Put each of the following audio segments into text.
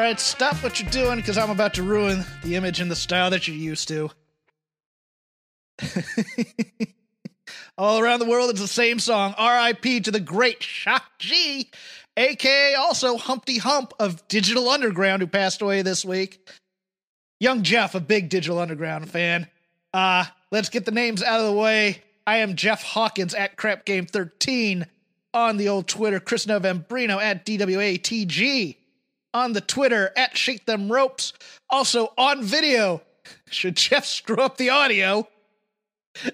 Right, stop what you're doing because I'm about to ruin the image and the style that you're used to. All around the world, it's the same song. R.I.P. to the great Shock G, aka also Humpty Hump of Digital Underground, who passed away this week. Young Jeff, a big Digital Underground fan. Uh, let's get the names out of the way. I am Jeff Hawkins at Crap Game 13 on the old Twitter. Chris Novembrino at DWATG on the Twitter at Shake Them Ropes. Also on video, should Jeff screw up the audio,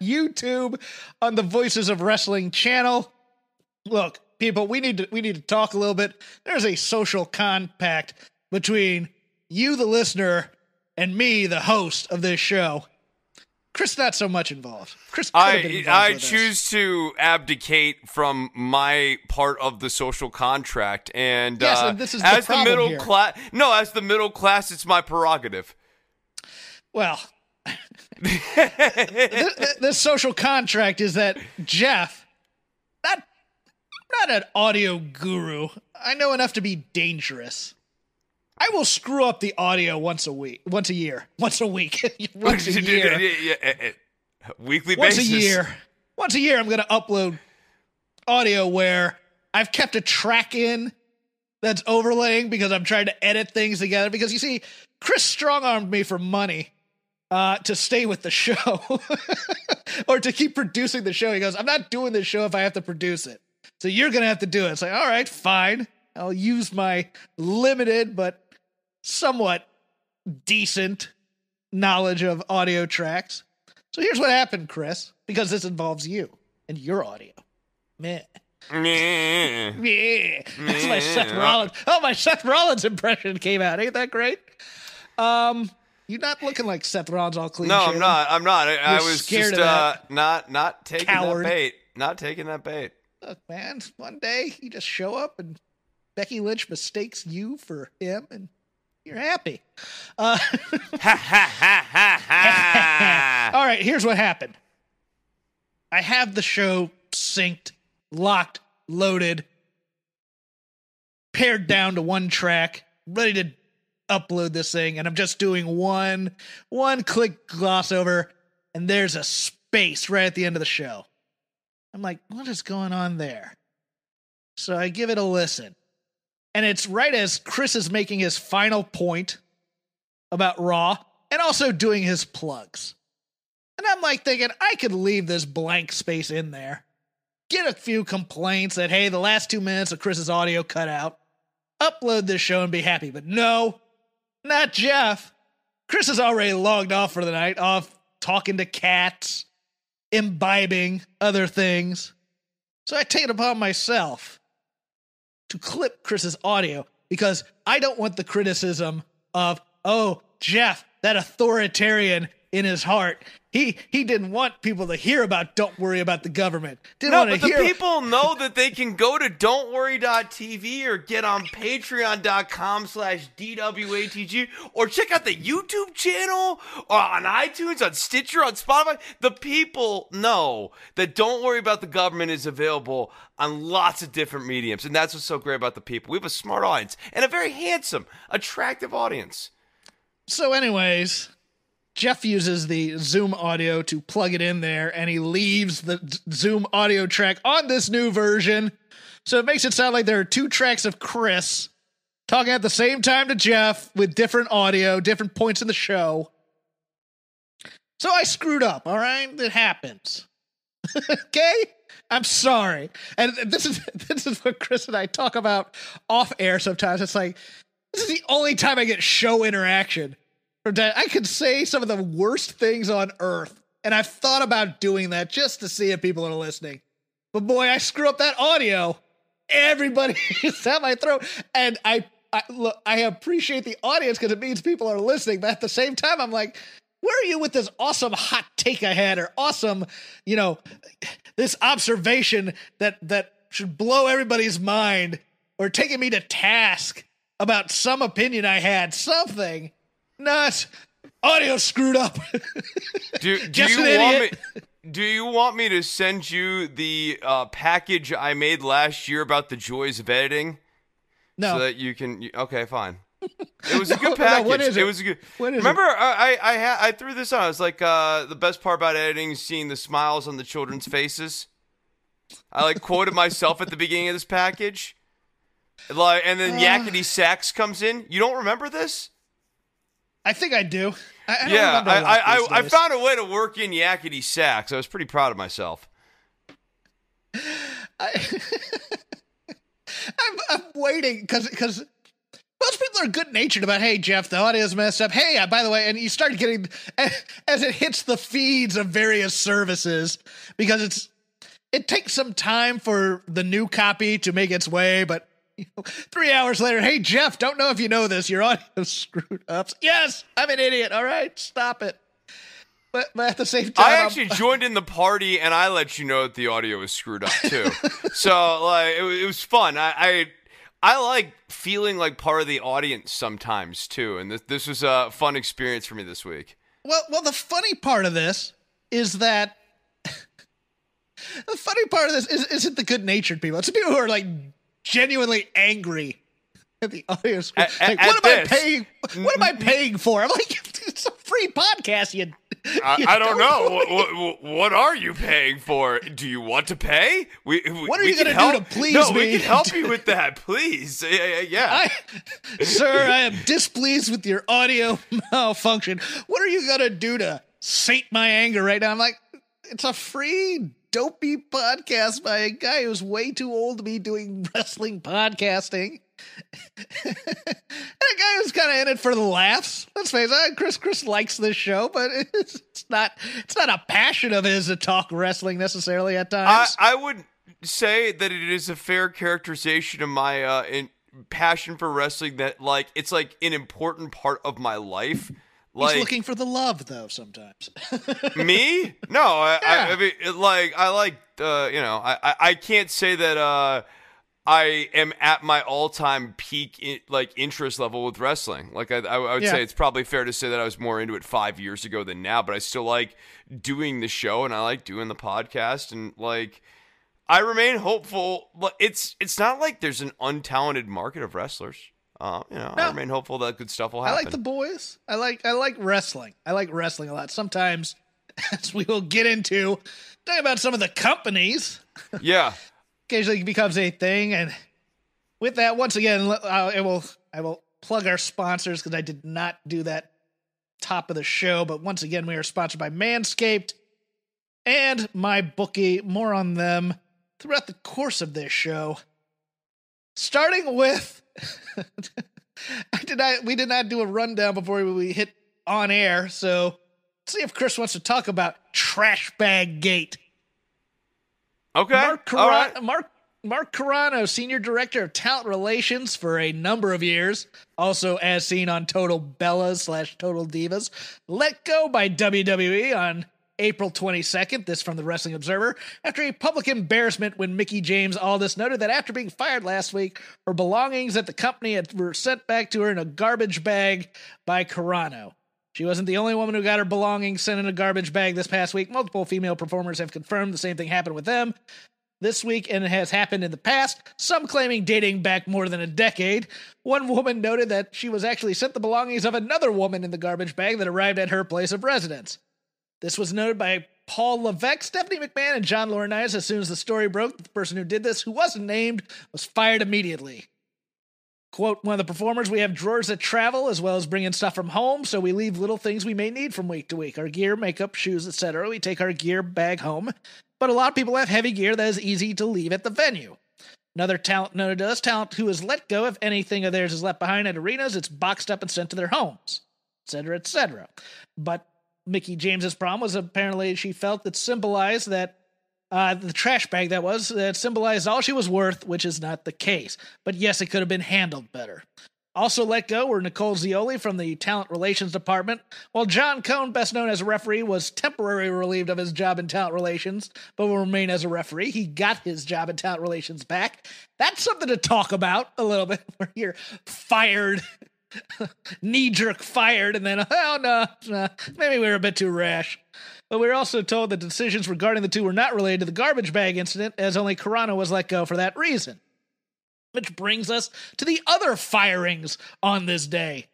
YouTube on the Voices of Wrestling channel. Look, people, we need to we need to talk a little bit. There's a social compact between you, the listener, and me, the host of this show. Chris, not so much involved. Chris, could have been I involved I this. choose to abdicate from my part of the social contract, and Yes, uh, and this is as the, problem middle class. No, as the middle class, it's my prerogative. Well, th- th- this social contract is that Jeff, not not an audio guru. I know enough to be dangerous. I will screw up the audio once a week, once a year, once a week, once a year, Yeah, yeah, yeah. Weekly once a year, once a year. I'm going to upload audio where I've kept a track in that's overlaying because I'm trying to edit things together. Because you see, Chris strong armed me for money uh, to stay with the show or to keep producing the show. He goes, I'm not doing this show if I have to produce it. So you're going to have to do it. It's like, all right, fine. I'll use my limited but somewhat decent knowledge of audio tracks. So here's what happened, Chris, because this involves you and your audio. Man. Yeah. Yeah. That's my Seth Rollins. Oh, my Seth Rollins impression came out. Ain't that great? Um, you're not looking like Seth Rollins all clean. No, I'm not. I'm not. I, I was scared just of uh, not not taking Coward. that bait. Not taking that bait. Look, man, one day you just show up and Becky Lynch mistakes you for him and you're happy. Uh, Ha ha ha ha ha. all right, here's what happened. I have the show synced, locked, loaded, pared down to one track, ready to upload this thing, and I'm just doing one one click gloss over, and there's a space right at the end of the show. I'm like, what is going on there? So I give it a listen. And it's right as Chris is making his final point about Raw and also doing his plugs. And I'm like thinking, I could leave this blank space in there, get a few complaints that, hey, the last two minutes of Chris's audio cut out, upload this show and be happy. But no, not Jeff. Chris is already logged off for the night, off talking to cats, imbibing other things. So I take it upon myself to clip Chris's audio because I don't want the criticism of, oh, Jeff, that authoritarian in his heart. He he didn't want people to hear about don't worry about the government. Didn't No, but the hear people know that they can go to don'tworry.tv or get on patreon.com slash DWATG or check out the YouTube channel or on iTunes, on Stitcher, on Spotify. The people know that Don't Worry About the Government is available on lots of different mediums. And that's what's so great about the people. We have a smart audience and a very handsome, attractive audience. So, anyways, Jeff uses the Zoom audio to plug it in there, and he leaves the Zoom audio track on this new version. So it makes it sound like there are two tracks of Chris talking at the same time to Jeff with different audio, different points in the show. So I screwed up, all right? It happens. okay? I'm sorry. And this is this is what Chris and I talk about off air sometimes. It's like this is the only time I get show interaction. I could say some of the worst things on earth, and I've thought about doing that just to see if people are listening. But boy, I screw up that audio. Everybody is at my throat, and I, I look. I appreciate the audience because it means people are listening. But at the same time, I'm like, where are you with this awesome hot take I had or awesome, you know, this observation that that should blow everybody's mind or taking me to task about some opinion I had, something. Not audio screwed up. Do, do you want me? Do you want me to send you the uh, package I made last year about the joys of editing, no. so that you can? you- Okay, fine. It was a No, good no, package. what is it? it? was a good. What is Remember, I I I, ha- I threw this on. I was like uh, the best part about editing is seeing the smiles on the children's faces. I like quoted myself at the beginning of this package. Like, and then Yakety Sax comes in. You don't remember this? I think I do. I, I don't yeah, I, I, I, I found a way to work in Yakety Sax. I was pretty proud of myself. I, I'm, I'm waiting because because most people are good natured about hey Jeff the audio's messed up hey uh, by the way and you start getting as it hits the feeds of various services because it's it takes some time for the new copy to make its way but three hours later hey Jeff don't know if you know this your audio screwed up yes I'm an idiot all right stop it but, but at the same time I I'm- actually joined in the party and I let you know that the audio was screwed up too. so like it, it was fun. I, I I like feeling like part of the audience sometimes too, and this this was a fun experience for me this week. Well, well, the funny part of this is that the funny part of this is isn't the good natured people. It's the people who are like genuinely angry at the audio. screen. At- at- what at am this. I paying? What am I paying for? I'm like, it's a free podcast. You. I, you I don't know. what, what, what are you paying for? Do you want to pay? We, we What are we you gonna do to please no, me? we can help you with that, please. Yeah, yeah, yeah. I, sir, I am displeased with your audio malfunction. What are you gonna do to sate my anger right now? I'm like, it's a free dopey podcast by a guy who's way too old to be doing wrestling podcasting. and a guy who's kind of in it for the laughs. Let's face it, Chris. Chris likes this show, but it's, it's not. It's not a passion of his to talk wrestling necessarily at I, times. I would say that it is a fair characterization of my uh, in, passion for wrestling. That like it's like an important part of my life. Like He's looking for the love, though. Sometimes. me? No, I, I, Yeah. I mean, it, like I like uh, you know, I, I I can't say that uh, I am at my all time peak in, like interest level with wrestling. Like I, I, I would Yeah. say it's probably fair to say that I was more into it five years ago than now, but I still like doing the show and I like doing the podcast and like. I remain hopeful, but it's it's not like there's an untalented market of wrestlers. Uh, you know, I remain hopeful that good stuff will happen. I like the boys. I like I like wrestling. I like wrestling a lot. Sometimes, as we will get into, talking about some of the companies, yeah, occasionally becomes a thing. And with that, once again, uh, I will I will plug our sponsors because I did not do that top of the show. But once again, we are sponsored by Manscaped and my bookie. More on them throughout the course of this show. Starting with, I did not. We did not do a rundown before we hit on air. So let's see if Chris wants to talk about Trash Bag Gate. okay, Mark, all Carrano, right. Mark Mark Carrano, senior director of talent relations for a number of years, also as seen on Total Bellas slash Total Divas, let go by WWE on April 22nd. This from the Wrestling Observer after a public embarrassment when Mickie James Aldis noted that after being fired last week, her belongings at the company were sent back to her in a garbage bag by Carrano. She wasn't the only woman who got her belongings sent in a garbage bag this past week. Multiple female performers have confirmed the same thing happened with them this week and it has happened in the past, some claiming dating back more than a decade. One woman noted that she was actually sent the belongings of another woman in the garbage bag that arrived at her place of residence. This was noted by Paul Levesque, Stephanie McMahon, and John Laurinaitis as soon as the story broke. The person who did this, who wasn't named, was fired immediately. Quote one of the performers, we have drawers that travel as well as bringing stuff from home, so we leave little things we may need from week to week. Our gear, makeup, shoes, etc. We take our gear bag home, but a lot of people have heavy gear that is easy to leave at the venue. Another talent noted to us, talent who is let go if anything of theirs is left behind at arenas, it's boxed up and sent to their homes, etc., etc. But Mickie James's problem was apparently she felt that symbolized that uh, the trash bag that was that symbolized all she was worth, which is not the case. But yes, it could have been handled better. Also let go were Nicole Zioli from the Talent Relations Department, while John Cone, best known as a referee, was temporarily relieved of his job in Talent Relations, but will remain as a referee. He got his job in Talent Relations back. That's something to talk about a little bit. Where you're fired, knee jerk fired, and then, oh no, no, maybe we were a bit too rash. But we were also told that decisions regarding the two were not related to the garbage bag incident, as only Carrano was let go for that reason. Which brings us to the other firings on this day.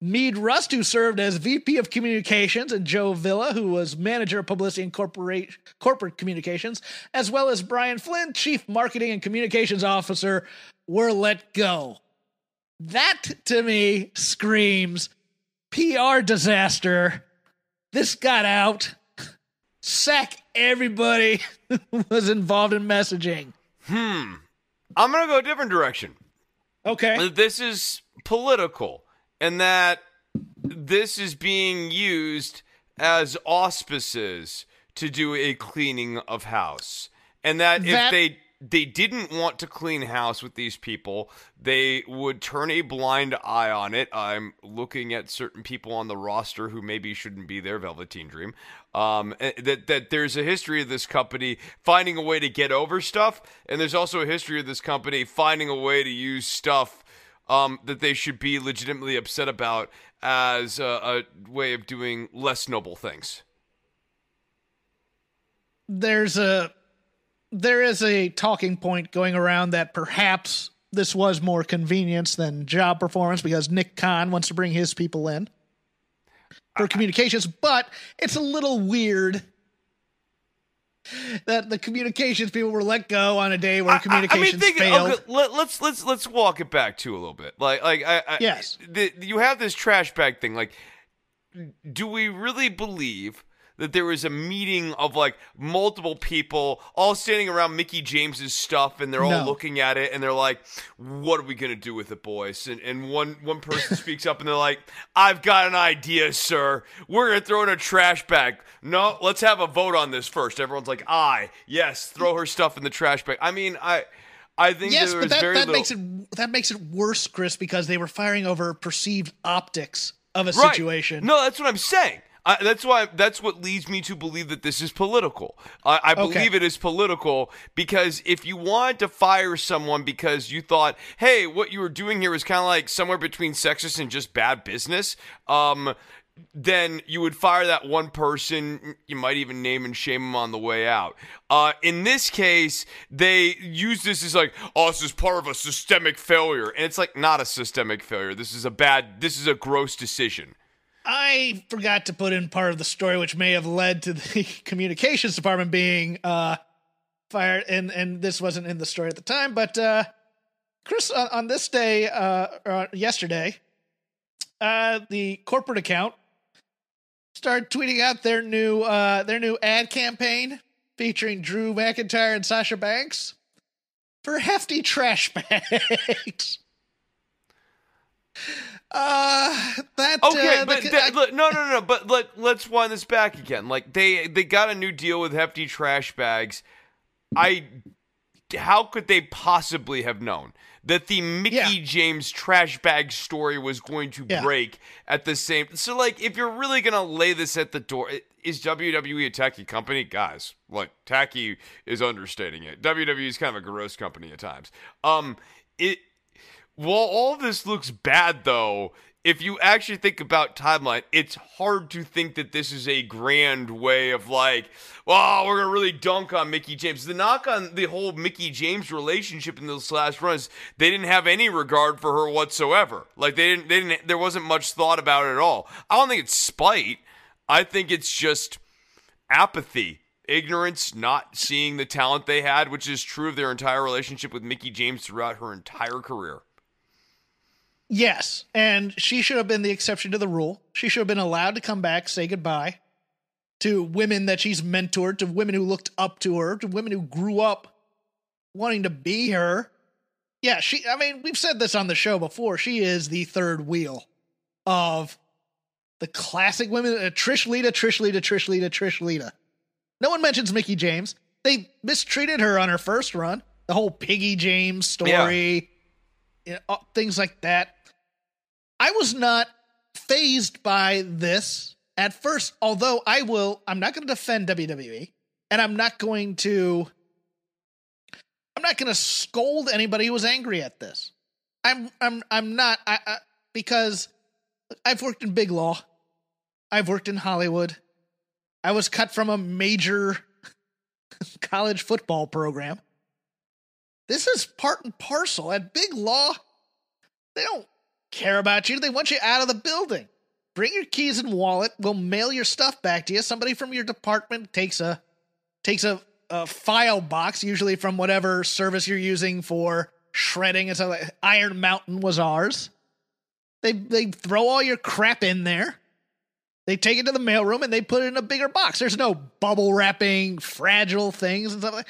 Mead Rust, who served as VP of Communications, and Joe Villa, who was Manager of Publicity and Corporate, Corporate Communications, as well as Brian Flynn, Chief Marketing and Communications Officer, were let go. That, to me, screams PR disaster. This got out. Sack everybody who was involved in messaging. Hmm. I'm gonna go a different direction. Okay. This is political, and that this is being used as auspices to do a cleaning of house, and that, That- if they they didn't want to clean house with these people, they would turn a blind eye on it. I'm looking at certain people on the roster who maybe shouldn't be there, Velveteen Dream. Um, eh, that that there's a history of this company finding a way to get over stuff, and there's also a history of this company finding a way to use stuff um, that they should be legitimately upset about as a, a way of doing less noble things. there's a there is a talking point going around that perhaps this was more convenience than job performance because Nick Khan wants to bring his people in for communications, but it's a little weird that the communications people were let go on a day where communications I mean, think, failed. okay, let, let's let's let's walk it back to a little bit. Like like I, I Yes. the, you have this trash bag thing. Like, do we really believe? That there was a meeting of like multiple people all standing around Mickie James's stuff, and they're all No. looking at it, and they're like, "What are we gonna do with it, boys?" And, and one one person speaks up, and they're like, "I've got an idea, sir. We're gonna throw in a trash bag. No, let's have a vote on this first. Everyone's like, "Aye, yes, throw her stuff in the trash bag." I mean, I I think yes, there but that, very that little. makes it that makes it worse, Chris, because they were firing over perceived optics of a Right. situation. No, that's what I'm saying. I, that's why. That's what leads me to believe that this is political. I, I Okay. believe it is political because if you wanted to fire someone because you thought, hey, what you were doing here was kind of like somewhere between sexist and just bad business, um, then you would fire that one person. You might even name and shame them on the way out. Uh, in this case, they use this as like, oh, this is part of a systemic failure, and it's like not a systemic failure. This is a bad. This is a gross decision. I forgot to put in part of the story, which may have led to the communications department being uh, fired, and and this wasn't in the story at the time. But uh, Chris, on, on this day, uh, or yesterday, uh, the corporate account started tweeting out their new uh, their new ad campaign featuring Drew McIntyre and Sasha Banks for hefty trash bags. Uh, that Okay, uh, but the- that- look, no, no, no, no. But let let's wind this back again. Like they they got a new deal with hefty trash bags. I, how could they possibly have known that the Mickie Yeah. James trash bag story was going to Yeah. break at the same? So like, if you're really gonna lay this at the door, i- is WWE a tacky company? Guys, like tacky is understating it. WWE is kind of a gross company at times. Um, it while all this looks bad, though, if you actually think about timeline, it's hard to think that this is a grand way of like, well, we're gonna really dunk on Mickie James. The knock on the whole Mickie James relationship in those last runs, they didn't have any regard for her whatsoever. Like they didn't, they didn't. There wasn't much thought about it at all. I don't think it's spite. I think it's just apathy. Ignorance, not seeing the talent they had, which is true of their entire relationship with Mickie James throughout her entire career. Yes, and she should have been the exception to the rule. She should have been allowed to come back, say goodbye to women that she's mentored, to women who looked up to her, to women who grew up wanting to be her. Yeah, she I mean, we've said this on the show before. She is the third wheel of the classic women uh, Trish Lita, Trish Lita, Trish Lita, Trish Lita. No one mentions Mickie James. They mistreated her on her first run. The whole Piggy James story, you know, uh, things like that. I was not fazed by this at first, although I will, I'm not going to defend WWE and I'm not going to, I'm not going to scold anybody who was angry at this. I'm, I'm, I'm not, I, I, because I've worked in big law. I've worked in Hollywood. I was cut from a major college football program. This is part and parcel. At big law, they don't care about you. They want you out of the building. Bring your keys and wallet. We'll mail your stuff back to you. Somebody from your department takes a takes a, a file box, usually from whatever service you're using for shredding. And so like Iron Mountain was ours. They they throw all your crap in there. They take it to the mailroom and they put it in a bigger box. There's no bubble wrapping, fragile things and stuff like.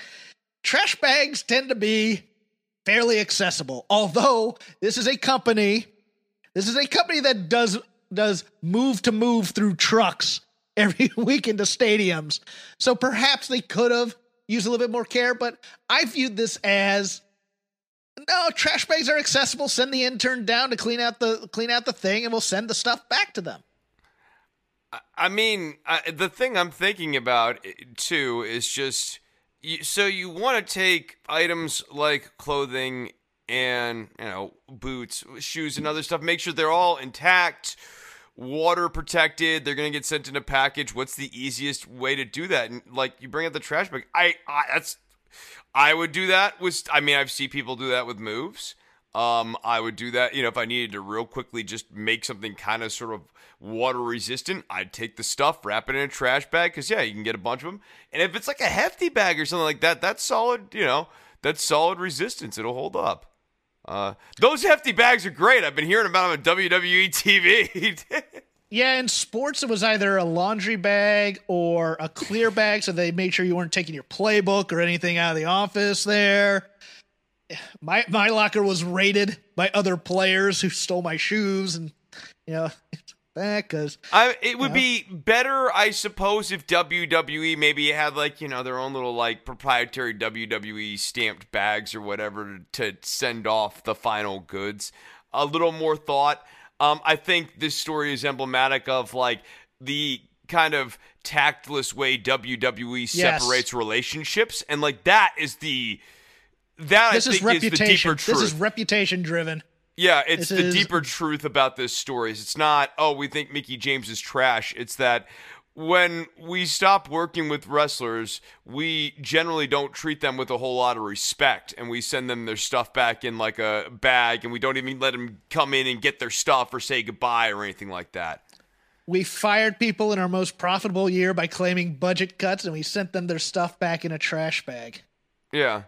Trash bags tend to be fairly accessible. Although this is a company, this is a company that does does move to move through trucks every week into stadiums. So perhaps they could have used a little bit more care, but I viewed this as no, trash bags are accessible. Send the intern down to clean out the clean out the thing and we'll send the stuff back to them. I mean, I, the thing I'm thinking about eh, too is just so you want to take items like clothing and you know boots, shoes, and other stuff. Make sure they're all intact, water protected. They're gonna get sent in a package. What's the easiest way to do that? And like you bring out the trash bag. I, I that's I would do that. With I mean I've seen people do that with moves. Um, I would do that. You know, if I needed to real quickly just make something kind of sort of water resistant, I'd take the stuff, wrap it in a trash bag, because yeah, you can get a bunch of them. And if it's like a hefty bag or something like that, that's solid. You know, that's solid resistance. It'll hold up. Uh, those hefty bags are great. I've been hearing about them on WWE TV. yeah, in sports, it was either a laundry bag or a clear bag, so they made sure you weren't taking your playbook or anything out of the office there my my locker was raided by other players who stole my shoes and you know because I it would know. be better I suppose if WWE maybe had like you know their own little like proprietary WWE stamped bags or whatever to send off the final goods a little more thought um I think this story is emblematic of like the kind of tactless way WWE separates relationships and like that is the that this I is reputation. Is this is reputation driven. Yeah, it's this the is... deeper truth about this story. It's not, oh, we think Mickie James is trash. It's that when we stop working with wrestlers, we generally don't treat them with a whole lot of respect and we send them their stuff back in like a bag and we don't even let them come in and get their stuff or say goodbye or anything like that. We fired people in our most profitable year by claiming budget cuts and we sent them their stuff back in a trash bag. Yeah.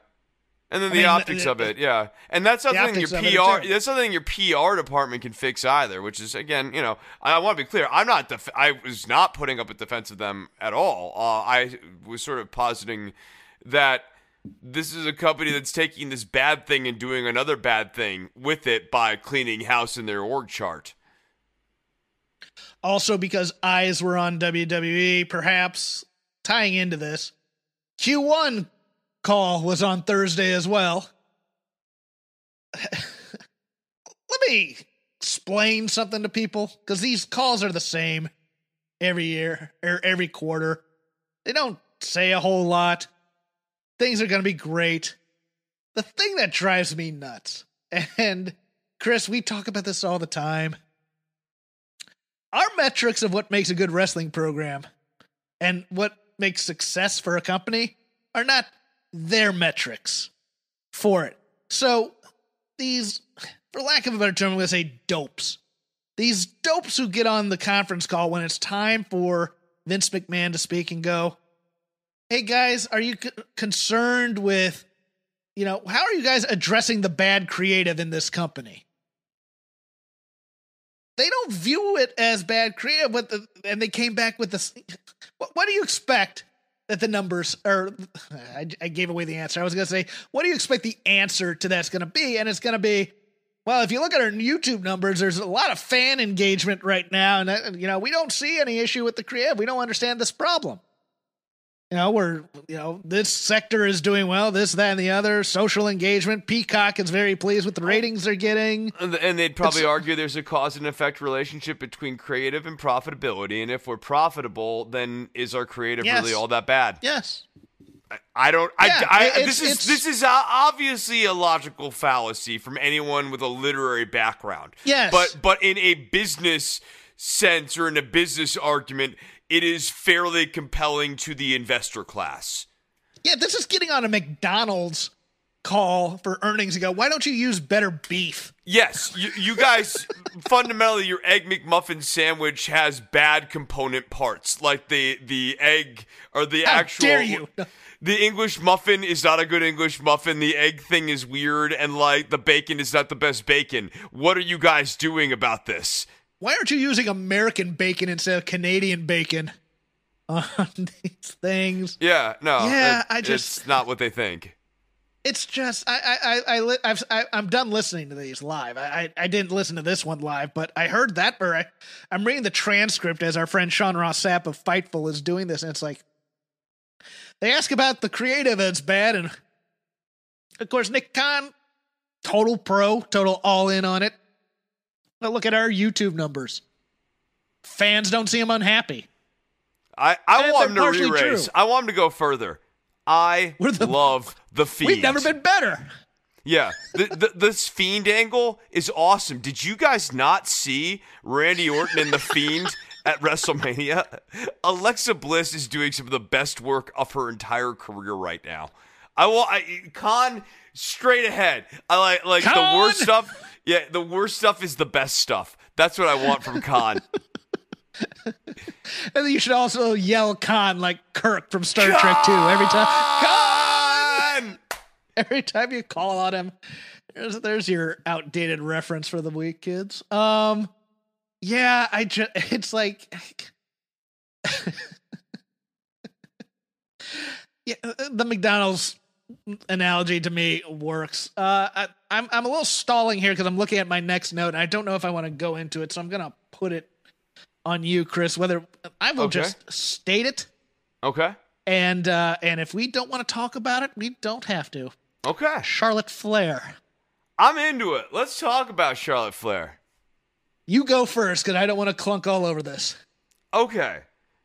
And then I the mean, optics of it, yeah, and that's something your PR that's something your PR department can fix either. Which is again, you know, I want to be clear. I'm not def- I was not putting up a defense of them at all. Uh, I was sort of positing that this is a company that's taking this bad thing and doing another bad thing with it by cleaning house in their org chart. Also, because eyes were on WWE, perhaps tying into this, Q1 call was on Thursday as well. Let me explain something to people because these calls are the same every year or every quarter. They don't say a whole lot. Things are going to be great. The thing that drives me nuts, and Chris, we talk about this all the time. Our metrics of what makes a good wrestling program and what makes success for a company are not their metrics for it. So these, for lack of a better term, I'm going to say dopes. These dopes who get on the conference call when it's time for Vince McMahon to speak and go, "Hey guys, are you c- concerned with, you know, how are you guys addressing the bad creative in this company?" They don't view it as bad creative, the, and they came back with this. What, what do you expect that the numbers are I, I, gave away the answer. I was going to say, what do you expect the answer to that's going to be? And it's going to be, well, if you look at our YouTube numbers, there's a lot of fan engagement right now, and uh, you know we don't see any issue with the creative. We don't understand this problem. You know, we're, you know, this sector is doing well, this, that, and the other. Social engagement. Peacock is very pleased with the oh. ratings they're getting. And they'd probably It's- argue there's a cause and effect relationship between creative and profitability. And if we're profitable, then is our creative Yes. really all that bad? Yes. I don't. Yeah, I, I, this is this is obviously a logical fallacy from anyone with a literary background. Yes. but but in a business sense or in a business argument, it is fairly compelling to the investor class. Yeah, this is getting on a McDonald's call for earnings and go, why don't you use better beef? Yes, you, you guys fundamentally your egg McMuffin sandwich has bad component parts, like the the egg or the How actual. dare you. The English muffin is not a good English muffin. The egg thing is weird, and like the bacon is not the best bacon. What are you guys doing about this? Why aren't you using American bacon instead of Canadian bacon on these things? Yeah, no, Yeah, it- I just- it's not what they think. It's just I I I, I I've, I I'm done listening to these live. I, I I didn't listen to this one live, but I heard that. Or I, I'm reading the transcript as our friend Sean Ross Sapp of Fightful is doing this, and it's like they ask about the creative, and it's bad, and of course Nick Khan, total pro, total all in on it. But look at our YouTube numbers. Fans don't seem unhappy. I, I And want him to re-raise. true. I want him to go further. I the- love the Fiend. We've never been better. Yeah, the, the, this fiend angle is awesome. Did you guys not see Randy Orton and the Fiend at WrestleMania? Alexa Bliss is doing some of the best work of her entire career right now. I want I, Khan straight ahead. I like like the worst stuff. Yeah, the worst stuff is the best stuff. That's what I want from Khan. And then you should also yell Khan like Kirk from Star Trek 2 every time. Khan! Every time you call on him. There's there's your outdated reference for the week, kids. Um yeah, I just it's like Yeah, uh, the McDonald's analogy to me works. Uh I, I'm I'm a little stalling here because I'm looking at my next note and I don't know if I want to go into it, so I'm gonna put it on you, Chris. Whether I will Okay. just state it, Okay. and uh, and if we don't want to talk about it, we don't have to. Okay. Charlotte Flair, I'm into it. Let's talk about Charlotte Flair. you go first because I don't want to clunk all over this. Okay.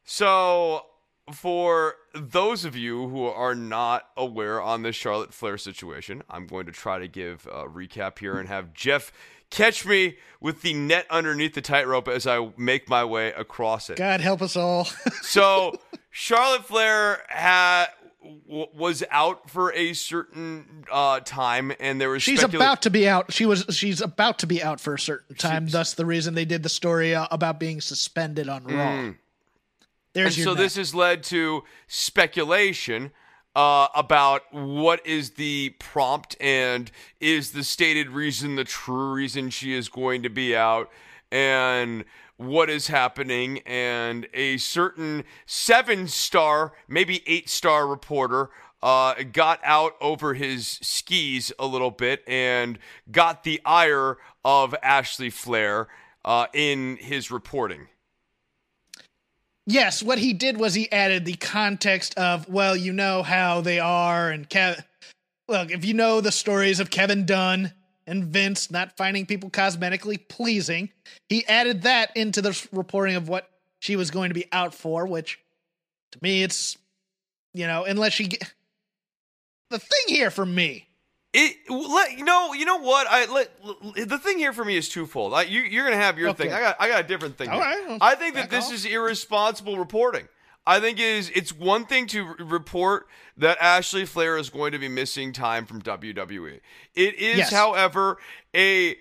So, for those of you who are not aware on this Charlotte Flair situation, I'm going to try to give a recap here and have Jeff catch me with the net underneath the tightrope as I make my way across it. God help us all. So, Charlotte Flair had was out for a certain uh, time, and there was she's specula- about to be out. She was. She's about to be out for a certain time. thus, the reason they did the story uh, about being suspended on Raw. There's and so this has led to speculation uh, about what is the prompt and is the stated reason the true reason she is going to be out and what is happening and a certain seven star maybe eight star reporter uh, got out over his skis a little bit and got the ire of Ashley Flair uh, in his reporting. Yes, what he did was he added the context of, well, you know how they are, and Kev. Look, if you know the stories of Kevin Dunn and Vince not finding people cosmetically pleasing, he added that into the reporting of what she was going to be out for, which to me, it's, you know, unless she. Get, the thing here for me, It let you know. You know what? I let the thing here for me is twofold. I, you, you're gonna have your Okay. thing. I got I got a different thing. All here. right, I think that this off. is irresponsible reporting. I think it is it's one thing to r- report that Ashley Flair is going to be missing time from WWE. It is, Yes. however, a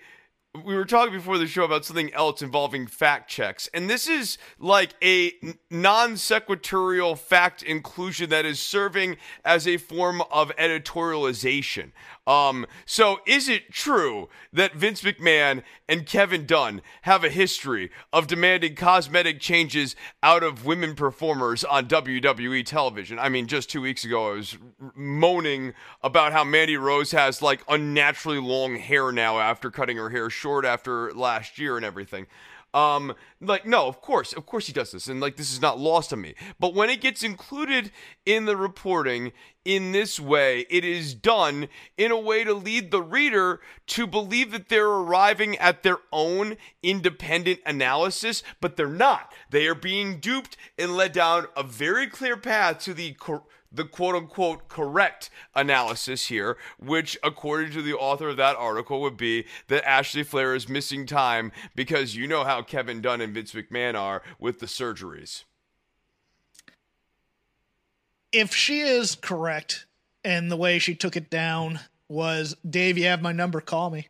we were talking before the show about something else involving fact checks, and this is like a non sequitorial fact inclusion that is serving as a form of editorialization. Um, so, is it true that Vince McMahon and Kevin Dunn have a history of demanding cosmetic changes out of women performers on WWE television? I mean, just two weeks ago, I was moaning about how Mandy Rose has like unnaturally long hair now after cutting her hair short after last year and everything. Um, like, no, of course, of course he does this, and like this is not lost on me. But when it gets included in the reporting in this way, it is done in a way to lead the reader to believe that they're arriving at their own independent analysis, but they're not. They are being duped and led down a very clear path to the the quote unquote correct analysis here, which, according to the author of that article, would be that Ashley Flair is missing time because you know how Kevin Dunn and Vince McMahon are with the surgeries. If she is correct and the way she took it down was, Dave, you have my number, call me.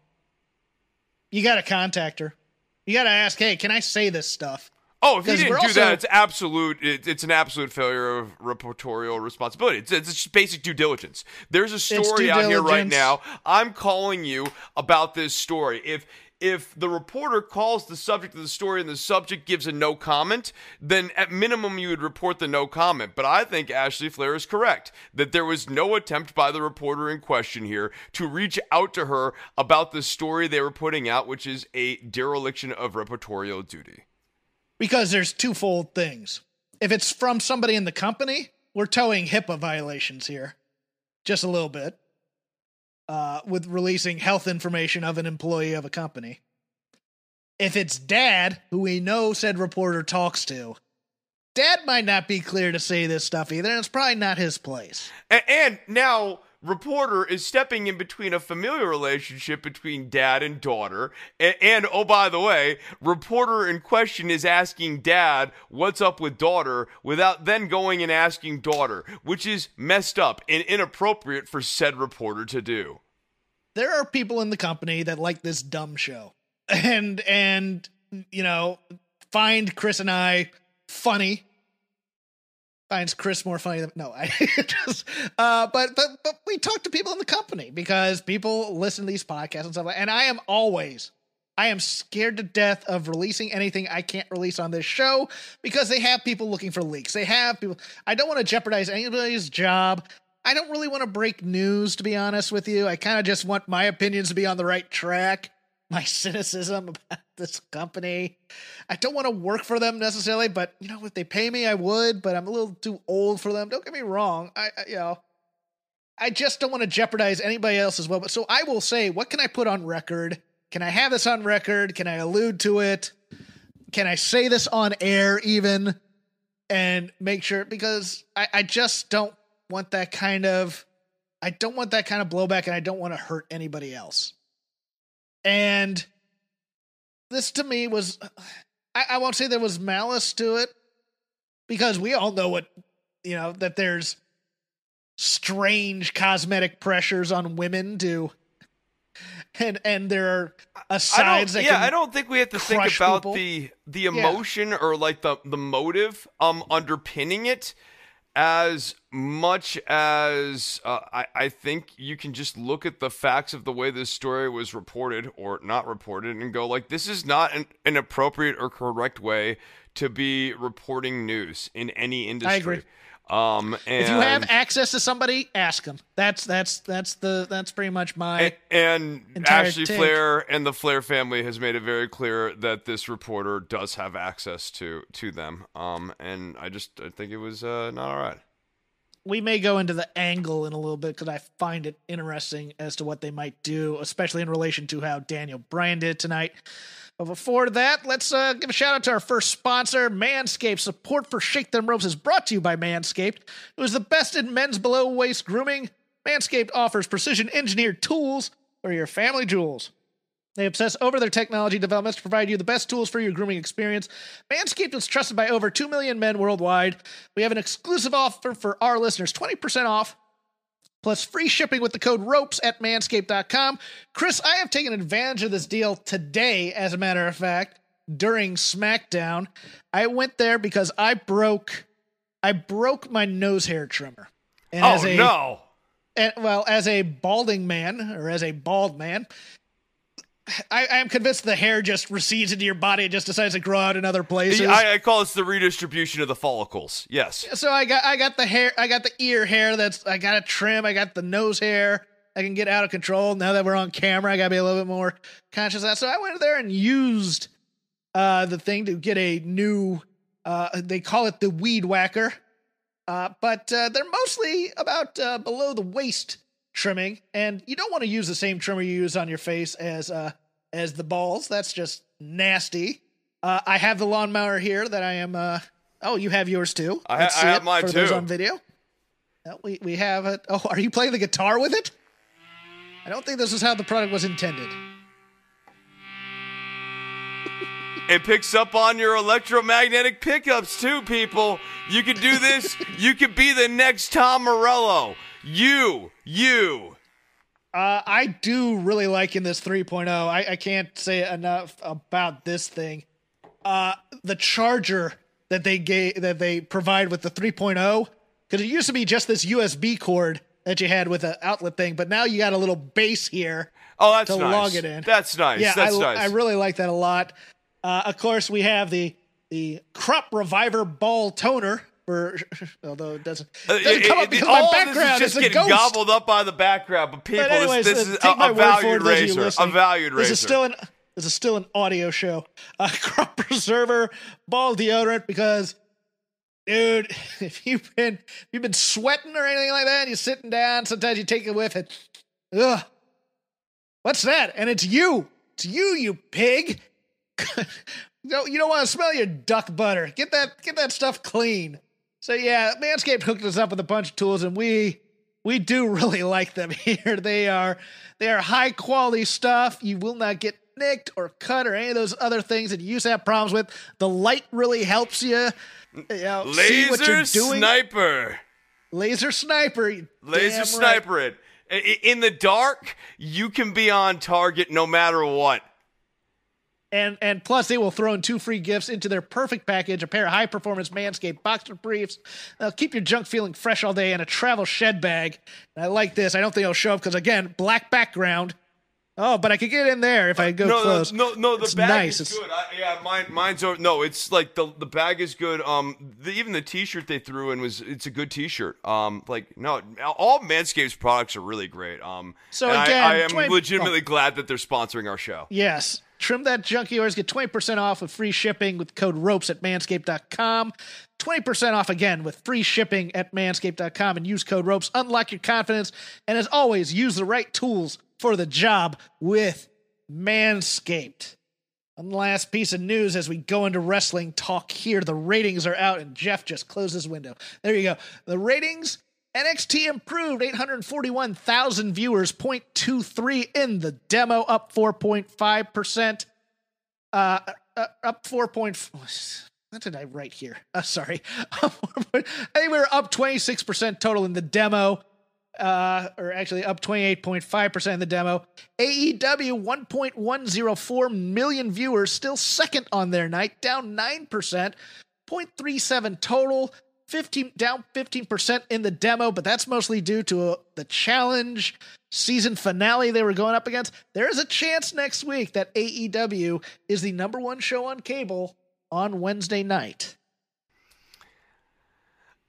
You got to contact her. You got to ask, hey, can I say this stuff? Oh, if you didn't do also, that, it's absolute. It, it's an absolute failure of reportorial responsibility. It's, it's just basic due diligence. There's a story out here right now. I'm calling you about this story. If if the reporter calls the subject of the story and the subject gives a no comment, then at minimum you would report the no comment. But I think Ashley Flair is correct that there was no attempt by the reporter in question here to reach out to her about the story they were putting out, which is a dereliction of reportorial duty because there's twofold things. If it's from somebody in the company, we're towing HIPAA violations here, just a little bit, uh, with releasing health information of an employee of a company. If it's dad, who we know said reporter talks to, dad might not be clear to say this stuff either, and it's probably not his place. and, and now reporter is stepping in between a familiar relationship between dad and daughter. And, and, oh, by the way, reporter in question is asking dad, what's up with daughter, without then going and asking daughter, which is messed up and inappropriate for said reporter to do. There are people in the company that like this dumb show and, and, you know, find Chris and I funny finds Chris more funny than no, I just uh but but but we talk to people in the company because people listen to these podcasts and stuff like and I am always I am scared to death of releasing anything I can't release on this show because they have people looking for leaks. They have people I don't want to jeopardize anybody's job. I don't really want to break news to be honest with you. I kind of just want my opinions to be on the right track my cynicism about this company. I don't want to work for them necessarily, but you know, if they pay me, I would. But I'm a little too old for them. Don't get me wrong. I, I you know, I just don't want to jeopardize anybody else as well. But so I will say, what can I put on record? Can I have this on record? Can I allude to it? Can I say this on air even? And make sure because I, I just don't want that kind of I don't want that kind of blowback and I don't want to hurt anybody else. And this to me was, I, I won't say there was malice to it because we all know what, you know, that there's strange cosmetic pressures on women to and and there are asides that yeah i don't think we have to think about people. the the emotion yeah. or like the the motive um underpinning it as much as uh, I, I think you can just look at the facts of the way this story was reported or not reported and go like this is not an, an appropriate or correct way to be reporting news in any industry. Um, if you have access to somebody, ask them. That's that's that's the that's pretty much my and, and Ashley take. Flair and the Flair family has made it very clear that this reporter does have access to to them. Um, and I just I think it was uh, not all right. We may go into the angle in a little bit because I find it interesting as to what they might do, especially in relation to how Daniel Bryan did tonight. But before that, let's uh, give a shout out to our first sponsor, Manscaped. Support for Shake Them Ropes is brought to you by Manscaped, who is the best in men's below waist grooming. Manscaped offers precision engineered tools for your family jewels. They obsess over their technology developments to provide you the best tools for your grooming experience. Manscaped is trusted by over 2 million men worldwide. We have an exclusive offer for our listeners 20% off plus free shipping with the code ropes at manscaped.com. Chris, I have taken advantage of this deal today, as a matter of fact, during SmackDown. I went there because I broke I broke my nose hair trimmer. And oh as a, no. And, well, as a balding man or as a bald man, I, am convinced the hair just recedes into your body and just decides to grow out in other places. I, I, call this the redistribution of the follicles. Yes. So I got I got the hair I got the ear hair that's I got a trim. I got the nose hair. I can get out of control now that we're on camera. I gotta be a little bit more conscious of that. So I went there and used uh, the thing to get a new. Uh, they call it the weed whacker, uh, but uh, they're mostly about uh, below the waist trimming, and you don't want to use the same trimmer you use on your face as uh, as the balls. That's just nasty. Uh, I have the lawnmower here that I am. Uh, oh, you have yours too. I ha- I have mine for those too. on video. Uh, we we have it. Oh, are you playing the guitar with it? I don't think this is how the product was intended. It picks up on your electromagnetic pickups too, people. You can do this. you could be the next Tom Morello. You, you. Uh, I do really like in this 3.0. I, I can't say enough about this thing. Uh, the charger that they gave that they provide with the 3.0 because it used to be just this USB cord that you had with an outlet thing, but now you got a little base here Oh, that's to nice. log it in. That's nice. Yeah, that's I, nice. I really like that a lot. Uh, of course, we have the the crop reviver ball toner for although it doesn't, Uh, doesn't it- come it- up because all my background this is just a getting ghost. gobbled up by the background. But people, But anyways, this, this uh, is a, a it, valued razor. A valued This is still an this is still an audio show. Uh, crop preserver ball deodorant because, dude, if you've been if you've been sweating or anything like that, and you're sitting down, sometimes you take a whiff and, ugh, what's that? And it's you. It's you, you pig. no, you don't want to smell your duck butter. Get that get that stuff clean. So yeah, Manscaped hooked us up with a bunch of tools, and we we do really like them here. They are they are high quality stuff. You will not get nicked or cut or any of those other things that you used to have problems with. The light really helps you. you know, see what you're Laser doing. sniper. Laser sniper. Laser damn right. sniper it. In the dark, you can be on target no matter what. And and plus they will throw in two free gifts into their perfect package: a pair of high performance Manscaped boxer briefs. They'll keep your junk feeling fresh all day, and a travel shed bag. And I like this. I don't think it'll show up because again, black background. Oh, but I could get in there if I go no, close. no, no, no. The It's bag nice. is It's- good. I, yeah, mine, mine's over. No, it's like the the bag is good. Um, the, even the T-shirt they threw in was it's a good T-shirt. Um, like no, all Manscaped's products are really great. Um, So and I- again, I, am 20 legitimately glad that they're sponsoring our show. Yes. Trim that junk of yours. Get 20% off with free shipping with code ROPES at manscaped.com. 20% off again with free shipping at manscaped.com and use code ROPES. Unlock your confidence. And as always, use the right tools for the job with Manscaped. One last piece of news as we go into wrestling talk here. The ratings are out, and Jeff just closed his window. There you go. The ratings NXT improved 841,000 viewers, 0.23 in the demo, up 4.5%. Uh, uh, up 4. Point, what did I write here? Uh, sorry. I think we were up 26% total in the demo. Uh, or actually up 28.5% in the demo. AEW 1.104 million viewers, still second on their night, down 9%, 0.37 total, 15 down 15% in the demo, but that's mostly due to uh the challenge season finale they were going up against. There is a chance next week that AEW is the number one show on cable on Wednesday night.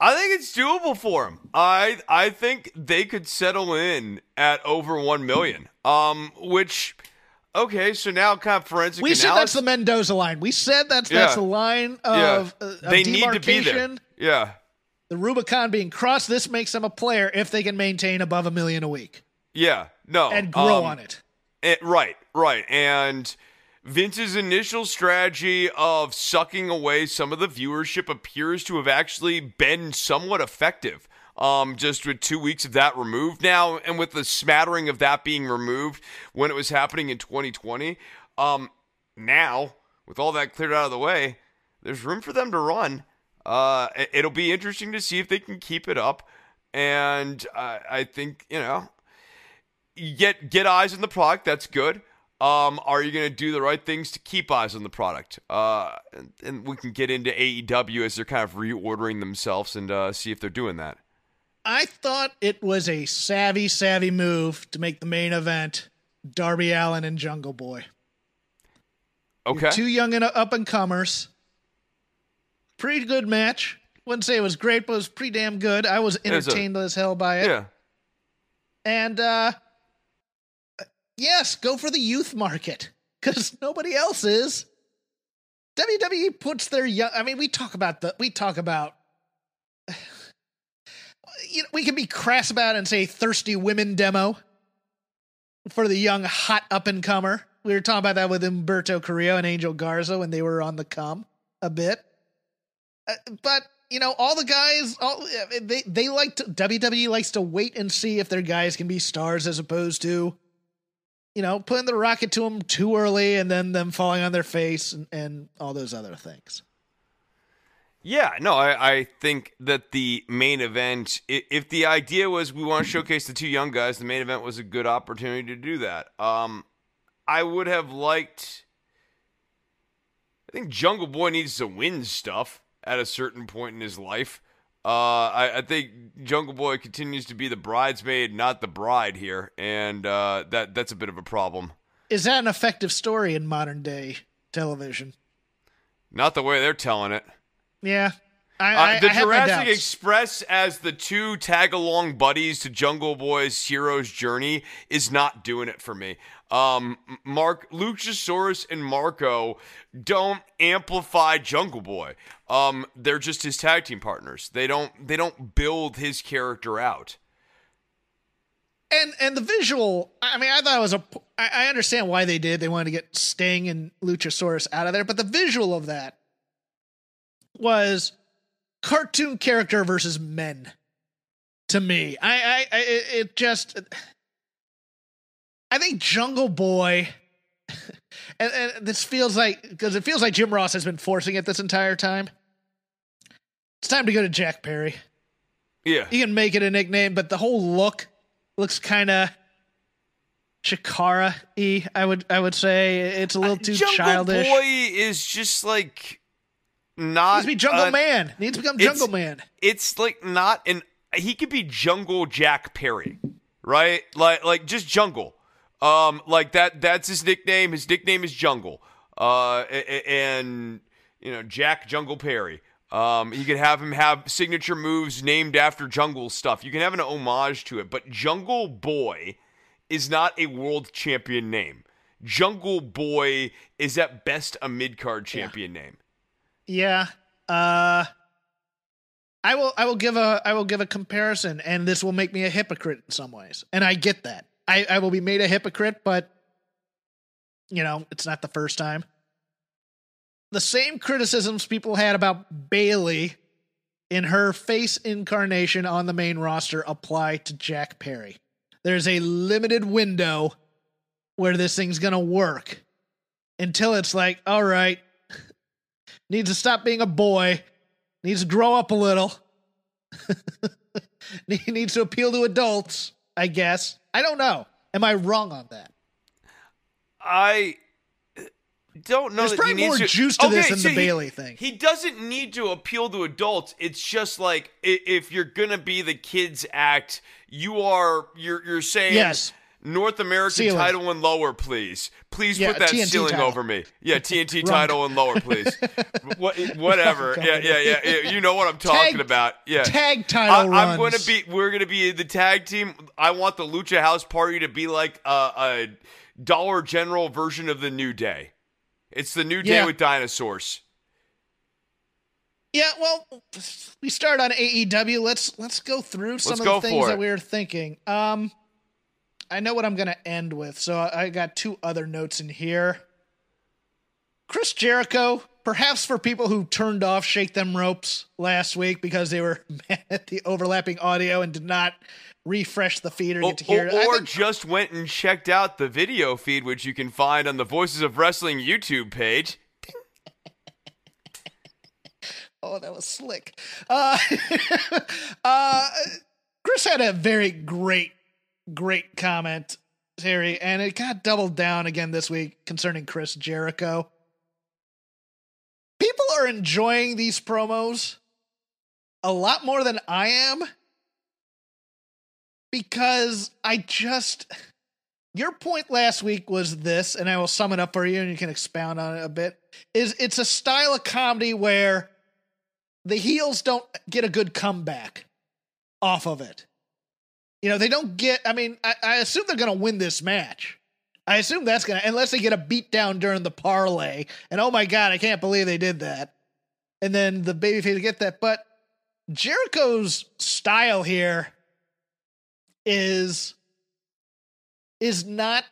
I think it's doable for them. I I think they could settle in at over one million. Um, which okay, so now kind of forensic We said that's the Mendoza line. We said that's that's the line yeah, of, uh, of they need to be there. Yeah, The Rubicon being crossed. This makes them a player if they can maintain above a million a week yeah, no, and grow um, on it. Eh, right, right. And Vince's initial strategy of sucking away some of the viewership appears to have actually been somewhat effective. Um, just with two weeks of that removed now, and with the smattering of that being removed when it was happening in 2020. Um, now, with all that cleared out of the way, there's room for them to run. Uh, it- it'll be interesting to see if they can keep it up. And I I think, you know, get get eyes on the product. That's good. Um, are you going to do the right things to keep eyes on the product? Uh, and, and we can get into AEW as they're kind of reordering themselves and uh, see if they're doing that. I thought it was a savvy, savvy move to make the main event Darby Allin and Jungle Boy. Okay. Two young and up and comers. Pretty good match. Wouldn't say it was great, but it was pretty damn good. I was was a- entertained as hell by it. yeah. And uh yes, go for the youth market because nobody else is. WWE puts their young. I mean, we talk about the. We talk about. You know, we can be crass about it and say thirsty women demo for the young hot up and comer. We were talking about that with Humberto Carrillo and Angel Garza when they were on the come a bit. Uh, but you know, all the guys, all they they like to WWE likes to wait and see if their guys can be stars as opposed to, you know, putting the rocket to them too early and then them falling on their face and, and all those other things. Yeah, no, I, I think that the main event, if the idea was we want to showcase the two young guys, the main event was a good opportunity to do that. Um, I would have liked. I think Jungle Boy needs to win stuff at a certain point in his life. Uh, I, I, think Jungle Boy continues to be the bridesmaid, not the bride here, and uh, that that's a bit of a problem. Is that an effective story in modern day television? Not the way they're telling it. Yeah. I, uh, the I Jurassic Express as the two tag along buddies to Jungle Boy's hero's journey is not doing it for me. Um, Mark Luchasaurus and Marko don't amplify Jungle Boy. Um, they're just his tag team partners. They don't they don't build his character out. And and the visual, I mean, I thought it was a. I understand why they did. They wanted to get Sting and Luchasaurus out of there, but the visual of that was cartoon character versus men. To me, I, I, I it just, I think Jungle Boy, and, and this feels like because it feels like Jim Ross has been forcing it this entire time. It's time to go to Jack Perry. Yeah, you can make it a nickname, but the whole look looks kind of Chikara y. I would I would say it's a little too Jungle childish. Boy is just like not needs to be Jungle uh, Man. Needs to become Jungle Man. It's like not an he could be Jungle Jack Perry, right? Like like just Jungle. Um, like that. That's his nickname. His nickname is Jungle. Uh, and you know Jack Jungle Perry. Um, you could have him have signature moves named after Jungle stuff. You can have an homage to it, but Jungle Boy is not a world champion name. Jungle Boy is at best a mid card champion yeah. name. Yeah. Uh I will I will give a I will give a comparison and this will make me a hypocrite in some ways. And I get that. I, I will be made a hypocrite, but you know, it's not the first time. The same criticisms people had about Bayley in her face incarnation on the main roster apply to Jack Perry. There's a limited window where this thing's gonna work until it's like, all right, needs to stop being a boy, needs to grow up a little, needs to appeal to adults, I guess. I don't know. Am I wrong on that? I don't know There's probably he more to, juice to okay, this than so the he, Bayley thing. He doesn't need to appeal to adults. It's just like if you're gonna be the kids act, you are you're you're saying yes. North American ceiling. title and lower, please. Please yeah, put that TNT ceiling title. over me. Yeah, TNT title and lower, please. what, whatever. yeah, yeah, yeah, yeah, You know what I'm talking tag, about. Yeah. Tag title I, am going to be. We're going to be the tag team. I want the Lucha House Party to be like a, a Dollar General version of the New Day. It's the New Day yeah. with dinosaurs. Yeah, well, we start on AEW. Let's let's go through some let's of the things that we were thinking. Um, I know what I'm going to end with. So I got two other notes in here. Chris Jericho, perhaps for people who turned off Shake Them Ropes last week because they were mad at the overlapping audio and did not refresh the feed or get to hear or, it. Or think- just went and checked out the video feed, which you can find on the Voices of Wrestling YouTube page. oh, that was slick. Uh, uh, Chris had a very great great comment, Terry, and it got doubled down again this week concerning Chris Jericho. People are enjoying these promos a lot more than I am because I just. Your point last week was this, and I will sum it up for you and you can expound on it a bit. Is it's a style of comedy where the heels don't get a good comeback off of it. You know, they don't get. I mean, I, I assume they're going to win this match. I assume that's gonna unless they get a beat down during the parlay. And oh my god, I can't believe they did that. And then the babyface get that, but Jericho's style here is is not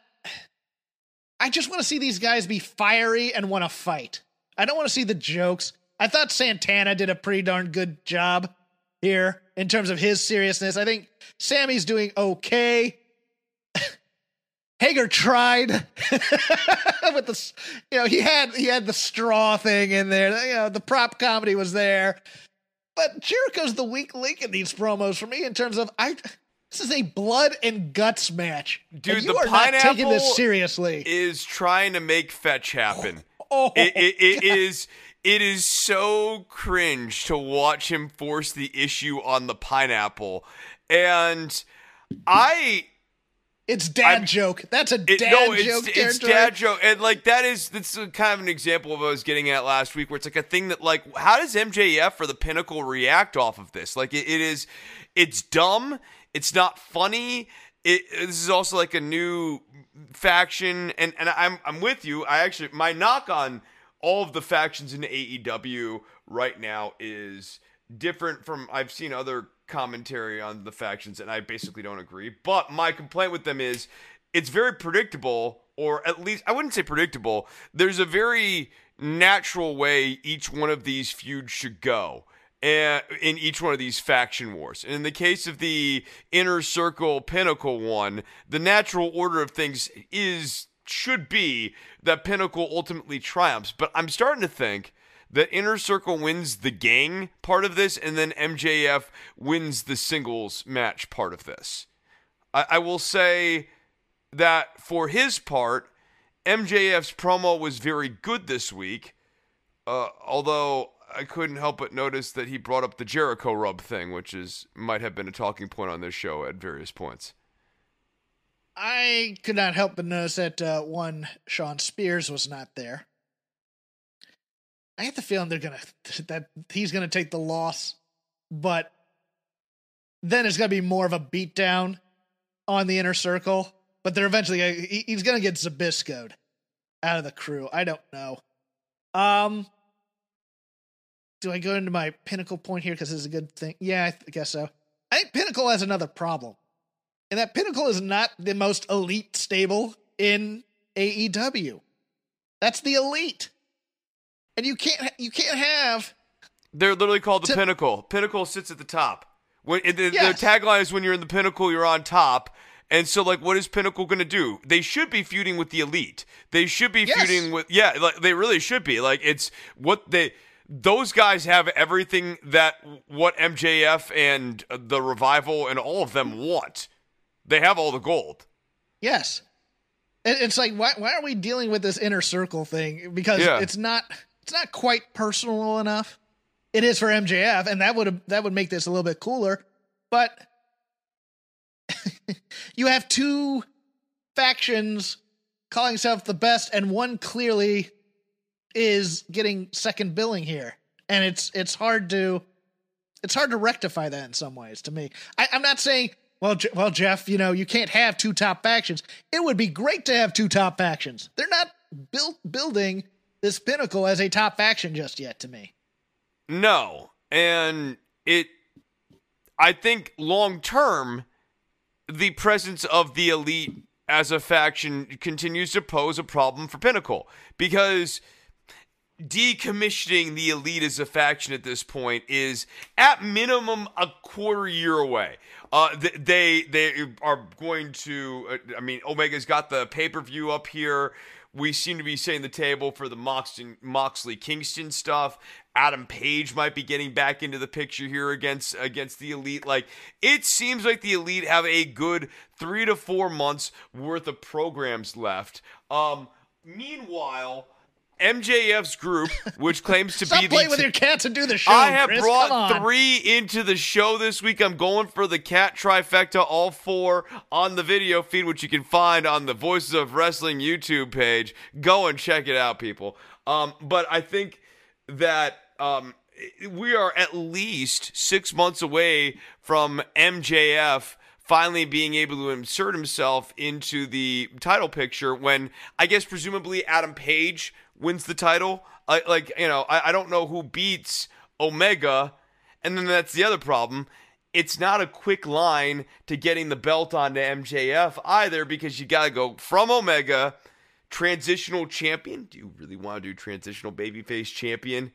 I just want to see these guys be fiery and want to fight. I don't want to see the jokes. I thought Santana did a pretty darn good job here in terms of his seriousness. I think Sammy's doing okay. Hager tried with the, you know, he had he had the straw thing in there. You know, the prop comedy was there, but Jericho's the weak link in these promos for me in terms of I. This is a blood and guts match, Dude, and you the are not taking this seriously. Is trying to make fetch happen. oh, oh it, it, it is it is so cringe to watch him force the issue on the pineapple. And i it's dad I'm- joke. That's a it, dad no it's, joke. it's dad joke. And like that is that's kind of an example of what i was getting at last week where it's like a thing that like how does mjf or the pinnacle react off of this? Like it, it is it's dumb. It's not funny. It, this is also like a new faction. And and i'm i'm with you. I actually my knock on all of the factions in AEW right now is different from I've seen other commentary on the factions and I basically don't agree. But my complaint with them is it's very predictable or at least I wouldn't say predictable. There's a very natural way each one of these feuds should go. And in each one of these faction wars. And in the case of the inner circle pinnacle one, the natural order of things is should be that Pinnacle ultimately triumphs. But I'm starting to think that Inner Circle wins the gang part of this, and then MJF wins the singles match part of this. I, I will say that for his part, MJF's promo was very good this week, uh, although I couldn't help but notice that he brought up the Jericho rub thing, which is might have been a talking point on this show at various points. I could not help but notice that uh, one Shawn Spears was not there. I get the feeling they're gonna that he's gonna take the loss, but then it's gonna be more of a beatdown on the inner circle. But they're eventually he's gonna get Zabiscoed out of the crew. I don't know. Um, do I go into my pinnacle point here because this is a good thing? Yeah, I th- guess so. I think Pinnacle has another problem and that Pinnacle is not the most elite stable in AEW. That's the elite, and you can't you can't have They're literally called the To- pinnacle. Pinnacle sits at the top. When the, Yes. Their tagline is "When you're in the pinnacle, you're on top." And so, like, what is Pinnacle going to do? They should be feuding with the elite. They should be Yes. feuding with, yeah, like they really should be. Like, it's what they, those guys have everything that what MJF and the revival and all of them want. They have all the gold. yes. It's like why why are we dealing with this inner circle thing? Because Yeah. it's not it's not quite personal enough. It is for MJF, and that would that would make this a little bit cooler. But you have two factions calling itself the best, and one clearly is getting second billing here, and it's it's hard to it's hard to rectify that in some ways. To me, I, I'm not saying. Well, well, Jeff, you know you can't have two top factions. It would be great to have two top factions. They're not built building this pinnacle as a top faction just yet. To me, No. And it I think long term the presence of the elite as a faction continues to pose a problem for Pinnacle because decommissioning the elite as a faction at this point is at minimum a quarter year away. Uh, they they are going to. Uh, I mean, Omega's got the pay per view up here. We seem to be setting the table for the Moxley, Moxley Kingston stuff. Adam Page might be getting back into the picture here against against the elite. Like it seems like the elite have a good three to four months worth of programs left. Um, meanwhile, MJF's group, which claims to stop be playing the with your cats and do the show. I have Chris. brought three into the show this week. I'm going for the cat trifecta, all four on the video feed, which you can find on the Voices of Wrestling YouTube page. Go and check it out, people. Um, but I think that um, we are at least six months away from MJF finally being able to insert himself into the title picture when I guess presumably Adam Page wins the title. I, like you know, I, I don't know who beats Omega, and then that's the other problem. It's not a quick line to getting the belt onto MJF either because you got to go from Omega, transitional champion. Do you really want to do transitional babyface champion?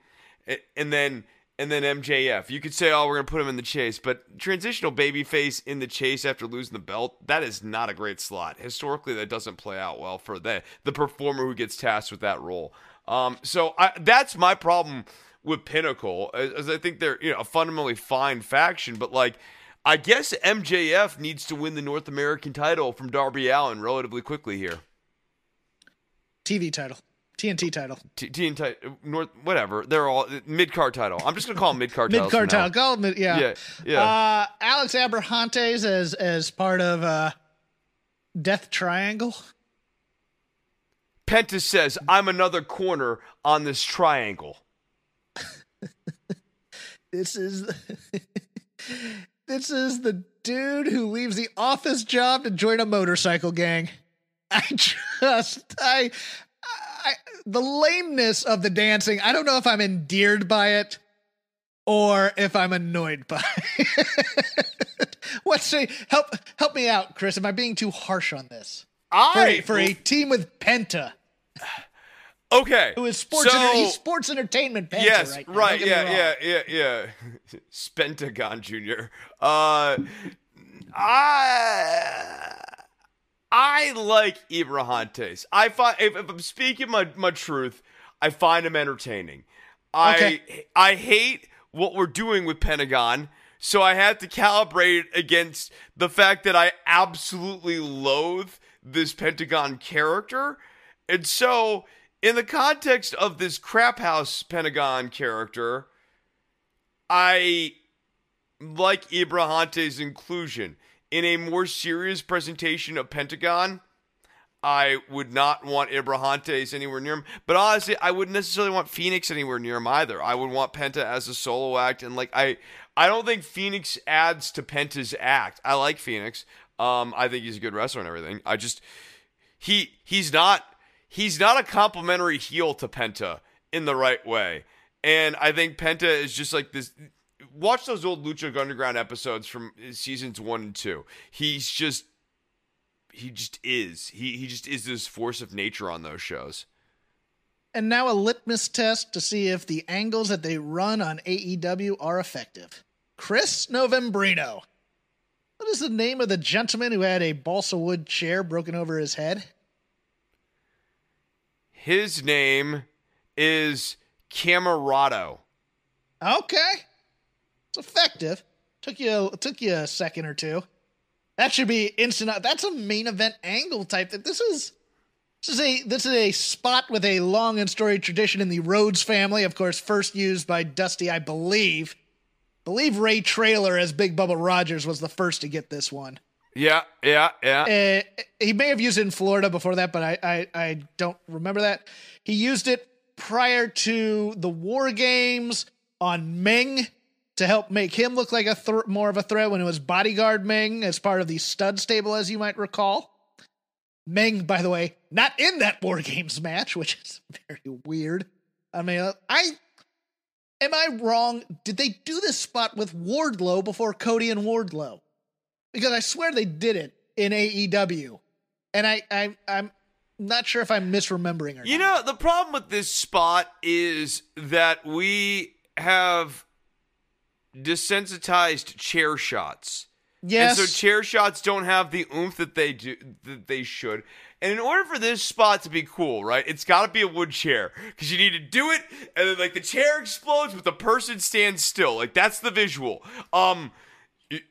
And then and then MJF. You could say, oh, we're going to put him in the chase, but transitional babyface in the chase after losing the belt, that is not a great slot. Historically, that doesn't play out well for the, the performer who gets tasked with that role. Um, so I, that's my problem with Pinnacle, as, as I think they're you know a fundamentally fine faction, but like I guess MJF needs to win the North American title from Darby Allin relatively quickly here. TV title. TNT title. T- TNT North whatever. They're all mid card title. I'm just gonna call them mid card title. mid card title. Call them yeah. Yeah. Yeah. Uh, Alex Abrahantes as as part of uh, Death Triangle. Penta says, "I'm another corner on this triangle." this is this is the dude who leaves the office job to join a motorcycle gang. I just I I, the lameness of the dancing, I don't know if I'm endeared by it or if I'm annoyed by it. What's say help help me out, Chris. Am I being too harsh on this? I for a, for a team with Penta. Okay. Who is sports so, he's sports entertainment Penta, Yes, right. right, yeah, yeah, yeah, yeah. Spentagon Jr. Uh I I like Abrahantes. I find if, if, I'm speaking my, my truth, I find him entertaining. I I hate what we're doing with Pentagon, so I have to calibrate against the fact that I absolutely loathe this Pentagon character. And so, in the context of this crap house Pentagon character, I like Abrahantes' inclusion in a more serious presentation of Pentagon, I would not want Abrahantes anywhere near him. But honestly, I wouldn't necessarily want Phoenix anywhere near him either. I would want Penta as a solo act, and like I, I don't think Phoenix adds to Penta's act. I like Phoenix. Um, I think he's a good wrestler and everything. I just he he's not he's not a complimentary heel to Penta in the right way. And I think Penta is just like this watch those old Lucha Underground episodes from seasons one and two. He's just he just is. He he just is this force of nature on those shows. And now a litmus test to see if the angles that they run on AEW are effective. Chris Novembrino. What is the name of the gentleman who had a balsa wood chair broken over his head? His name is Comoroto. Okay. It's effective. Took you took you a second or two. That should be instant. That's a main event angle type. That This is this is a this is a spot with a long and storied tradition in the Rhodes family. Of course, first used by Dusty, I believe. I believe Ray Traylor as Big Bubba Rogers was the first to get this one. Yeah, yeah, yeah. Uh, he may have used it in Florida before that, but I, I I don't remember that. He used it prior to the War Games on Meng to help make him look like a th- more of a threat when it was Bodyguard Meng as part of the stud stable, as you might recall. Meng, by the way, not in that War Games match, which is very weird. I mean, I am I wrong? Did they do this spot with Wardlow before Cody and Wardlow? Because I swear they did it in AEW, and I, I I'm not sure if I'm misremembering or you not. know the problem with this spot is that we have desensitized chair shots. Yes. And so chair shots don't have the oomph that they do that they should. And in order for this spot to be cool, right, it's got to be a wood chair because you need to do it, and then like the chair explodes, but the person stands still. Like that's the visual. Um,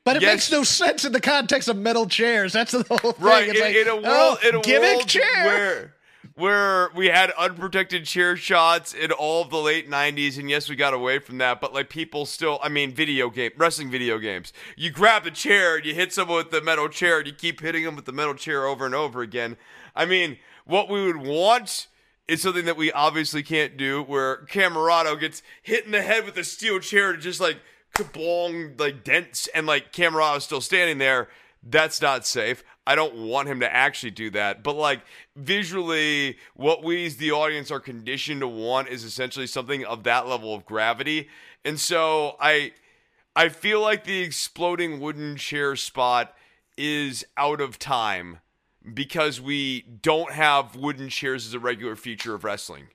but it yes. makes no sense in the context of metal chairs. That's the whole thing. Right. It's in, like, in a world, oh, in a gimmick world chair. where where we had unprotected chair shots in all of the late 90s and yes we got away from that but like people still i mean video game wrestling video games. You grab the chair and you hit someone with the metal chair and you keep hitting them with the metal chair over and over again. I mean what we would want is something that we obviously can't do where Comoroto gets hit in the head with a steel chair to just like kablong like dents and like Comoroto's still standing there That's not safe. I don't want him to actually do that. But like visually, what we as the audience are conditioned to want is essentially something of that level of gravity. And so I I feel like the exploding wooden chair spot is out of time because we don't have wooden chairs as a regular feature of wrestling.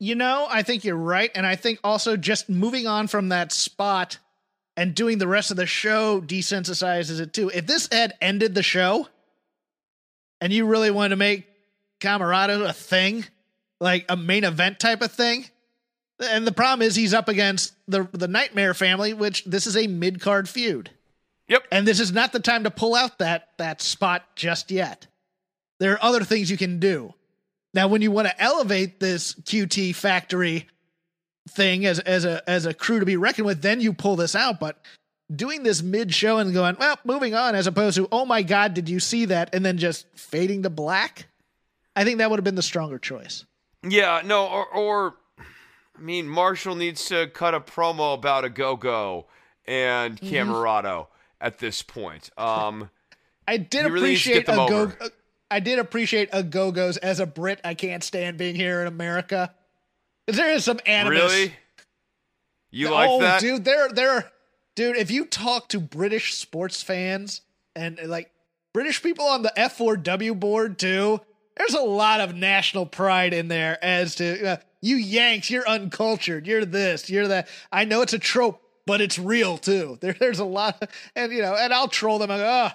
You know, I think you're right. And I think also just moving on from that spot and doing the rest of the show desensitizes it too. If this had ended the show and you really wanted to make Comoroto a thing, like a main event type of thing, and the problem is he's up against the the Nightmare family, which this is a mid card feud. Yep. And this is not the time to pull out that that spot just yet. There are other things you can do. Now, when you want to elevate this QT factory thing as as a as a crew to be reckoned with, then you pull this out. But doing this mid show and going, well, moving on, as opposed to, oh my god, did you see that? And then just fading to black. I think that would have been the stronger choice. Yeah, no, or, or I mean, Marshall needs to cut a promo about Ogogo and Mm-hmm. Comoroto at this point. Um, I did really appreciate a go. I did appreciate Ogogo's as a Brit. I can't stand being here in America. There is some animus. really? You like oh, that? dude, there, there, dude. If you talk to British sports fans and like British people on the F4W board too, there's a lot of national pride in there. As to uh, you Yanks, you're uncultured. You're this. You're that. I know it's a trope, but it's real too. There, there's a lot, of, and you know, and I'll troll them. I go, oh,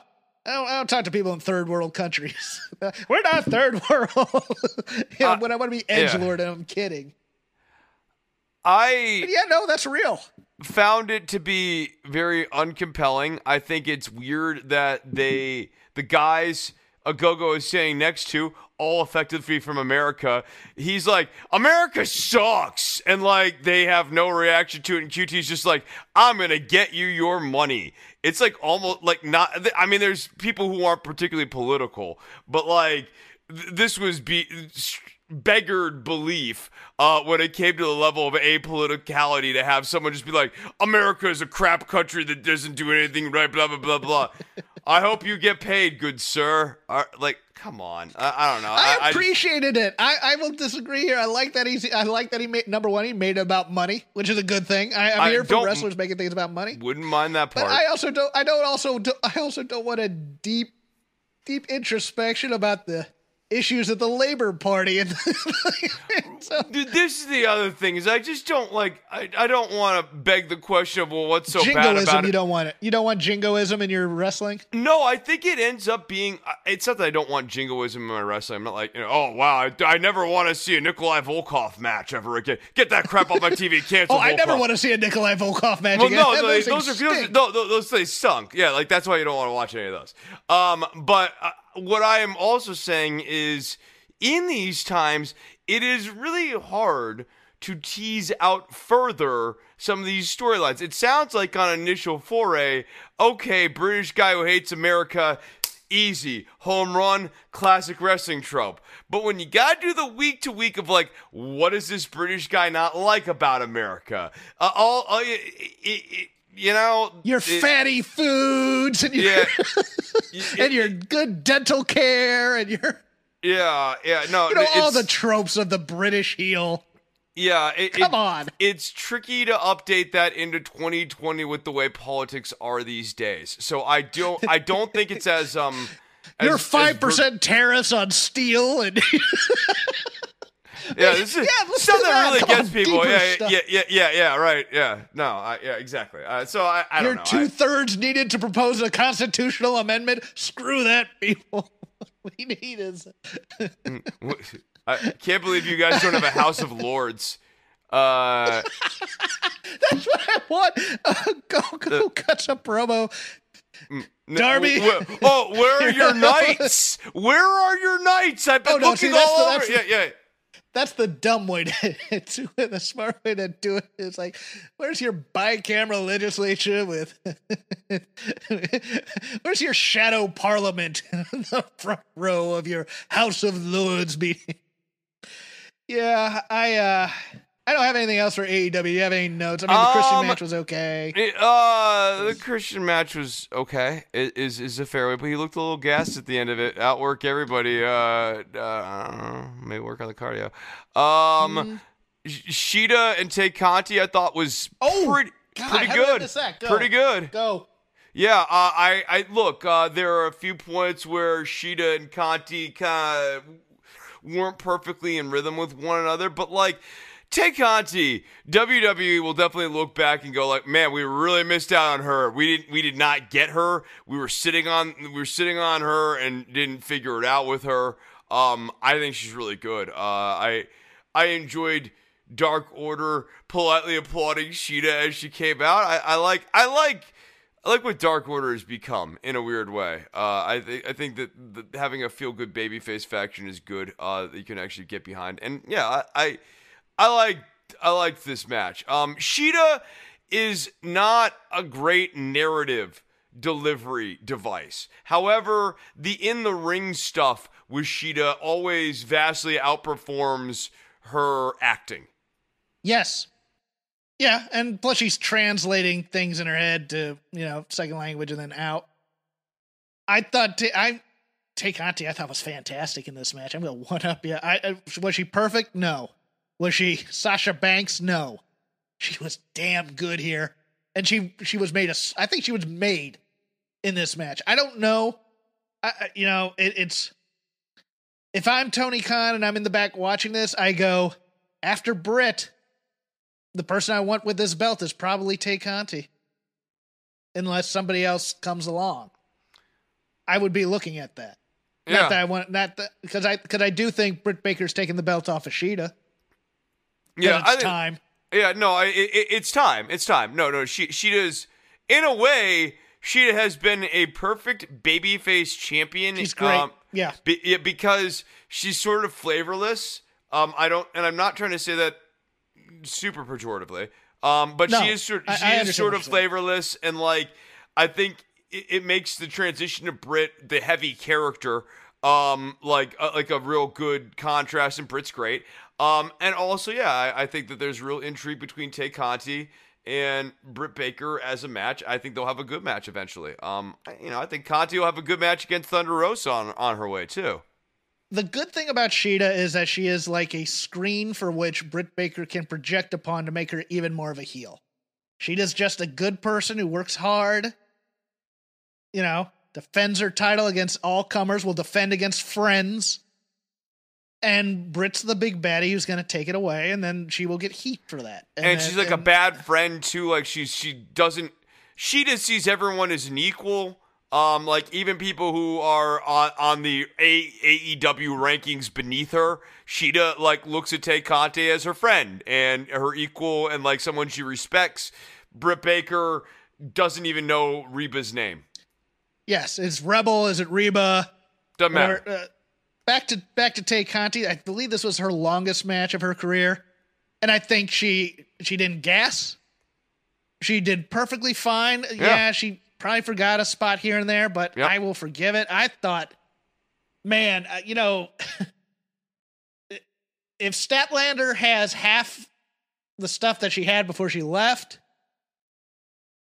I don't, I don't talk to people in third world countries. We're not third world. you know, Uh, when I want to be yeah. edge lord, and I'm kidding. I But yeah, no, that's real. found it to be very uncompelling. I think it's weird that they, the guys Ogogo is saying next to, all affected effectively from America, he's like, America sucks. And like, they have no reaction to it. And QT's just like, I'm going to get you your money. It's like almost like not, I mean, there's people who aren't particularly political, but like, th- this was be beggared belief uh, when it came to the level of apoliticality to have someone just be like, America is a crap country that doesn't do anything right, blah, blah, blah, blah. I hope you get paid, good sir. Uh, like, come on. I, I don't know. I, I, appreciated it. I, I will disagree here. I like that he's. I like that he made number one. He made it about money, which is a good thing. I, I'm I here for wrestlers making things about money. wouldn't mind that But part. I also don't. I don't also. Do, I also don't want a deep, deep introspection about the issues of the Labor Party and. so, Dude, this is the other thing is I just don't like I, I don't want to beg the question of well what's so bad about jingoism. it. You don't want it. You don't want jingoism in your wrestling. No, I think it ends up being. It's not that I don't want jingoism in my wrestling. I'm not like, you know, oh wow, I, I never want to see a Nikolai Volkov match ever again. Get that crap off my TV. Cancel. Oh, I never want to see a Nikolai Volkov match Well, again. no, Those those, are those, no, those, those things stunk. Yeah, like that's why you don't want to watch any of those. Um, but uh, what I am also saying is, in these times, it is really hard to tease out further some of these storylines. It sounds like on initial foray, okay, British guy who hates America. Easy, home run, classic wrestling trope. But when you gotta do the week to week of like, what does this British guy not like about America? Uh, all, all it, it, you know, your it- fatty foods and your yeah, and your good dental care and your yeah, yeah. No, you know all the tropes of the British heel. yeah. It, Come it- on. it's tricky to update that into 2020 with the way politics are these days. So I don't, I don't think it's as um. Your five percent tariffs on steel and Yeah, this is Yeah, stuff that, really gets people. Yeah, yeah, yeah, yeah, yeah, right. Yeah, no, I, yeah, exactly. Uh, so I, I your don't know. two thirds needed to propose a constitutional amendment. Screw that, people. we need is I can't believe you guys don't have a House of Lords. Uh, that's what I want. Uh, go go cut some promo. n- Darby. oh, where are your knights? Where are your knights? I've been Oh, no, looking see, all the- over. Yeah, yeah. That's the dumb way to do it. The smart way to do it is like, where's your bicameral legislature with? where's your shadow parliament in the front row of your House of Lords meeting? Yeah, I uh I don't have anything else for AEW. Do you have any notes? I mean, the Christian Um, match was okay. It- uh, the Christian match was okay. It is is a fair way, but he looked a little gassed at the end of it. Outwork everybody. Uh, uh I don't know, maybe work on the cardio. Um, Sh- Shida and Tay Conti, I thought was Oh, pretty God, pretty how did I good. Go. Pretty good. Go. Yeah, uh, I, I look. Uh, there are a few points where Shida and Conti kind of weren't perfectly in rhythm with one another, but like. Tay Conti, WWE will definitely look back and go like, "Man, we really missed out on her. We didn't, we did not get her. We were sitting on, we were sitting on her and didn't figure it out with her." Um, I think she's really good. Uh, I, I enjoyed Dark Order politely applauding Shida as she came out. I, I like, I like. I like what Dark Order has become in a weird way. Uh, I think I think that having a feel good babyface faction is good. Uh, that you can actually get behind, and yeah, I, I like I liked this match. Um, Shida is not a great narrative delivery device. However, the in the ring stuff with Shida always vastly outperforms her acting. Yes. Yeah, and plus she's translating things in her head to you know second language and then out. I thought t- I Tay Conti I thought was fantastic in this match. I'm gonna one up you. I, I was she perfect? No. Was she Sasha Banks? No. She was damn good here, and she she was made a I think she was made in this match. I don't know. I, you know it, it's if I'm Tony Khan and I'm in the back watching this, I go after Britt the person I want with this belt is probably Tay Conti. Unless somebody else comes along. I would be looking at that. Yeah. Not that I want not that because I because I do think Britt Baker's taking the belt off of Shida. Yeah, it's I think, time. Yeah, no, I, it, it- it's time. It's time. No, no, she she does. In a way, she has been a perfect babyface champion. She's great. um, yeah. be, yeah, because she's sort of flavorless. Um, I don't, and I'm not trying to say that super pejoratively. Um, but No, she is sort she I is sort of saying. flavorless, and like I think it, it makes the transition to Britt the heavy character. Um, like uh, like a real good contrast, and Britt's great. Um, and also, yeah, I, I think that there's real intrigue between Tay Conti and Britt Baker as a match. I think they'll have a good match eventually. Um, you know, I think Conti will have a good match against Thunder Rosa on on her way too. The good thing about Shida is that she is like a screen for which Britt Baker can project upon to make her even more of a heel. Shida's just a good person who works hard, you know, defends her title against all comers, will defend against friends. And Britt's the big baddie who's going to take it away, and then she will get heat for that. and, then- she's like a bad friend too. Like she's she doesn't she just sees everyone as an equal. Um, like even people who are on on the a- AEW rankings beneath her, Shida like looks at Tay Conti as her friend and her equal and like someone she respects. Britt Baker doesn't even know Reba's name. Yes, it's Rebel. Is it Reba? Doesn't matter. Whatever, uh, back to back to Tay Conti. I believe this was her longest match of her career, and I think she she didn't gas. She did perfectly fine. Yeah, she probably forgot a spot here and there, but Yep. I will forgive it. I thought, man, uh, you know, if Statlander has half the stuff that she had before she left,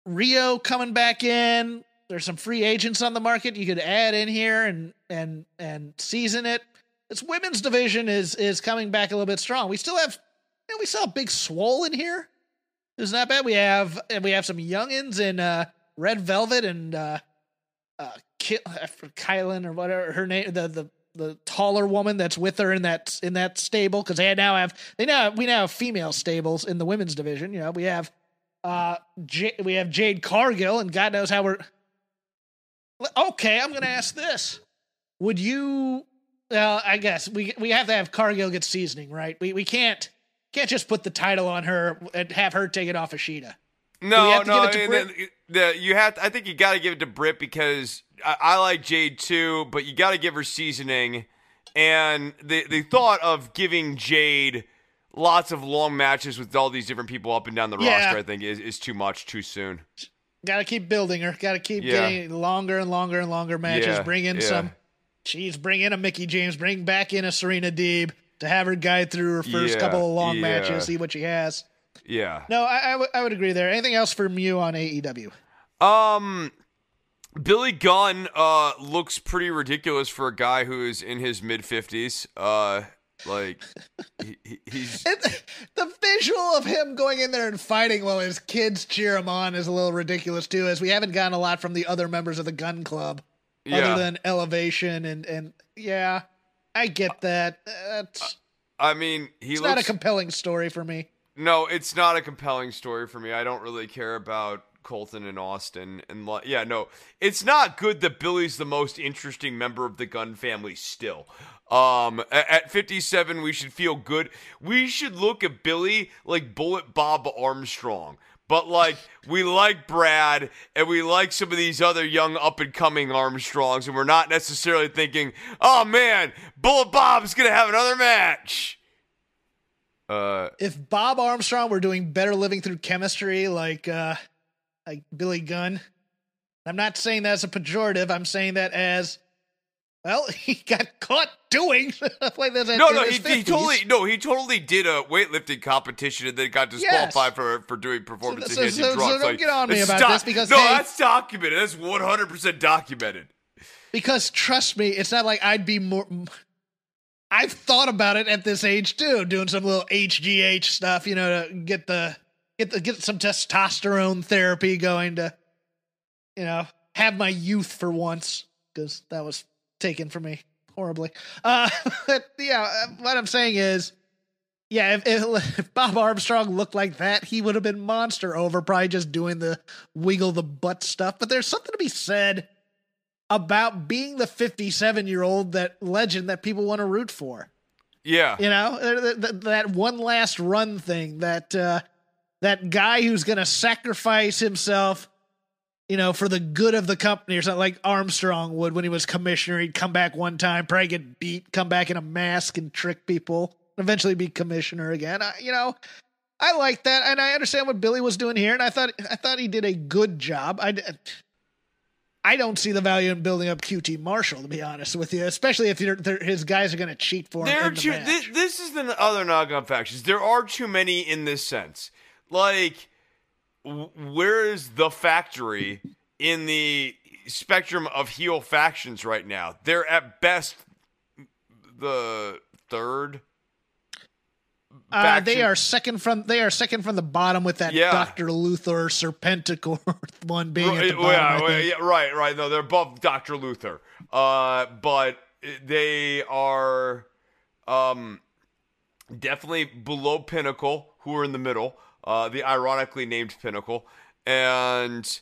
Riho coming back in. There's some free agents on the market you could add in here and and and season it. This women's division is is coming back a little bit strong. We still have, you know, we saw a big swole in here. Isn't bad? We have and we have some youngins in uh, Red Velvet and uh, uh, forget Kylan or whatever her name. The the the taller woman that's with her in that in that stable because they now have they now we now have female stables in the women's division. You know, we have uh J- we have Jade Cargill and God knows how we're. Okay, I'm going to ask this: Would you? Well, I guess we we have to have Cargill get seasoning, right? We we can't can't just put the title on her and have her take it off of Shida. No, have to no, give it to I mean, Britt? the, uh, the- you have. To, I think you got to give it to Britt because I, I like Jade too, but you got to give her seasoning. And the the thought of giving Jade lots of long matches with all these different people up and down the Yeah. roster, I think is, is too much too soon. Got to keep building her. Got to keep Yeah. getting longer and longer and longer matches. Yeah, bring in yeah. some. Jeez, bring in a Mickie James. Bring back in a Serena Deeb. to have her guide through her first couple of long matches, see what she has. Yeah. No, I, I, w- I would agree there. Anything else from you on AEW? Um, Billy Gunn uh looks pretty ridiculous for a guy who is in his mid fifties. Uh, like he, he- he's the visual of him going in there and fighting while his kids cheer him on is a little ridiculous too, as we haven't gotten a lot from the other members of the Gunn Club, yeah. other than Elevation and and yeah, I get uh, that. That's uh, I mean, he it's looks not a compelling story for me. no. It's not a compelling story for me. I don't really care about Colton and Austin and yeah, no. It's not good that Billy's the most interesting member of the Gunn family still. Um, at 57, we should feel good. We should look at Billy like Bullet Bob Armstrong. But like we like Brad and we like some of these other young up and coming Armstrongs, and we're not necessarily thinking, "Oh man, Bullet Bob's gonna have another match." Uh, If Bob Armstrong were doing better living through chemistry, like uh, like Billy Gunn, I'm not saying that as a pejorative. I'm saying that as well, he got caught doing stuff like this. no, no, he, he totally no, he totally did a weightlifting competition and then got disqualified for for doing performance So- so- enhancing so- so drugs. don't Like, get on me about doc- this because, no, hey- that's documented. That's 100 percent documented. Because trust me, it's not like I'd be more. I've thought about it at this age too, doing some little HGH stuff, you know, to get the get the get some testosterone therapy going to, you know, have my youth for once because that was taken from me horribly. Uh, but yeah, uh, what I'm saying is, yeah, if, if, if Bob Armstrong looked like that, he would have been monster over, probably just doing the wiggle the butt stuff. But there's something to be said about being the 57 year old that legend that people want to root for. Yeah, You know, Th- th- that one last run thing that uh, that guy who's going to sacrifice himself, you know, for the good of the company or something like Armstrong would when he was commissioner. He'd come back one time, probably get beat, come back in a mask and trick people, eventually be commissioner again. I, you know, I like that, and I understand what Billy was doing here, and I thought I thought he did a good job. I. I don't see the value in building up QT Marshall, to be honest with you, especially if you're, his guys are going to cheat for him. there the too. match. This, this is the other knock-on factions. There are too many in this sense. Like, where is the factory in the spectrum of heel factions right now? They're at best the third. Uh, they are second from they are second from the bottom with that Yeah. Doctor Luther Serpenticore one being at Right, the bottom. yeah, I yeah, right, right. No, they're above Dr. Luther. Uh, but they are um, definitely below Pinnacle, who are in the middle. Uh, the ironically named Pinnacle, and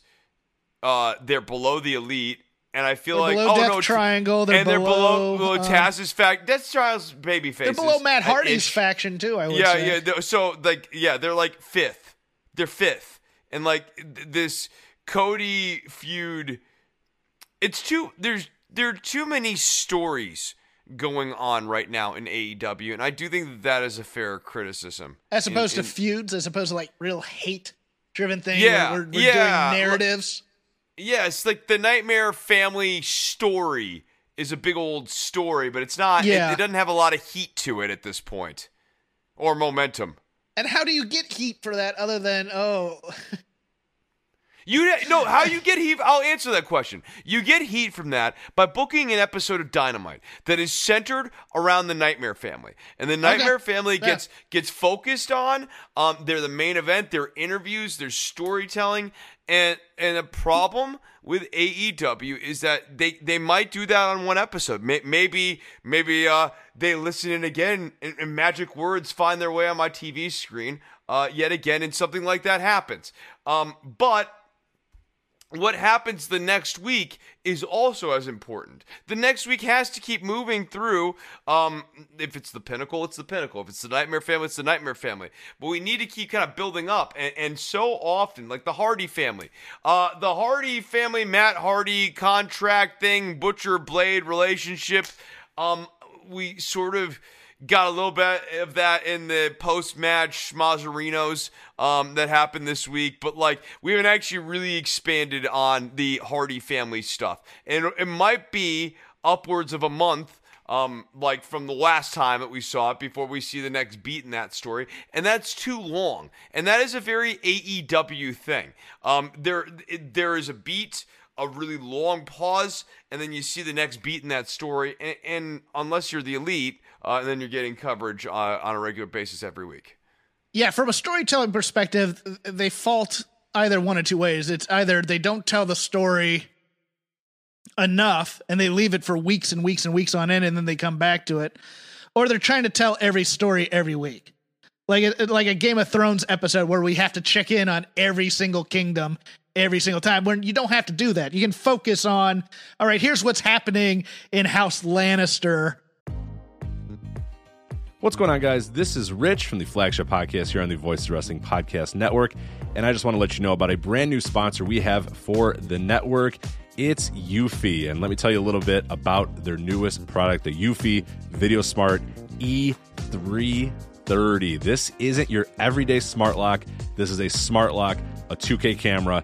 uh, they're below the Elite. And I feel They're like below oh Death no, Triangle. They're and they're below, below uh, Taz's fact. Death Trials baby faces. They're below Matt Hardy's faction too. I would yeah, say. yeah. So like, yeah, they're like fifth. They're fifth, and like th- this Cody feud. It's too there's there are too many stories going on right now in AEW, and I do think that that is a fair criticism. As opposed in- to feuds, as opposed to like real hate driven thing. Yeah, we're, we're yeah, doing narratives. yeah, it's like the Nightmare Family story is a big old story, but it's not. it- Yeah. it doesn't have a lot of heat to it at this point, or momentum. And how do you get heat for that other than oh You no, how you get heat? I'll answer that question. You get heat from that by booking an episode of Dynamite that is centered around the Nightmare Family, and the Nightmare Family Yeah. gets gets focused on. Um, they're the main event. Their interviews, their storytelling, and and the problem with AEW is that they they might do that on one episode. May, maybe maybe uh they listen in again, and, and magic words find their way on my TV screen. Uh, yet again, and something like that happens. Um, but what happens the next week is also as important. The next week has to keep moving through. Um, if it's the pinnacle, it's the pinnacle. If it's the nightmare family, it's the nightmare family. But we need to keep kind of building up. And, and so often, like the Hardy family, uh, the Hardy family, Matt Hardy contract thing, Butcher Blade relationship, um, we sort of got a little bit of that in the post-match schmazerinos um, that happened this week, but like we haven't actually really expanded on the Hardy family stuff, and it might be upwards of a month um, like from the last time that we saw it before we see the next beat in that story, and that's too long. And that is a very AEW thing. Um, there, there is a beat, a really long pause, and then you see the next beat in that story. And, and unless you're the elite, uh, and then you're getting coverage uh, on a regular basis every week. Yeah, from a storytelling perspective, they fault either one of two ways. It's either they don't tell the story enough and they leave it for weeks and weeks and weeks on end and then they come back to it or they're trying to tell every story every week like a, like a game of thrones episode where we have to check in on every single kingdom every single time when you don't have to do that you can focus on all right here's what's happening in house lannister What's going on, guys? This is Rich from the flagship podcast here on the Voice Wrestling Podcast Network. And I just want to let you know about a brand new sponsor we have for the network. It's Eufy. And let me tell you a little bit about their newest product, the Eufy Video Smart E330. This isn't your everyday smart lock. This is a smart lock, a 2K camera,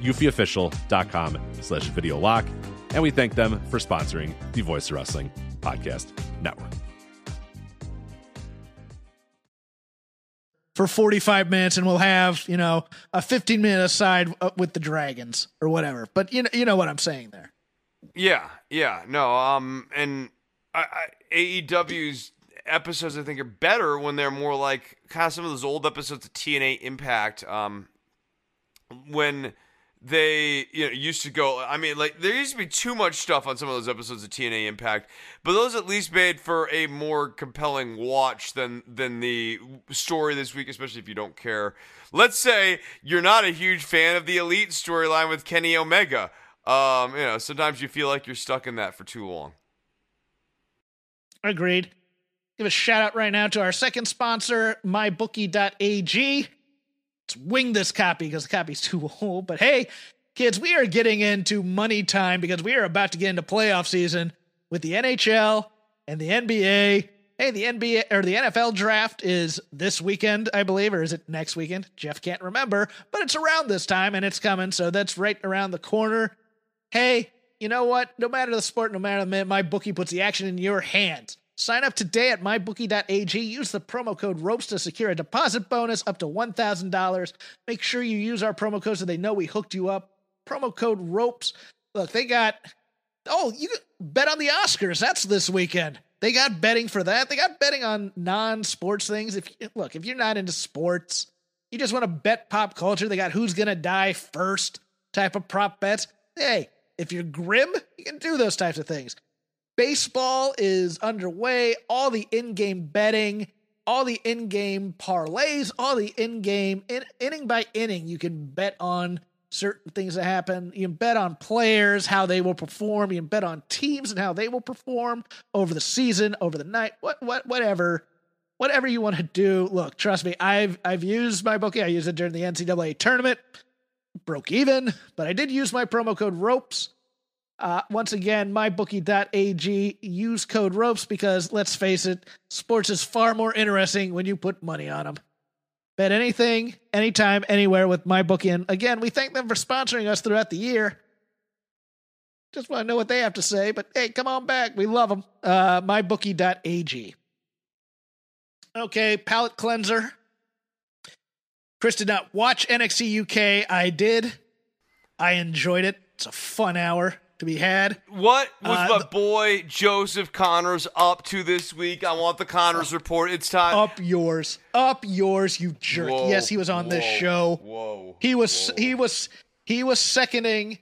eufyofficial.com slash video lock. And we thank them for sponsoring the Voice of Wrestling Podcast Network. for 45 minutes and we'll have, you know, a 15 minute aside uh, with the dragons or whatever. But you know, you know what I'm saying there. Yeah, yeah, no, um, and I, I, AEW's episodes I think are better when they're more like kind of some of those old episodes of TNA Impact, um, when they you know used to go i mean like there used to be too much stuff on some of those episodes of tna impact but those at least made for a more compelling watch than than the story this week especially if you don't care. Let's say you're not a huge fan of the elite storyline with kenny omega. Um you know sometimes you feel like you're stuck in that for too long. Agreed. Give a shout out right now to our second sponsor mybookie.ag wing this copy because the copy's too old. But hey, kids, we are getting into money time because we are about to get into playoff season with the NHL and the NBA. Hey, the NBA or the NFL draft is this weekend, I believe, or is it next weekend? Jeff can't remember, but it's around this time and it's coming, so that's right around the corner. Hey, you know what? No matter the sport, no matter the minute, my bookie puts the action in your hands. Sign up today at mybookie.ag. Use the promo code ROPES to secure a deposit bonus up to $1,000. Make sure you use our promo code so they know we hooked you up. Promo code ROPES. Look, they got, oh, you bet on the Oscars. That's this weekend. They got betting for that. They got betting on non sports things. If Look, if you're not into sports, you just want to bet pop culture, they got who's going to die first type of prop bets. Hey, if you're grim, you can do those types of things. Baseball is underway. All the in game betting, all the in game parlays, all the in game in, inning by inning, you can bet on certain things that happen. You can bet on players, how they will perform. You can bet on teams and how they will perform over the season, over the night, what, what, whatever, whatever you want to do. Look, trust me, I've, I've used my bookie. I used it during the NCAA tournament, broke even, but I did use my promo code ropes. Uh, once again, mybookie.ag, use code ropes because let's face it, sports is far more interesting when you put money on them. Bet anything, anytime, anywhere with MyBookie. And again, we thank them for sponsoring us throughout the year. Just want to know what they have to say, but hey, come on back. We love them. Uh, mybookie.ag. Okay, palate cleanser. Chris did not watch NXT UK. I did. I enjoyed it. It's a fun hour to be had. What was Uh, my the- boy Joseph Connors up to this week? I want the Connors report. It's time. Up yours. Up yours, you jerk. Whoa, yes, he was on this show. Whoa. He was whoa. he was he was seconding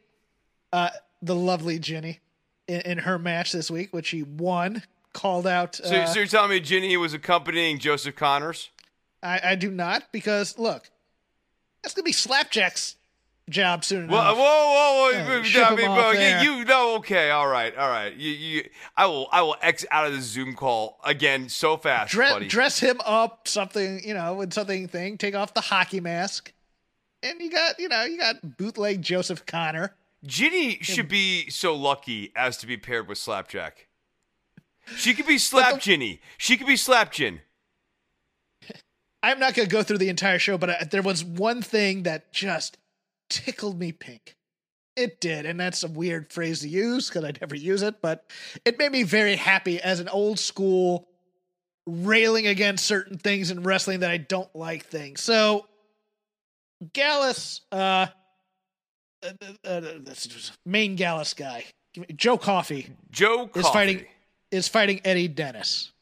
uh the lovely Jenny in, in her match this week, which he won. Called out. So, uh, so you're telling me Jinny was accompanying Joseph Connors? I, I do not because look, that's gonna be Slapjack's job soon Whoa, whoa, whoa! whoa. Yeah, I mean, well, off you, you know, okay, all right, all right. You, you, I will, I will X out of the Zoom call again so fast, Dre- buddy. dress him up something you know with something thing. Take off the hockey mask, and you got you know you got bootleg Joseph Connor. Jinny should be so lucky as to be paired with Slapjack. She could be Slap Ginny. She could be Slap Gin. I'm not going to go through the entire show, but uh there was one thing that just tickled me pink. It did, and that's a weird phrase to use because I never use it, but it made me very happy as an old school railing against certain things in wrestling that I don't like things. So, Gallus, uh, uh, uh, uh, main Gallus guy, Joe Coffey, Joe is fighting is fighting Eddie Dennis.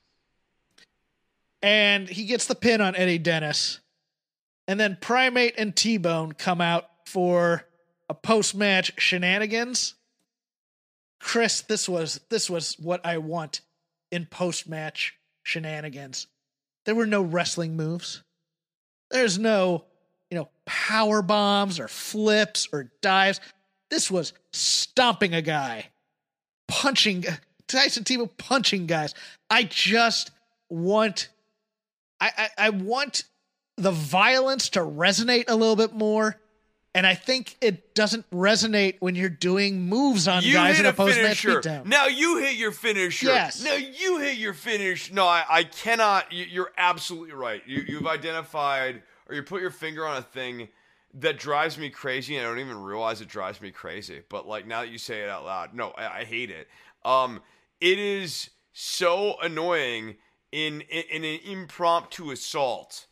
And he gets the pin on Eddie Dennis. And then Primate and T Bone come out for a post match shenanigans. Chris, this was this was what I want in post match shenanigans. There were no wrestling moves. There's no, you know, power bombs or flips or dives. This was stomping a guy, punching Tyson T-Bone punching guys. I just want I, I, I want the violence to resonate a little bit more. And I think it doesn't resonate when you're doing moves on You guys a post match beatdown. Now you hit your finisher. Yes. Now you hit your finish. No, I, I cannot. you- You're absolutely right. You, you've identified or you put your finger on a thing that drives me crazy, and I don't even realize it drives me crazy. But like now that you say it out loud, no, I, I hate it. Um, it is so annoying in in, in an impromptu assault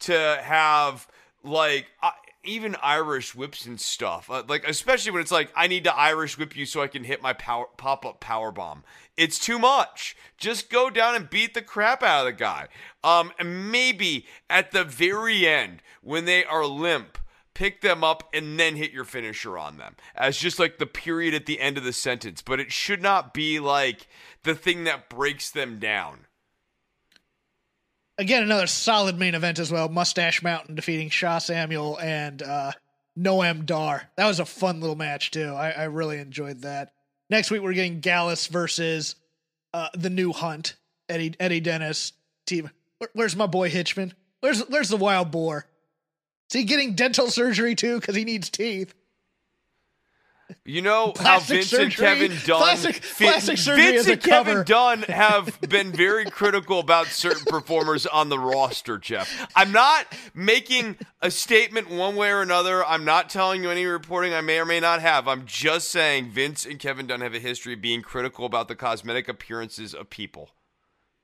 to have like uh, even Irish whips and stuff. Uh, like especially when it's like I need to Irish whip you so I can hit my power pop up power bomb. It's too much. Just go down and beat the crap out of the guy. Um, and maybe at the very end when they are limp. Pick them up and then hit your finisher on them as just like the period at the end of the sentence. But it should not be like the thing that breaks them down. Again, another solid main event as well. Mustache Mountain defeating Sha Samuel and uh, Noam Dar. That was a fun little match too. I, I really enjoyed that. Next week we're getting Gallus versus uh, the new Hunt. Eddie Eddie Dennis team. Where, where's my boy Hitchman? Where's where's the wild boar? Is he getting dental surgery too because he needs teeth? You know Plastic how Vince and Kevin Dunn, plastic- fi- plastic surgery Vince and Kevin cover. Dunn have been very critical about certain performers on the roster. Jeff, I'm not making a statement one way or another. I'm not telling you any reporting I may or may not have. I'm just saying Vince and Kevin Dunn have a history of being critical about the cosmetic appearances of people.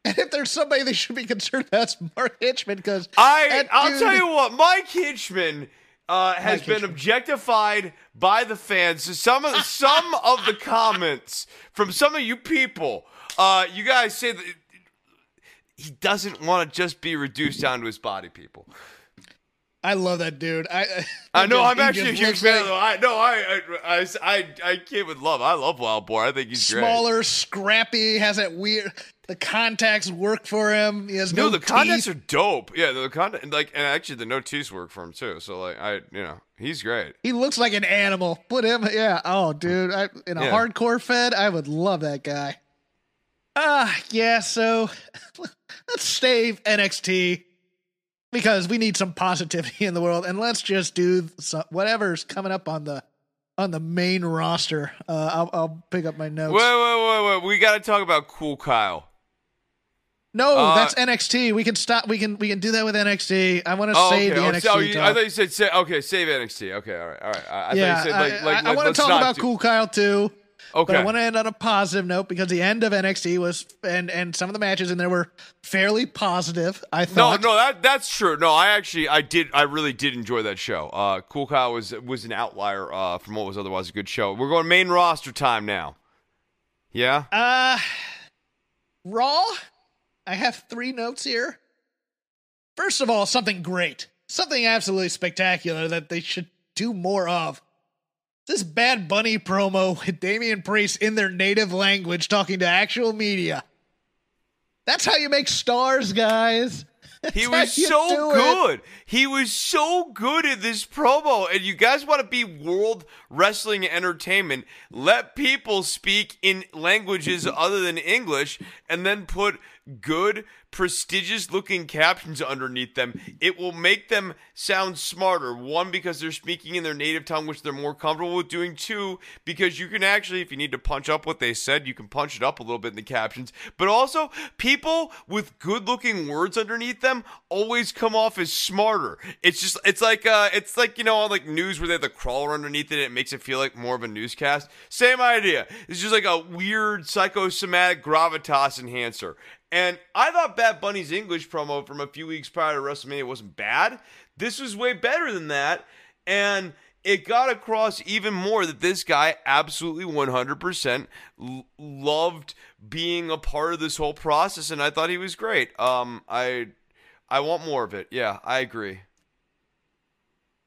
And if there's somebody they should be concerned about, it's Mark Hitchman because I I'll tell you what, Mike Hitchman uh, has been objectified by the fans. So some of some of the comments from some of you people, uh, you guys say that he doesn't want to just be reduced down to his body. People, I love that dude. I I know. I'm actually a huge fan. like Though. I no. I I I I, I kid with love. I love Wild Boar. I think he's great. Smaller, scrappy, has that weird. The contacts work for him. He has no, No, the contacts are dope. Yeah, the contact like, and actually the no teeth work for him too. So like, I you know, he's great. He looks like an animal. Put him, yeah. Oh, dude, I, in a Yeah. hardcore fed, I would love that guy. Ah, yeah. So let's save NXT because we need some positivity in the world, and let's just do some, whatever's coming up on the on the main roster. Uh, I'll, I'll pick up my notes. Wait, wait, wait, wait. We got to talk about Cool Kyle. no, uh, that's NXT. We can stop. We can we can do that with NXT. I want to Oh, save okay. the Oh, NXT. so you- I thought you said sa- okay, save NXT. Okay, all right, all right. I, I yeah, thought you said like I, like I, let- want to talk about do- Cool Kyle too. Okay. But I want to end on a positive note because the end of NXT was and and some of the matches in there were fairly positive. I No, thought. no, that that's true. No, I actually, I did, I really did enjoy that show. Uh, cool Kyle was was an outlier uh, from what was otherwise a good show. We're going main roster time now. Yeah. Uh, Raw. I have three notes here. First of all, something great, something absolutely spectacular that they should do more of. This Bad Bunny promo with Damian Priest in their native language talking to actual media. That's how you make stars, guys. He was so do it. good. He was so good at this promo. And you guys want to be world wrestling entertainment? Let people speak in languages other than English and then put good, prestigious looking captions underneath them. It will make them sound smarter. One, because they're speaking in their native tongue, which they're more comfortable with doing. Two, because you can actually, if you need to punch up what they said, you can punch it up a little bit in the captions. But also, people with good looking words underneath them always come off as smarter. It's just, it's like, uh, it's like, you know, on like news where they have the crawler underneath it, it makes it feel like more of a newscast. Same idea. It's just like a weird psychosomatic gravitas enhancer. And I thought Bad Bunny's English promo from a few weeks prior to WrestleMania wasn't bad. This was way better than that. And it got across even more that this guy absolutely 100% l- loved being a part of this whole process. And I thought he was great. Um, I, I want more of it. Yeah, I agree.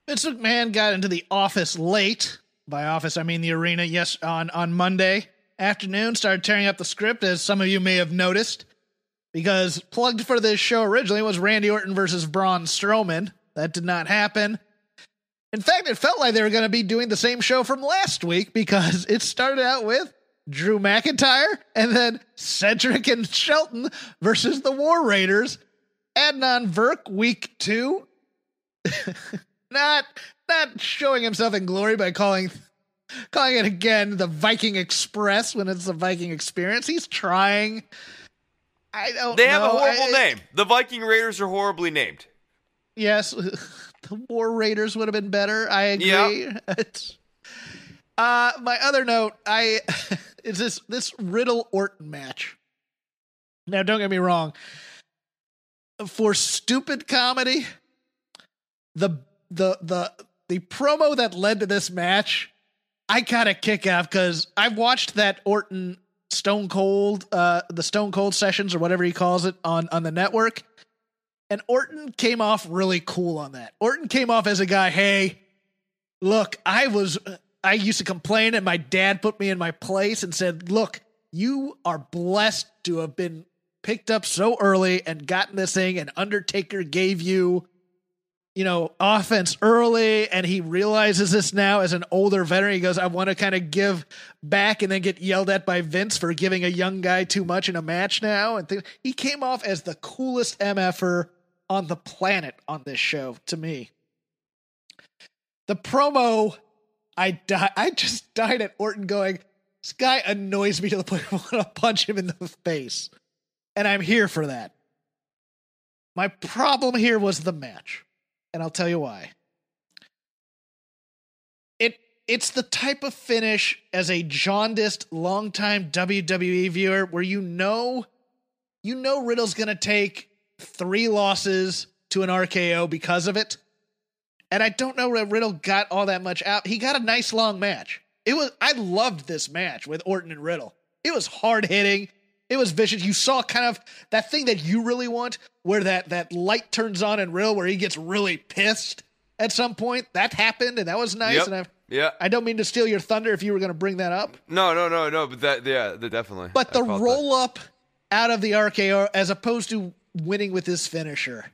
Vince McMahon got into the office late. By office, I mean the arena. Yes, on on Monday afternoon, started tearing up the script, as some of you may have noticed, because plugged for this show originally was Randy Orton versus Braun Strowman. That did not happen. In fact, it felt like they were going to be doing the same show from last week because it started out with Drew McIntyre and then Cedric and Shelton versus the War Raiders. Adnan Virk, week two, not not showing himself in glory by calling calling it again the Viking Express when it's the Viking Experience. He's trying. I don't. They have a horrible I- name. The Viking Raiders are horribly named. Yes, the War Raiders would have been better. I agree. It's, uh, my other note, I is this this Riddle Orton match. Now, don't get me wrong. For stupid comedy, the the the the promo that led to this match, I got a kick out because I've watched that Orton Stone Cold, uh, the Stone Cold sessions or whatever he calls it on on the network. And Orton came off really cool on that. Orton came off as a guy, hey, look, I was, I used to complain, and my dad put me in my place and said, look, you are blessed to have been picked up so early and gotten this thing, and Undertaker gave you, you know, offense early, and he realizes this now as an older veteran. He goes, I want to kind of give back and then get yelled at by Vince for giving a young guy too much in a match now. And th- he came off as the coolest MFer on the planet on this show to me. The promo, I di- I just died at Orton going, this guy annoys me to the point I want to punch him in the face. And I'm here for that. My problem here was the match. And I'll tell you why. It it's the type of finish as a jaundiced longtime WWE viewer where you know you know Riddle's gonna take three losses to an RKO because of it. And I don't know that Riddle got all that much out. He got a nice long match. It was I loved this match with Orton and Riddle. It was hard hitting. It was vicious. You saw kind of that thing that you really want, where that that light turns on in real, where he gets really pissed. at some point. That happened, and that was nice. Yep. And I, Yeah. I don't mean to steal your thunder if you were going to bring that up, No, no, no, no. But that, yeah, that definitely. but I the felt that. roll up out of the RKO as opposed to winning with his finisher,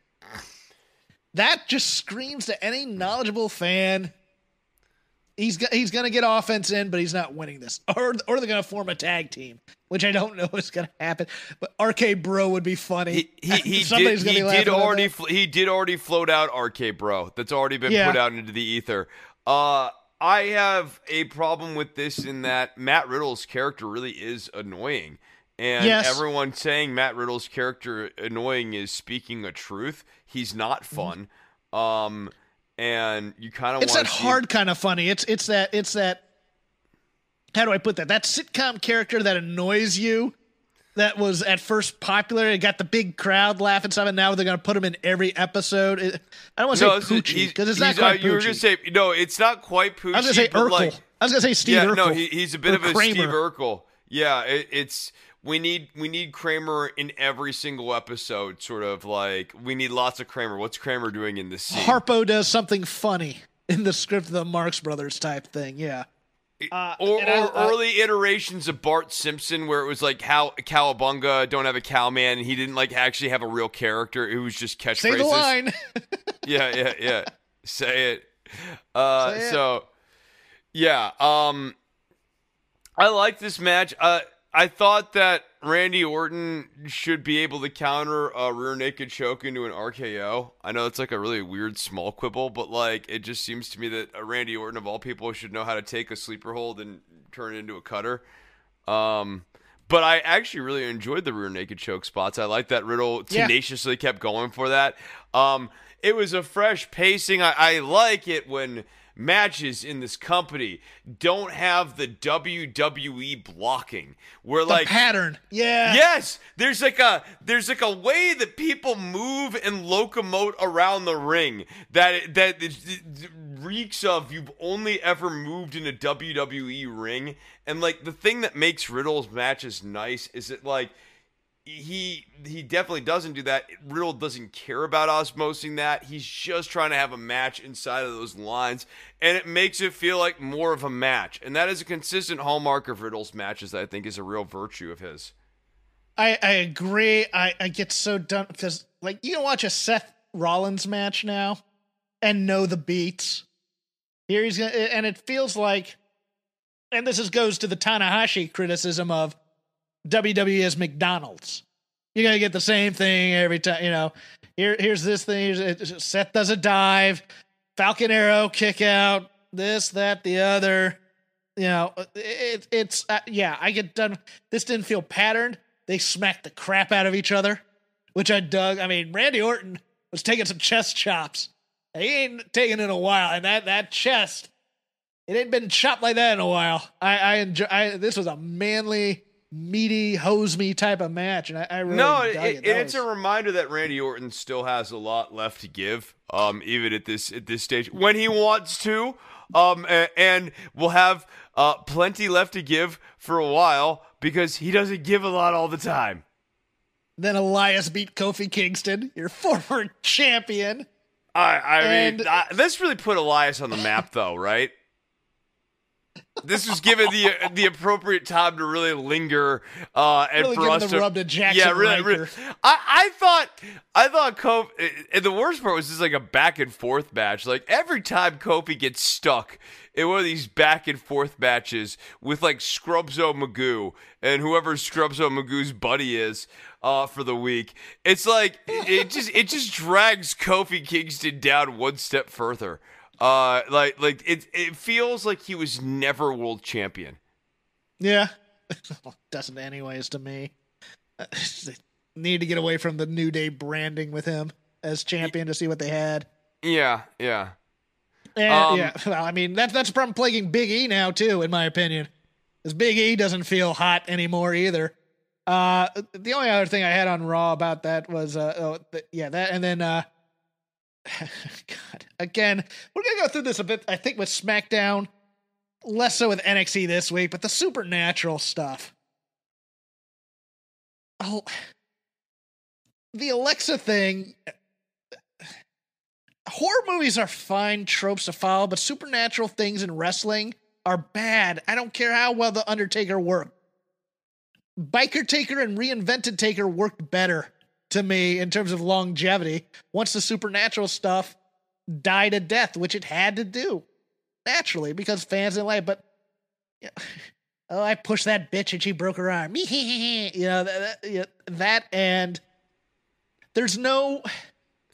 that just screams to any knowledgeable fan. He's he's going to get offense in, but he's not winning this, or or they're going to form a tag team, which I don't know is going to happen. But RK Bro would be funny. He he, he Somebody's did gonna he be did already fl- he did already float out RK Bro. That's already been Yeah. put out into the ether. Uh I have a problem with this in that Matt Riddle's character really is annoying. And Yes. everyone saying Matt Riddle's character annoying is speaking a truth. He's not fun. Um and you kind of Mm-hmm. it's that hard kind of funny. It's it's that it's that. How do I put that? That sitcom character that annoys you. That was at first popular. It got the big crowd laughing stuff, and now they're going to put him in every episode. It, I don't want to no, say Poochie because it's not quite uh, you were gonna say no, it's not quite Poochie. I was going to say Urkel. like, I was going to say Steve yeah, Urkel. no, he, he's a bit of a Kramer. Steve Urkel. Yeah, it, it's we need we need Kramer in every single episode. Sort of like we need lots of Kramer. What's Kramer doing in this scene? Harpo does something funny in the script of the Marx Brothers type thing. Yeah. Uh, or, I- or I- early iterations of Bart Simpson, where it was like how Cowabunga don't have a cowman, and he didn't like actually have a real character. It was just catchphrases. say the line. yeah, yeah, yeah. Say it. Uh, Say it. So, yeah. Um, I like this match. Uh, I thought that Randy Orton should be able to counter a rear naked choke into an RKO. I know it's like a really weird small quibble, but like it just seems to me that a Randy Orton of all people should know how to take a sleeper hold and turn it into a cutter. Um, but I actually really enjoyed the rear naked choke spots. I like that Riddle Yeah. tenaciously kept going for that. Um, it was a fresh pacing. I, I like it when matches in this company don't have the WWE blocking, where the like pattern. Yeah. Yes, there's like a there's like a way that people move and locomote around the ring that that it, it reeks of you've only ever moved in a WWE ring. And like the thing that makes Riddle's matches nice is that like he he definitely doesn't do that. Riddle doesn't care about osmosing that. He's just trying to have a match inside of those lines, and it makes it feel like more of a match. And that is a consistent hallmark of Riddle's matches that I think is a real virtue of his. I, I agree. I, I get so done because like you can watch a Seth Rollins match now and know the beats. Here he's gonna and it feels like and this is goes to the Tanahashi criticism of WWE as McDonald's. You're gonna get the same thing every time, you know. Here here's this thing. Here's, Seth does a dive, Falcon Arrow kick out, this, that, the other. You know, it, it's uh, yeah. I get done. This didn't feel patterned. They smacked the crap out of each other, which I dug. I mean, Randy Orton was taking some chest chops. He ain't taken in a while, and that that chest, it ain't been chopped like that in a while. I I enjoy. I, this was a manly, meaty, hose me type of match, and I, I really no, it, it. it's a reminder that Randy Orton still has a lot left to give, um, even at this at this stage when he wants to, um, a- and will have uh, plenty left to give for a while because he doesn't give a lot all the time. then Elias beat Kofi Kingston, your former champion. I, I And- mean, I, this really put Elias on the map, though, right? This was given the the appropriate time to really linger uh, and Really for us the to rub to Jackson yeah, really, really. I, I thought I thought Kofi, and the worst part was just like a back and forth match. Like every time Kofi gets stuck in one of these back and forth matches with like Scrubzo Magoo and whoever Scrubzo Magoo's buddy is uh, for the week, it's like it just it just drags Kofi Kingston down one step further. Uh, like like it it feels like he was never world champion. Yeah. Doesn't anyways to me. Need to get away from the New Day branding with him as champion to see what they had. Yeah, yeah. And, Um, yeah, well, I mean that's that's a problem plaguing Big E now too, in my opinion. Because Big E doesn't feel hot anymore either. Uh, the only other thing I had on Raw about that was uh, oh, th- yeah, that and then uh, God, again, we're gonna go through this a bit. I think with SmackDown, less so with NXT this week, but the Supernatural stuff. Oh, the Alexa thing. horror movies are fine tropes to follow, but supernatural things in wrestling are bad. I don't care how well the Undertaker worked. Biker Taker and Reinvented Taker worked better to me in terms of longevity once the supernatural stuff died a death, which it had to do naturally because fans didn't like. it. But yeah, oh, I pushed that bitch and she broke her arm. you know that, that, that and there's no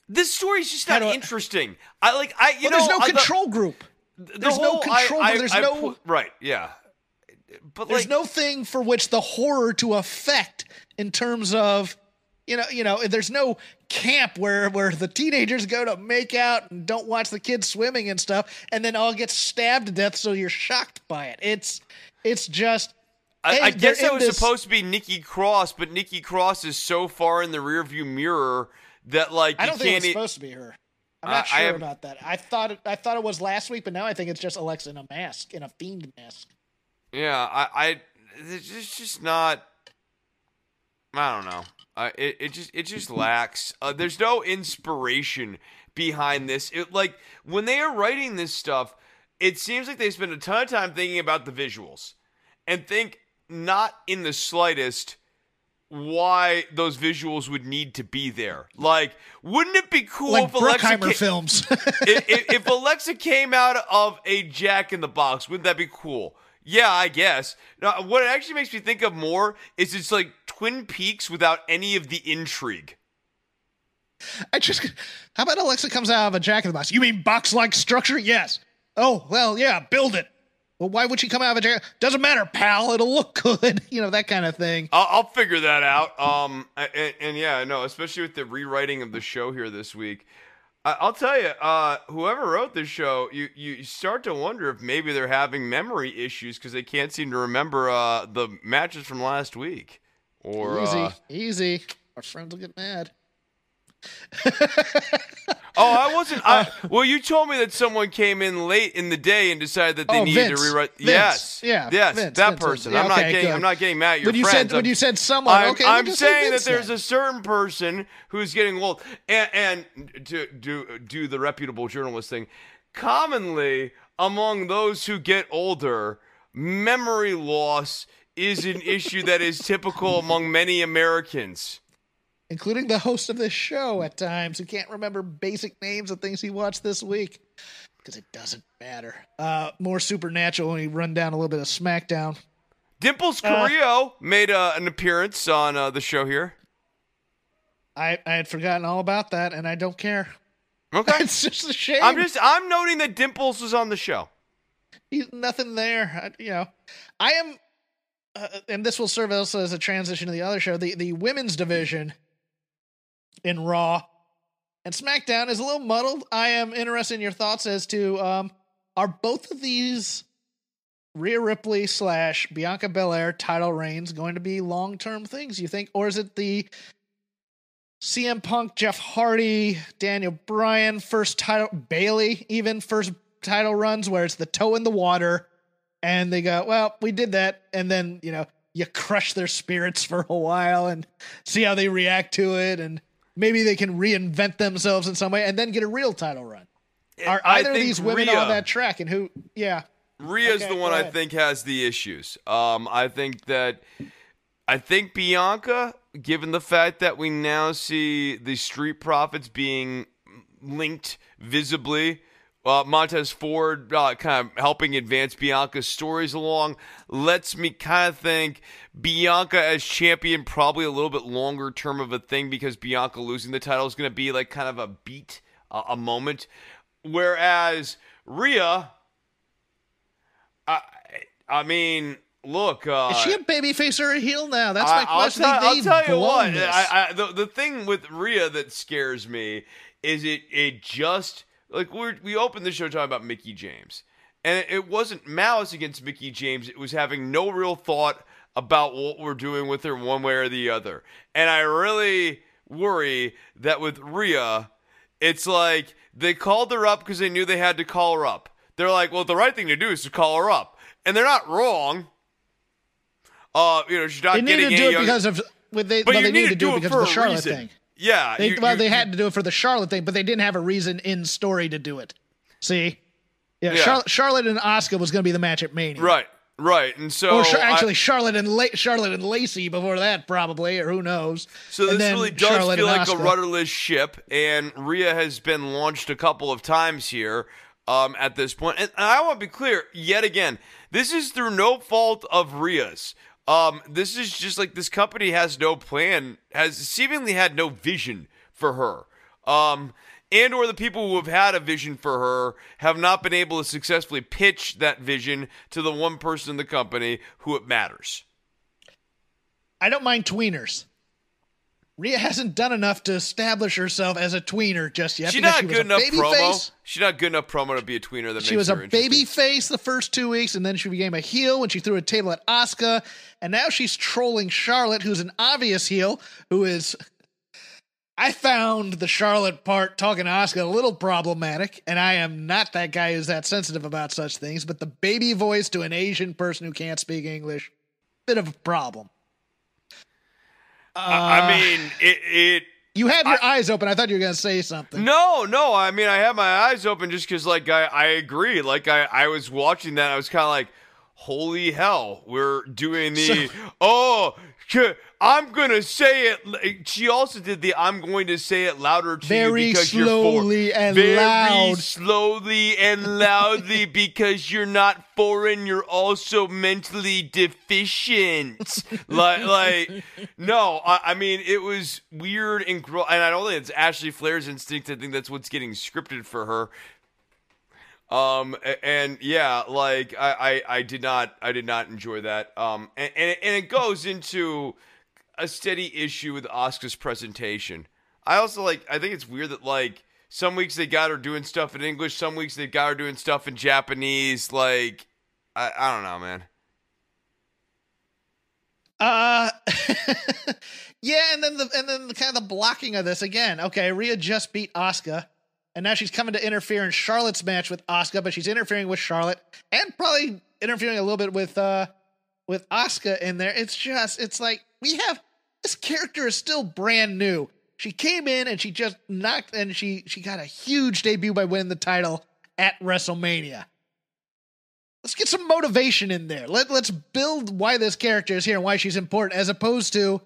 This story's just not I- interesting. I like I you well, there's no I- the- control group. the there's no control, I, there's no- right. Yeah, but There's like no thing for which the horror to affect in terms of you know you know there's no camp where where the teenagers go to make out and don't watch the kids swimming and stuff and then all get stabbed to death so you're shocked by it it's it's just I, I guess that was this- supposed to be Nikki Cross, but Nikki Cross is so far in the rearview mirror that like I don't think it's e- supposed to be her I'm not I sure have- about that. I thought it, I thought it was last week, but now I think it's just Alexa in a mask, in a fiend mask. yeah, I, I, it's just not. I don't know. Uh, it, it just it just lacks. Uh, there's no inspiration behind this. It like when they are writing this stuff, it seems like they spend a ton of time thinking about the visuals, and think not in the slightest why those visuals would need to be there. Like, wouldn't it be cool Like if Alexa ca- films. if, if, if Alexa came out of a Jack in the Box, wouldn't that be cool? Yeah, I guess. Now, what it actually makes me think of more is it's like Twin Peaks without any of the intrigue. I just how about Alexa comes out of a jack in the box? You mean box like structure? Yes. Oh, well, yeah, build it. Well, why would she come out of a jack? Doesn't matter, pal. It'll look good. You know, that kind of thing. I'll, I'll figure that out. Um, and, and yeah, no, especially with the rewriting of the show here this week. I'll tell you, uh, whoever wrote this show, you you start to wonder if maybe they're having memory issues because they can't seem to remember uh, the matches from last week. Or easy, uh, easy. Our friends will get mad. Oh, I wasn't. Uh, I, well, you told me that someone came in late in the day and decided that they Oh, needed Vince. to rewrite. Vince. Yes, Yeah, yes, Vince, that person. Yeah, I'm not okay, getting. good. I'm not getting mad at your When you friends. said when you said someone, I'm, okay, I'm saying that there's a certain person who's getting old, and, and to do do the reputable journalist thing. Commonly, among those who get older, memory loss is an issue that is typical among many Americans. Including the host of this show at times who can't remember basic names of things he watched this week because it doesn't matter. Uh, more supernatural when we run down a little bit of SmackDown. Dimples Uh, made uh, an appearance on uh, the show here. I, I had forgotten all about that, and I don't care. Okay. it's just a shame. I'm just I'm noting that Dimples was on the show. He's nothing there. I, you know, I am, uh, and this will serve also as a transition to the other show. The the women's division in Raw and SmackDown is a little muddled. I am interested in your thoughts as to um, are both of these Rhea Ripley slash Bianca Belair title reigns going to be long term things? You think, or is it the CM Punk, Jeff Hardy, Daniel Bryan first title, Bayley even first title runs where it's the toe in the water, and they go, well, we did that, and then you know you crush their spirits for a while and see how they react to it, and maybe they can reinvent themselves in some way, and then get a real title run. Are either of these women Rhea- on that track, and who? Yeah, Rhea's Okay, the one I think has the issues. Um, I think that I think Bianca, given the fact that we now see the Street Profits being linked visibly, uh, Montez Ford uh, kind of helping advance Bianca's stories along, lets me kind of think Bianca as champion probably a little bit longer term of a thing because Bianca losing the title is going to be like kind of a beat, uh, a moment. Whereas Rhea, I, I mean, look. Uh, is she a babyface or a heel now? That's I- my question. I'll, tell, I'll tell you what. I, I, the, the thing with Rhea that scares me is it it just like we we opened the show talking about Mickie James, and it, wasn't malice against Mickie James. It was having no real thought about what we're doing with her one way or the other. And I really worry that with Rhea, it's like they called her up because they knew they had to call her up. They're like, well, the right thing to do is to call her up, and they're not wrong. Uh, you know, she's not they need getting to do it younger- because of. Well, they, but well, you they need need to do do it it because of the Charlotte reason. thing. Yeah, They, you- well, you- they you- had to do it for the Charlotte thing, but they didn't have a reason in story to do it. See, yeah, Yeah. Charlotte, Charlotte and Asuka was going to be the match at Mania, right, right, and so Or Char- I- actually, Charlotte and La- Charlotte and Lacey before that, probably, or who knows. So And this really does Charlotte feel and like a rudderless ship, and Rhea has been launched a couple of times here um, at this point. And I want to be clear yet again: this is through no fault of Rhea's. Um, this is just like this company has no plan, has seemingly had no vision for her. Um, and or the people who have had a vision for her have not been able to successfully pitch that vision to the one person in the company who it matters. I don't mind tweeners. Rhea hasn't done enough to establish herself as a tweener just yet. She's not she was good a enough baby promo. face. She's not good enough promo to be a tweener. That She makes was a baby face the first two weeks, and then she became a heel when she threw a table at Asuka, and now she's trolling Charlotte, who's an obvious heel, who is. I found the Charlotte part talking to Asuka a little problematic, and I am not that guy who's that sensitive about such things. But the baby voice to an Asian person who can't speak English, bit of a problem. I I uh, mean, it. it You had your eyes open. I thought you were going to say something. no, no. I mean, I had my eyes open just because, like, I, I agree. Like, I, I was watching that. I was kind of like, holy hell, we're doing the oh. I'm gonna say it. She also did the "I'm going to say it louder to Very you because you're slowly foreign." and Very loud. slowly and loudly because you're not foreign. You're also mentally deficient. like, like, no. I, I mean, it was weird and gro- and I don't think it's Ashley Flair's instinct. I think that's what's getting scripted for her. Um and yeah, like I, I I did not I did not enjoy that. Um and and it, and it goes into a steady issue with Asuka's presentation. I also like I think it's weird that like some weeks they got her doing stuff in English, some weeks they got her doing stuff in Japanese. Like I I don't know, man. Uh, yeah, and then the and then the kind of the blocking of this again. Okay, Rhea just beat Asuka, and now she's coming to interfere in Charlotte's match with Asuka, but she's interfering with Charlotte and probably interfering a little bit with uh with Asuka in there. It's just it's like we have this character is still brand new. She came in and she just knocked and she she got a huge debut by winning the title at WrestleMania. Let's get some motivation in there. Let let's build why this character is here and why she's important, as opposed to,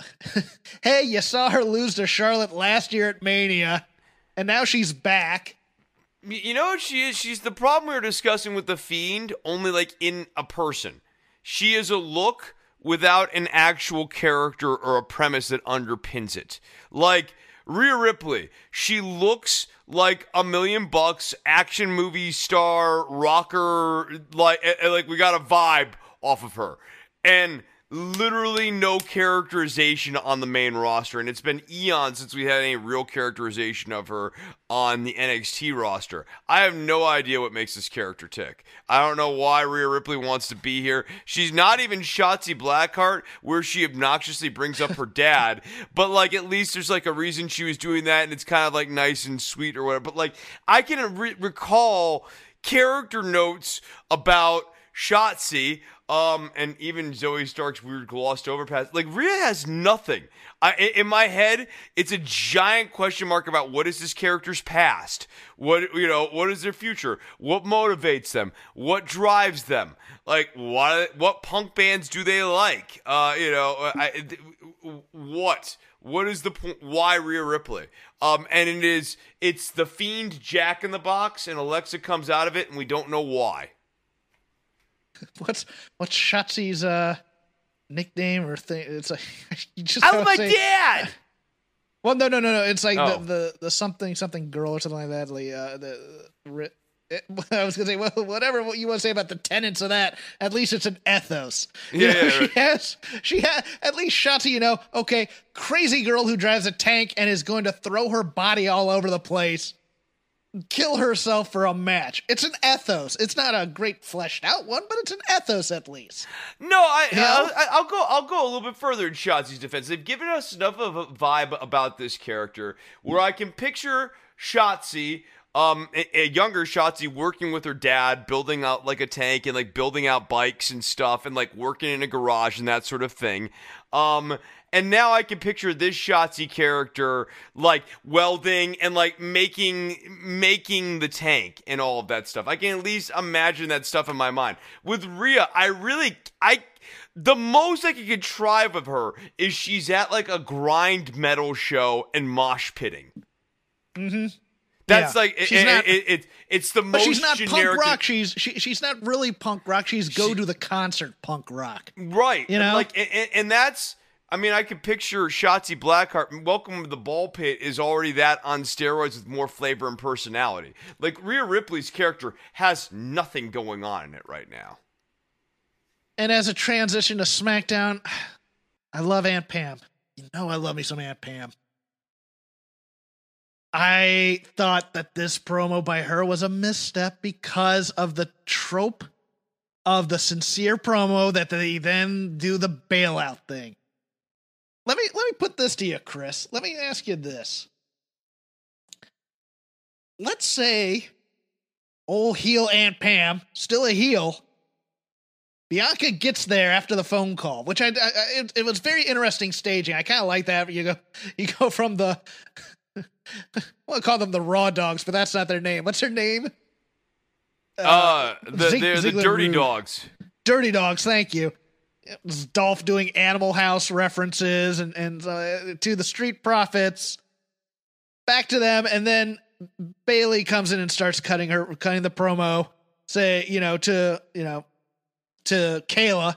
hey, you saw her lose to Charlotte last year at Mania, and now she's back. You know what she is? She's the problem we were discussing with the Fiend, only like in a person. She is a look without an actual character or a premise that underpins it. Like Rhea Ripley, she looks like a million bucks action movie star rocker. Like eh, eh, like we got a vibe off of her, and literally no characterization on the main roster and it's been eons since we had any real characterization of her on the NXT roster. I have no idea what makes this character tick. I don't know why Rhea Ripley wants to be here. She's not even Shotzi Blackheart where she obnoxiously brings up her dad, but like at least there's like a reason she was doing that and it's kind of like nice and sweet or whatever. But like I can re- recall character notes about Shotzi, um, and even Zoey Stark's weird glossed over pass. Like Rhea has nothing. I, in- my head, it's a giant question mark about what is this character's past. What you know, what is their future? What motivates them? What drives them? Like what? What punk bands do they like? Uh, you know, I, what? What is the point? Why Rhea Ripley? Um, and it is it's the fiend Jack in the Box, and Alexa comes out of it, and we don't know why. What's what's Shotzi's uh nickname or thing? It's like you just I gotta love my say- dad. Well, no, no, no, no. It's like Oh. the, the the something something girl or something like that. Like, uh, the ri- it, I was gonna say, well, whatever you want to say about the tenets of that, at least it's an ethos. You Yeah, know, yeah, she right. has she has at least Shotzi. You know, okay, crazy girl who drives a tank and is going to throw her body all over the place, kill herself for a match. It's an ethos. It's not a great fleshed out one, but it's an ethos at least. No, I, know? I'll, I'll go. I'll go a little bit further in Shotzi's defense. They've given us enough of a vibe about this character where I can picture Shotzi um, a, a younger Shotzi working with her dad, building out like a tank and like building out bikes and stuff, and like working in a garage and that sort of thing. Um, and now I can picture this Shotzi character like welding and like making making the tank and all of that stuff. I can at least imagine that stuff in my mind. With Rhea, I really I the most I can contrive of her is she's at like a grind metal show and mosh pitting. Mm-hmm. That's Yeah. like it, She's it- not- it- it- it's the But most she's not punk rock. She's she, she's not really punk rock. She's go to the concert punk rock. Right. You know? Like and- and that's I mean, I could picture Shotzi Blackheart. Welcome to the Ball Pit is already that on steroids with more flavor and personality. Like Rhea Ripley's character has nothing going on in it right now. And as a transition to SmackDown, I love Aunt Pam. You know I love me some Aunt Pam. I thought that this promo by her was a misstep because of the trope of the sincere promo that they then do the bailout thing. Let me let me put this to you, Chris. Let me ask you this. Let's say old heel Aunt Pam, still a heel, Bianca gets there after the phone call, which I, I it, it was very interesting staging. I kind of like that. You go you go from the I'll call them the Raw Dogs, but that's not their name. What's their name? Uh, the Zig- they're the Dirty Rude. Dogs. Dirty Dogs. Thank you. Dolph doing Animal House references and and uh, to the Street Profits. Back to them, and then Bayley comes in and starts cutting her cutting the promo. Say you know to you know to Kayla,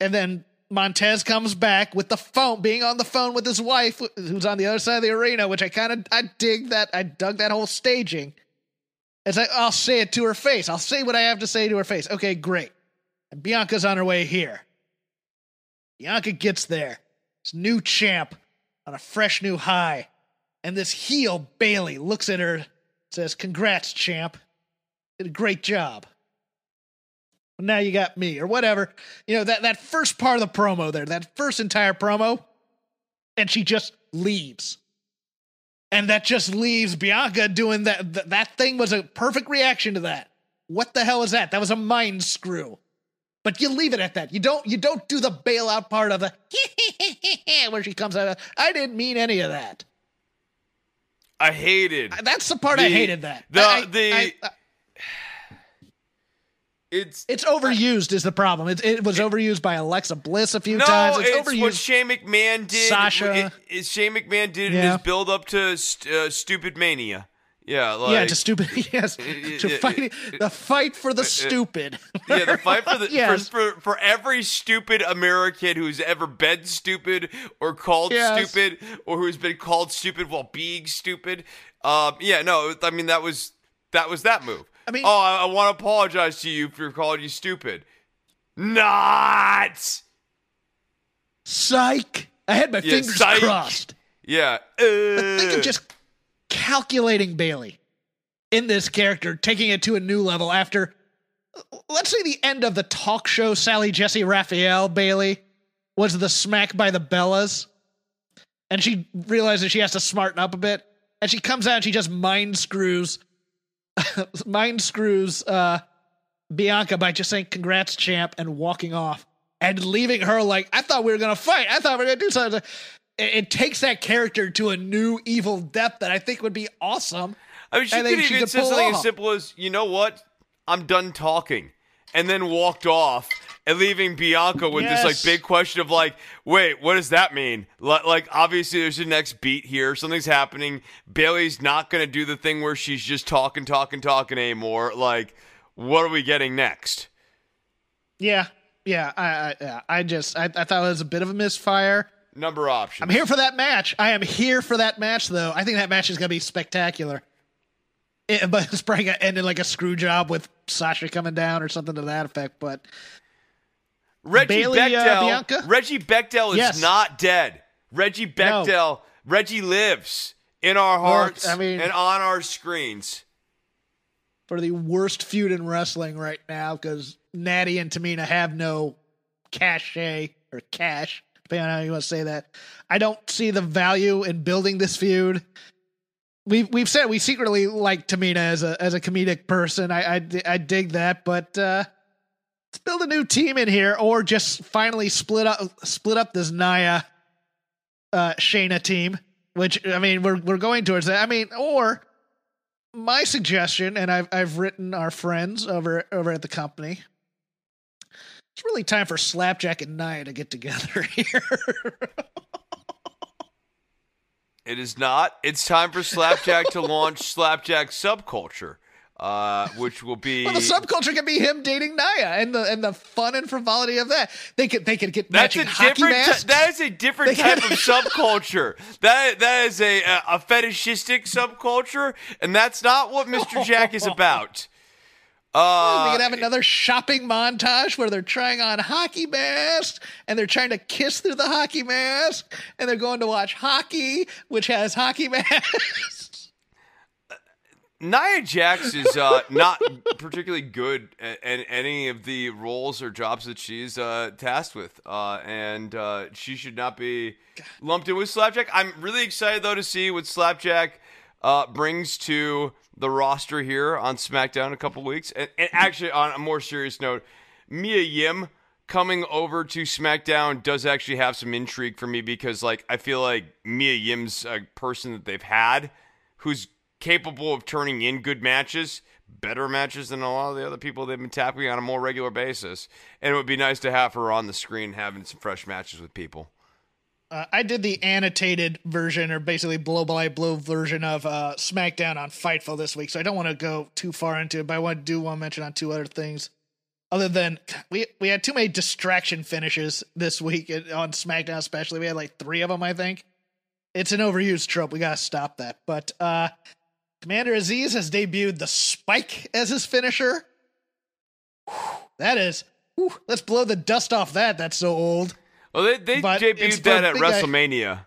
and then Montez comes back with the phone, being on the phone with his wife, who's on the other side of the arena, which I kind of I dig that I dug that whole staging. It's like I'll say it to her face. I'll say what I have to say to her face. Okay, great. And Bianca's on her way here. Bianca gets there. This new champ on a fresh new high. And this heel Bayley looks at her, says, Congrats, champ. Did a great job. Now you got me, or whatever. You know, that, that first part of the promo there, that first entire promo, and she just leaves. And that just leaves Bianca doing that. That, that thing was a perfect reaction to that. What the hell is that? That was a mind screw. But you leave it at that. You don't. You don't do the bailout part of the where she comes out. I didn't mean any of that. I hated. That's the part I hated. That the- I- the- I- I- It's it's overused is the problem. It, it was overused by Alexa Bliss a few no, times. It's, it's what overused. Shane McMahon did. Sasha. It, it, Shane McMahon did in his build up to st- uh, Stupid Mania. Yeah, like, yeah, to stupid. Yes, to it- fight the fight for the stupid. Yeah, the fight for the Yes. for, for for every stupid American who's ever been stupid or called Yes. stupid or who's been called stupid while being stupid. Um, yeah, no, I mean that was that was that move. I mean- oh, I, I want to apologize to you for calling you stupid. Not. Psych. I had my Yeah, fingers psych. crossed. Yeah. I Think Uh, of just calculating Bayley in this character, taking it to a new level after, let's say, the end of the talk show. Sally Jessy Raphael Bayley was the smack by the Bellas, and she realizes she has to smarten up a bit, and she comes out and she just mind screws, mind screws uh, Bianca by just saying "Congrats, champ" and walking off. And leaving her like, I thought we were gonna fight. I thought we were gonna do something it, it takes that character to a new evil depth that I think would be awesome. I mean, she could even could pull something as simple as, "You know what? I'm done talking," and then walked off, and leaving Bianca with this like big question of like, "Wait, what does that mean?" Li- Like, obviously, there's a next beat here. Something's happening. Bayley's not gonna do the thing where she's just talking, talking, talking anymore. Like, what are we getting next? Yeah, yeah. I, I, yeah, I just, I, I thought it was a bit of a misfire. Number options. I'm here for that match. I am here for that match, though. I think that match is gonna be spectacular. It, but it's probably gonna end in like a screw job with Sasha coming down or something to that effect. But Reggie Bailey, uh, Bechdel. Bianca? Reggie Bechdel is Yes. not dead. Reggie Bechdel. Reggie lives in our hearts I mean- and on our screens. for the worst feud in wrestling right now, because Natty and Tamina have no cachet or cash, depending on how you want to say that. I don't see the value in building this feud. we've we've said we secretly like Tamina as a as a comedic person. I I, I dig that, but uh, let's build a new team in here, or just finally split up split up this Nia uh, Shayna team. Which I mean, we're we're going towards that. I mean, or my suggestion, and I've I've written our friends over over at the company. It's really time for Slapjack and Nia to get together here. It is not. It's time for Slapjack to launch Slapjack Subculture, uh, which will be. well, the subculture can be him dating Nia, and the and the fun and frivolity of that. They could they could get That's a matching hockey different. masks. T- that is a different They type of subculture. That that is a a a fetishistic subculture, and that's not what Mr. Jack is about. We Uh, could have another shopping montage where they're trying on hockey masks and they're trying to kiss through the hockey mask and they're going to watch hockey, which has hockey masks. Nia Jax is uh, not particularly good at, at any of the roles or jobs that she's uh, tasked with, uh, and uh, she should not be lumped in with Slapjack. I'm really excited though to see what Slapjack uh, brings to the roster here on SmackDown a couple weeks. And, and actually, on a more serious note, Mia Yim coming over to SmackDown does actually have some intrigue for me because, like, I feel like Mia Yim's a person that they've had who's capable of turning in good matches, better matches than a lot of the other people they've been tapping on a more regular basis. And it would be nice to have her on the screen having some fresh matches with people. Uh, I did the annotated version, or basically blow by blow version of uh, SmackDown on Fightful this week, so I don't want to go too far into it. But I want to do to mention on two other things. Other than we we had too many distraction finishes this week on SmackDown, especially we had like three of them. I think it's an overused trope. We gotta stop that. But uh, Commander Azeez has debuted the Spike as his finisher. Whew, that is, whew, let's blow the dust off that. That's so old. Well, they, they But debuted that at. WrestleMania.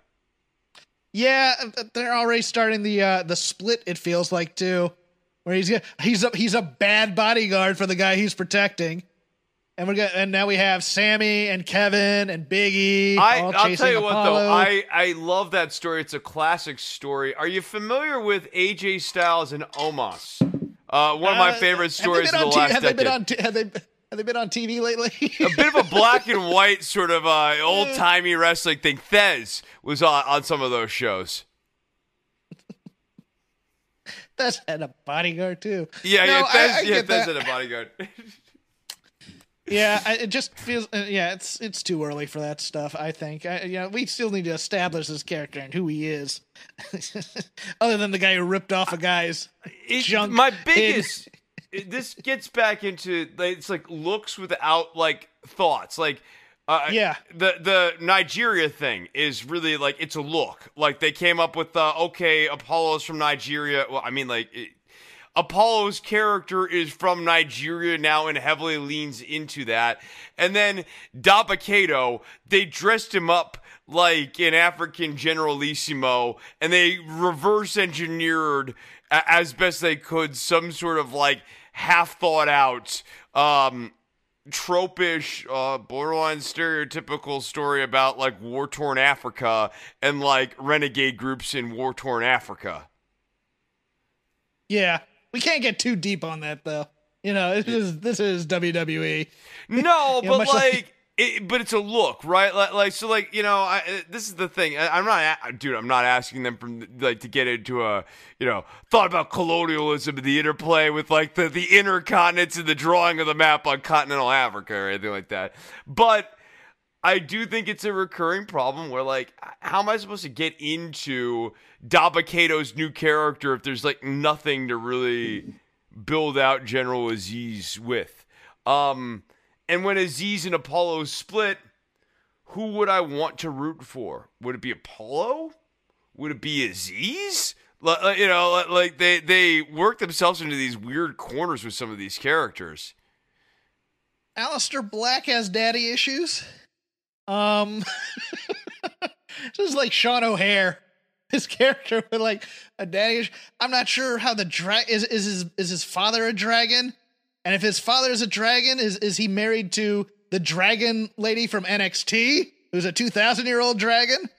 Yeah, uh, they're already starting the uh the split. It feels like too, where he's he's a he's a bad bodyguard for the guy he's protecting, and we're gonna and now we have Sammy and Kevin and Biggie. I, all I'll tell you what, though, I, I love that story. It's a classic story. Are you familiar with AJ Styles and Omos? Uh, one of my Uh, favorite stories of the T- last have they been on t- have they have they been on TV lately? a bit of a black and white sort of uh, old timey wrestling thing. Thez was on, on some of those shows. That's had a bodyguard too. Yeah, No, yeah, I- Thez, I yeah, get Thez had a bodyguard. Yeah, I, it just feels. Uh, yeah, it's it's too early for that stuff. I think. I, you know, we still need to establish his character and who he is, other than the guy who ripped off a guy's It- junk. my biggest this gets back into like, it's like looks without like thoughts like uh, Yeah. the the Nigeria thing is really like it's a look like they came up with uh, okay Apollo's from Nigeria well I mean like it, Apollo's character is from Nigeria now and heavily leans into that. And then Dabba-Kato, they dressed him up like an African generalissimo and they reverse engineered as best they could some sort of like half thought out um tropish uh borderline stereotypical story about like war torn Africa and like renegade groups in war torn Africa. Yeah, we can't get too deep on that though. You know, this is this is WWE. No, Yeah, but like, like- it, but it's a look, right? Like, like so, like you know, I, this is the thing. I, I'm not, dude. I'm not asking them from like to get into a, you know, thought about colonialism and the interplay with like the the inner continents and the drawing of the map on continental Africa or anything like that. But I do think it's a recurring problem where like, how am I supposed to get into Dabba-Kato's new character if there's like nothing to really build out General Azeez with? Um, and when Azeez and Apollo split, who would I want to root for? Would it be Apollo? Would it be Azeez? Like, you know, like- like they they work themselves into these weird corners with some of these characters. Aleister Black has daddy issues. Um, just like Sean O'Haire, his character with like a daddy. issue. I'm not sure how the drag is. Is his is his father a dragon? And if his father is a dragon, is is he married to the dragon lady from NXT, who's a 2,000 year old dragon?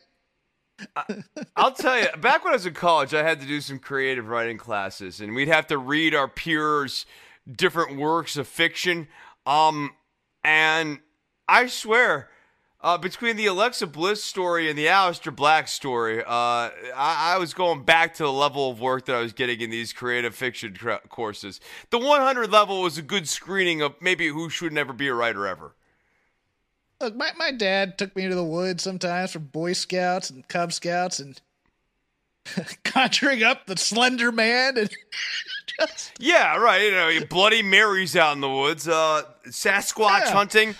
I'll tell you, back when I was in college, I had to do some creative writing classes, and we'd have to read our peers' different works of fiction. Um, and I swear, uh, between the Alexa Bliss story and the Aleister Black story, uh, I, I, was going back to the level of work that I was getting in these creative fiction cr- courses. The 100 level was a good screening of maybe who should never be a writer ever. Look, my, my dad took me to the woods sometimes for Boy Scouts and Cub Scouts and conjuring up the Slender Man and just yeah, right. You know, Bloody Marys out in the woods, uh, Sasquatch yeah. hunting.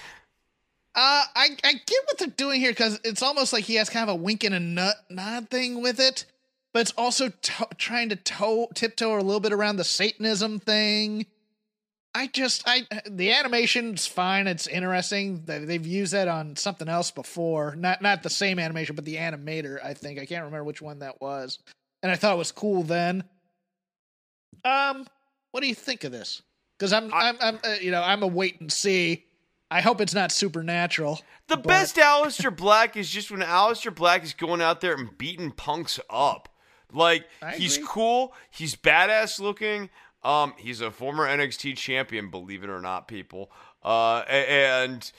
Uh, I I get what they're doing here because it's almost like he has kind of a wink and a nut nod thing with it, but it's also to- trying to toe tiptoe a little bit around the Satanism thing I just I the animation's fine. It's interesting. They've used that on something else before. Not not the same animation, but the animator. I think I can't remember which one that was. And I thought it was cool then. Um, what do you think of this? Because I'm I, am i I'm uh, you know I'm a wait and see. I hope it's not supernatural. The but... best Aleister Black is just when Aleister Black is going out there and beating punks up. Like he's cool, he's badass looking. Um, he's a former NXT champion, believe it or not, people. Uh, and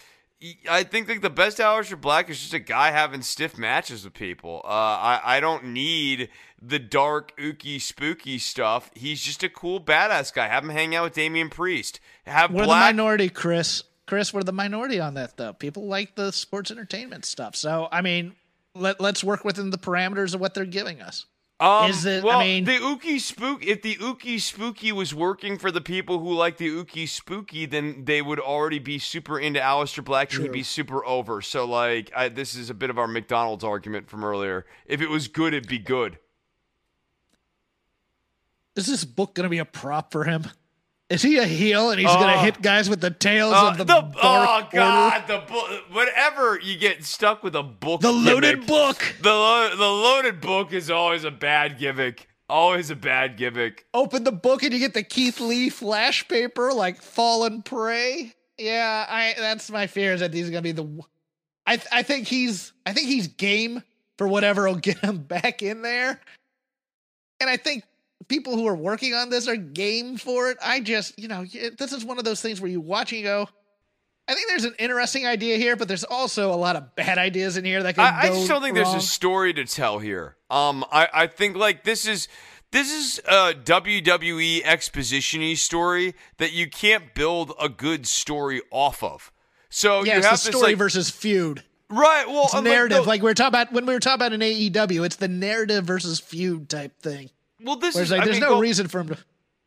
I think like the best Aleister Black is just a guy having stiff matches with people. Uh, I I don't need the dark, ooky, spooky stuff. He's just a cool, badass guy. Have him hang out with Damian Priest. Have we're Black- the minority, Chris. Chris, we're the minority on that though. People like the sports entertainment stuff. So I mean, let let's work within the parameters of what they're giving us. Um, is it? Well, I mean, the Ookie Spook. If the Ookie Spooky was working for the people who like the Ookie Spooky, then they would already be super into Aleister Black and he'd be super over. So, like, I, this is a bit of our McDonald's argument from earlier. If it was good, it'd be good. Is this book going to be a prop for him? Is he a heel and he's gonna hit guys with the tails uh, of the, the Oh god, order? the book. Whenever you get stuck with a book, the loaded book. The lo- the loaded book is always a bad gimmick. Always a bad gimmick. Open the book and you get the Keith Lee flash paper like Fallen Prey. Yeah, I that's my fear is that these are gonna be the. I th- I think he's I think he's game for whatever will get him back in there, and I think people who are working on this are game for it. I just, you know, this is one of those things where you watch and you go, I think there's an interesting idea here, but there's also a lot of bad ideas in here that can. I, I just don't think wrong. there's a story to tell here. Um, I, I think like this is this is a WWE expositiony story that you can't build a good story off of. So yeah, you have the story like, versus feud. Right. Well, it's narrative. Like, like we are talking about when we were talking about an AEW, it's the narrative versus feud type thing. Well, this Whereas, is like, there's mean, no go, reason for him to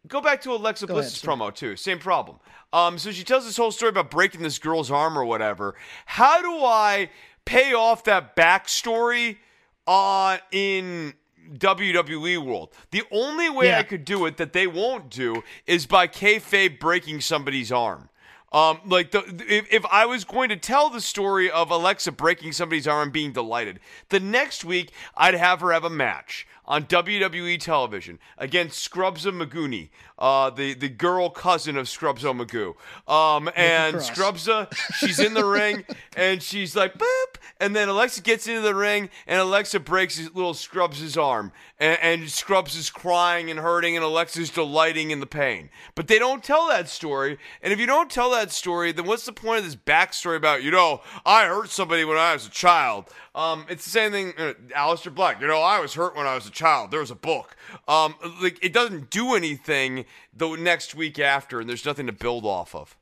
go back to Alexa go Bliss's ahead, promo too. Same problem. Um, so she tells this whole story about breaking this girl's arm or whatever. How do I pay off that backstory uh, in WWE world? The only way yeah. I could do it that they won't do is by kayfabe breaking somebody's arm. Um, like the if, if I was going to tell the story of Alexa breaking somebody's arm and being delighted, the next week I'd have her have a match on WWE television. Against Scrubs of Magoonie, uh, the the girl cousin of Scrubs Omagoo. Um, and Scrubsa, she's in the ring and she's like boop, and then Alexa gets into the ring and Alexa breaks his little Scrubs' arm, and, and Scrubs is crying and hurting, and Alexa's delighting in the pain. But they don't tell that story, and if you don't tell that story, then what's the point of this backstory about you know I hurt somebody when I was a child? Um, it's the same thing. Uh, Aleister Black. You know, I was hurt when I was a child. There was a book. Um, like it doesn't do anything the next week after, and there's nothing to build off of.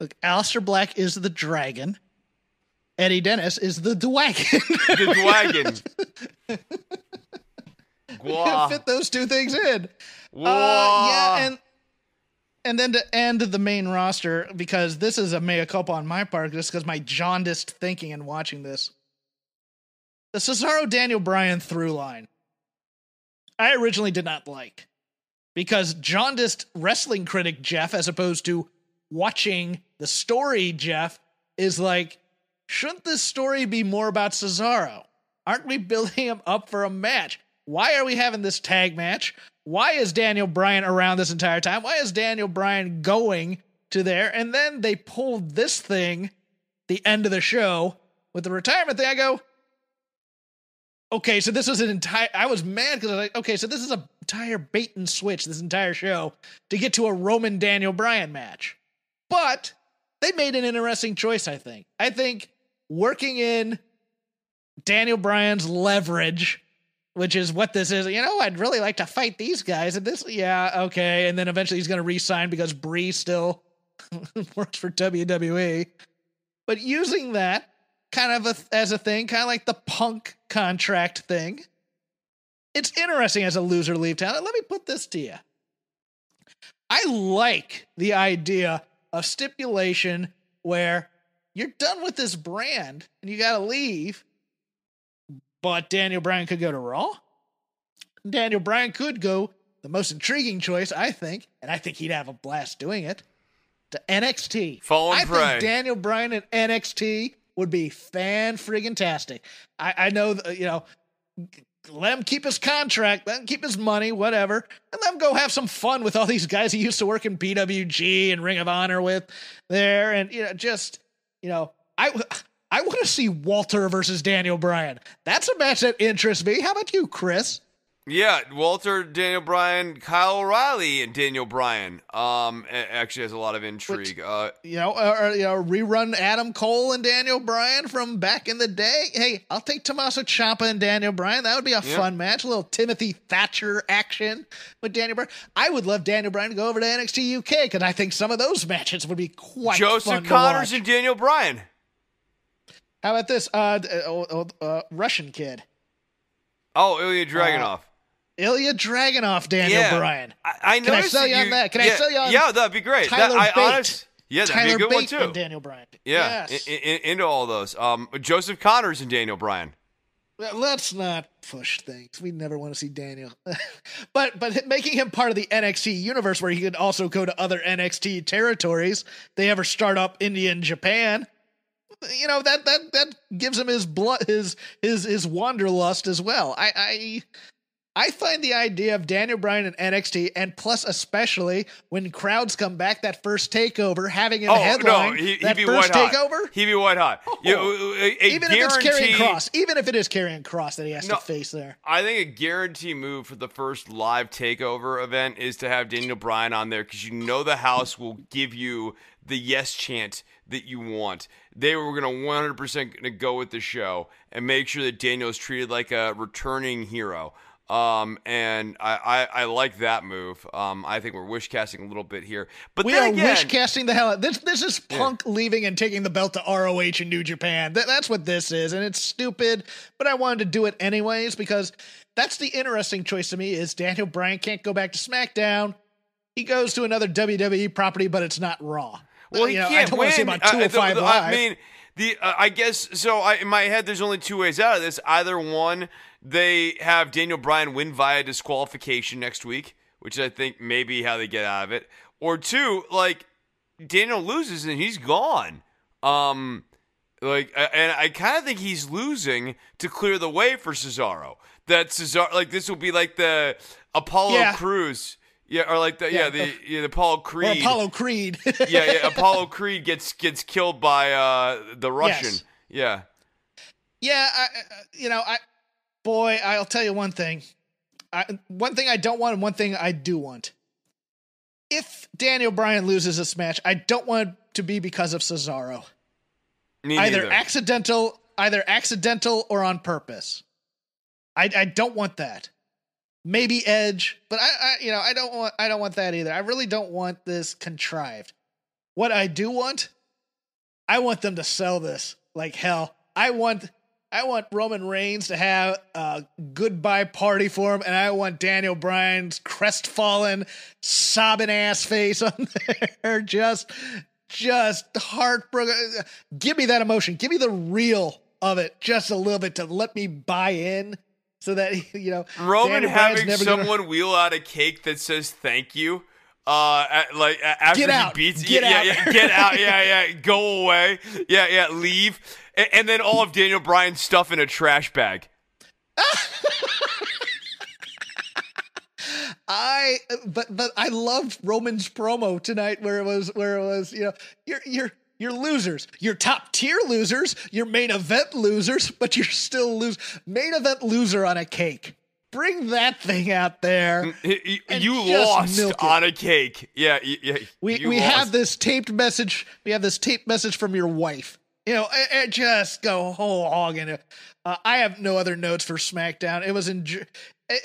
Look, Aleister Black is the dragon. Eddie Dennis is the dwagon. the dwagon. Fit those two things in. Uh, yeah, and and then to end the main roster because this is a mea culpa on my part, just because my jaundiced thinking and watching this the Cesaro Daniel Bryan through line, I originally did not like because jaundiced wrestling critic Jeff, as opposed to watching the story Jeff, is like, shouldn't this story be more about Cesaro? Aren't we building him up for a match? Why are we having this tag match? Why is Daniel Bryan around this entire time? Why is Daniel Bryan going to there? And then they pulled this thing, the end of the show, with the retirement thing. I go, okay, so this was an entire. I was mad because I was like, okay, so this is a entire bait and switch. This entire show to get to a Roman Daniel Bryan match, but they made an interesting choice. I think. I think working in Daniel Bryan's leverage. Which is what this is. You know, I'd really like to fight these guys. And this, yeah, okay. And then eventually he's going to resign because Brie still works for WWE. But using that kind of a, as a thing, kind of like the punk contract thing. It's interesting as a loser leave town. Let me put this to you. I like the idea of stipulation where you're done with this brand and you got to leave, but Daniel Bryan could go to Raw. Daniel Bryan could go, the most intriguing choice, I think, and I think he'd have a blast doing it, to NXT. Fall and I think Daniel Bryan at NXT would be fan friggin' tastic. I, I know, you know, let him keep his contract, let him keep his money, whatever, and let him go have some fun with all these guys he used to work in PWG and Ring of Honor with there, and you know, just you know, I I want to see Walter versus Daniel Bryan. That's a match that interests me. How about you, Chris? Yeah, Walter, Daniel Bryan, Kyle O'Reilly, and Daniel Bryan. Um, actually has a lot of intrigue. Uh, You know, or, you know, rerun Adam Cole and Daniel Bryan from back in the day. Hey, I'll take Tommaso Ciampa and Daniel Bryan. That would be a Yeah. fun match. A little Timothy Thatcher action with Daniel Bryan. I would love Daniel Bryan to go over to NXT UK because I think some of those matches would be quite fun Joseph Conners and Daniel Bryan. How about this? Uh, uh, uh, uh, Russian kid. Oh, Ilya Dragunov. Ilya Dragunov, Daniel yeah, Bryan. I, I Can I sell you on that? Can I yeah, sell you on Yeah, that'd be great. Tyler that, I Bate. honest, yeah, that'd Tyler be a good one too. Daniel Bryan. yeah, Yes. i- i- into all those. Um, Joseph Conners and Daniel Bryan. Let's not push things. We never want to see Daniel, but but making him part of the NXT universe, where he could also go to other NXT territories. They ever start up India and Japan, you know that that that gives him his blood, his his his wanderlust as well. I I I find the idea of Daniel Bryan and NXT, and plus especially when crowds come back, that first takeover, having him Oh headline no, he, he'd that be first white hot. takeover. He'd be white hot. Oh. You a, a even if it's carrying cross, even if it is carrying cross that he has No. to face there. I think a guarantee move for the first live takeover event is to have Daniel Bryan on there because you know the house will give you the yes chant that you want. They were going to 100% gonna go with the show and make sure that Daniel is treated like a returning hero. Um, and I, I, I like that move. Um, I think we're wish casting a little bit here, but We then are again, wish casting the hell out. This this is Punk leaving and taking the belt to ROH in New Japan. That, that's what this is, and it's stupid. But I wanted to do it anyways because that's the interesting choice to me. Is Daniel Bryan can't go back to SmackDown. He goes to another WWE property, but it's not Raw. Well, he you know, can't I don't win. want to see him on Uh, 205 the- the- Live. I mean, the uh, I guess so. I, in my head, there's only two ways out of this. Either one, they have Daniel Bryan win via disqualification next week, which I think may be how they get out of it. Or two, like Daniel loses and he's gone. Um, like, and I kind of think he's losing to clear the way for Cesaro. That Cesaro, like, this will be like the Apollo Yeah. Crews. Yeah, or like the yeah, Yeah, the yeah, the Apollo or Creed Apollo Creed. yeah, yeah. Apollo Creed gets gets killed by uh the Russian. Yes. Yeah. Yeah, I, you know, I boy, I'll tell you one thing. I, one thing I don't want, and one thing I do want. If Daniel Bryan loses this match, I don't want it to be because of Cesaro. Either accidental, either accidental or on purpose. I, I don't want that. Maybe Edge, but I, I, you know, I don't want, I don't want that either. I really don't want this contrived. What I do want, I want them to sell this like hell. I want, I want Roman Reigns to have a goodbye party for him, and I want Daniel Bryan's crestfallen, sobbing ass face on there, just, just heartbroken. Give me that emotion. Give me the real of it, just a little bit to let me buy in, so that you know Roman having never gonna- someone wheel out a cake that says thank you. Uh, like after he beats, Get yeah, out. yeah, yeah, get out, yeah, yeah, go away, yeah, yeah, leave, and, and then all of Daniel Bryan's stuff in a trash bag. I but but I loved Roman's promo tonight where it was where it was you know you're you're You're losers. You're top tier losers. You're main event losers, but you're still lose main event loser on a cake. Bring that thing out there. You lost on a cake. Yeah, yeah. We we lost. have this taped message. We have this taped message from your wife. You know, and, and just go whole hog in it. Uh, I have no other notes for SmackDown. It was enjo-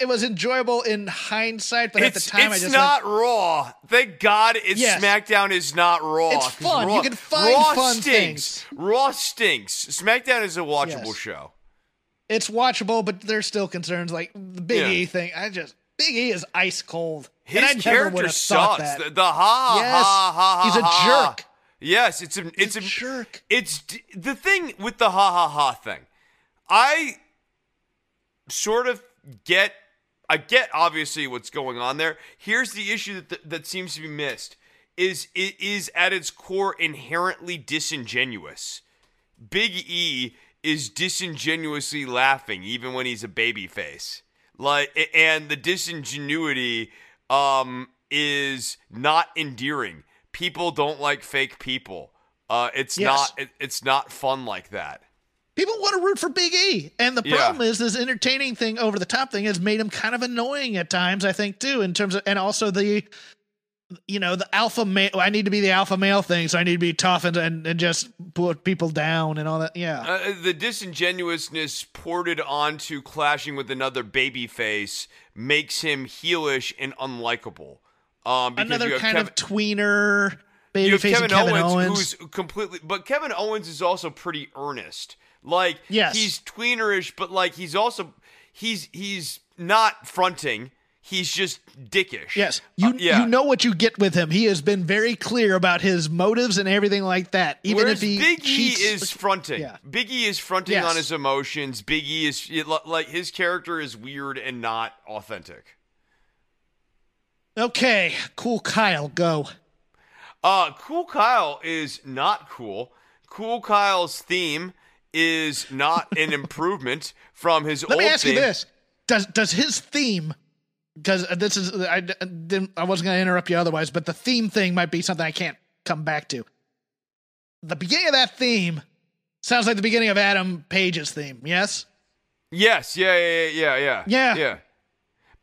it was enjoyable in hindsight, but It's, at the time, I it's just not Raw. Thank God it's Yes. SmackDown is not Raw. It's fun. You can find Raw fun stinks. Raw stinks. SmackDown is a watchable Yes. show. it's watchable, but there's still concerns like the Big Yeah. E thing. I just Big E is ice cold. His and I character sucks. The, the ha ha Yes. ha ha. He's a jerk. Yes, it's a it's a a jerk. It's the thing with the ha ha ha thing. I sort of get I get obviously what's going on there. Here's the issue that that seems to be missed is it is at its core inherently disingenuous. Big E is disingenuously laughing even when he's a baby face. Like and the disingenuity um is not endearing. People don't like fake people. Uh it's Yes. not it, it's not fun like that. People want to root for Big E, and the Yeah. problem is this entertaining thing, over the top thing, has made him kind of annoying at times. I think too, in terms of, and also the, you know, the alpha male. I need to be the alpha male thing, so I need to be tough and and, and just put people down and all that. Yeah, Uh, the disingenuousness ported onto clashing with another baby face makes him heelish and unlikable. Um, because another you have kind Kevin, of tweener you have Kevin, Kevin Owens, Owens. who's completely, but Kevin Owens is also pretty earnest. Like, Yes. he's tweenerish, but like he's also he's he's not fronting. He's just dickish. Yes, you Uh, yeah. you know what you get with him. He has been very clear about his motives and everything like that. Even Whereas if he Big cheats, is fronting. Yeah. Big E is fronting Yes. on his emotions. Big E is like his character is weird and not authentic. okay. Cool, Kyle, go. Uh, Cool Kyle is not cool. Cool Kyle's theme is not an improvement from his Let old me ask theme. you this: Does does his theme? Because this is I didn't I wasn't going to interrupt you otherwise, but the theme thing might be something I can't come back to. The beginning of that theme sounds like the beginning of Adam Page's theme. Yes. Yes, yeah, yeah, yeah, yeah, yeah, Yeah.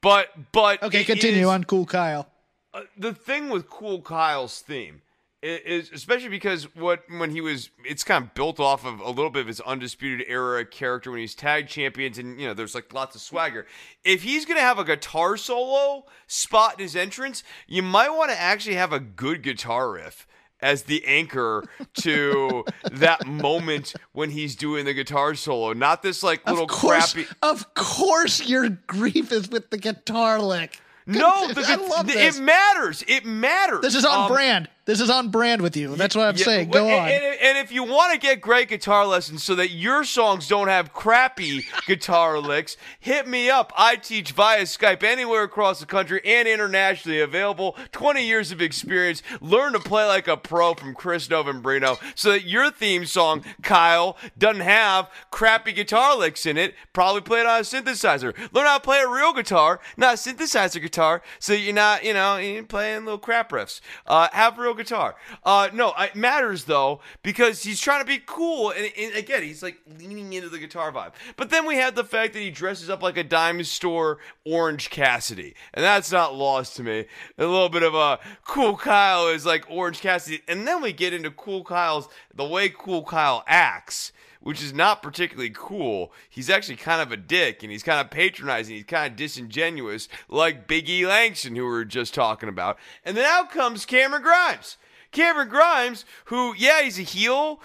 But but Okay, continue is- on. Cool, Kyle. uh, the thing with Cool Kyle's theme is, especially because what when he was, it's kind of built off of a little bit of his undisputed era character when he's tag champions, and you know there's like lots of swagger. If he's gonna have a guitar solo spot in his entrance, you might want to actually have a good guitar riff. As the anchor to that moment when he's doing the guitar solo, not this like little of course, crappy. of course, your grief is with the guitar lick. No, the, I love it this. matters. It matters. This is on Um, brand. This is on brand with you. That's what I'm Yeah, saying. Go on. and, and- and if you want to get great guitar lessons so that your songs don't have crappy guitar licks, hit me up. I teach via Skype anywhere across the country and internationally. Available 20 years of experience. Learn to play like a pro from Chris Novembrino so that your theme song, Kyle, doesn't have crappy guitar licks in it. Probably play it on a synthesizer. Learn how to play a real guitar, not a synthesizer guitar, so you're not, you know, you're playing little crap riffs. Uh, have real guitar. Uh, no, it matters though because he's trying to be cool, and, and again, he's like leaning into the guitar vibe. But then we have the fact that he dresses up like a dime store Orange Cassidy, and that's not lost to me. A little bit of a cool Kyle is like Orange Cassidy, and then we get into cool Kyle's the way cool Kyle acts which is not particularly cool. He's actually kind of a dick and he's kind of patronizing. He's kind of disingenuous, like Big E Langston, who we were just talking about. And then out comes Cameron Grimes. Cameron Grimes, who, yeah, he's a heel,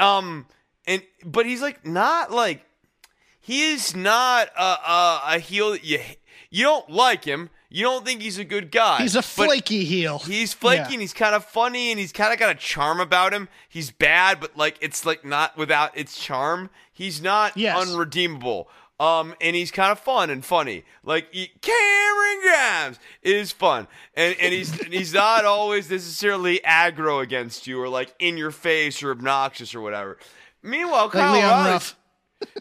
um, and but he's like not like he is not a, a, a heel that you you don't like him. You don't think he's a good guy. He's a flaky heel. He's flaky Yeah. and he's kind of funny and he's kind of got a charm about him. He's bad, but like it's like not without its charm. He's not Yes. unredeemable. Um, and he's kind of fun and funny. Like he, Cameron Grimes is fun, and and he's he's not always necessarily aggro against you or like in your face or obnoxious or whatever. Meanwhile, like Kyle Leon Ruff.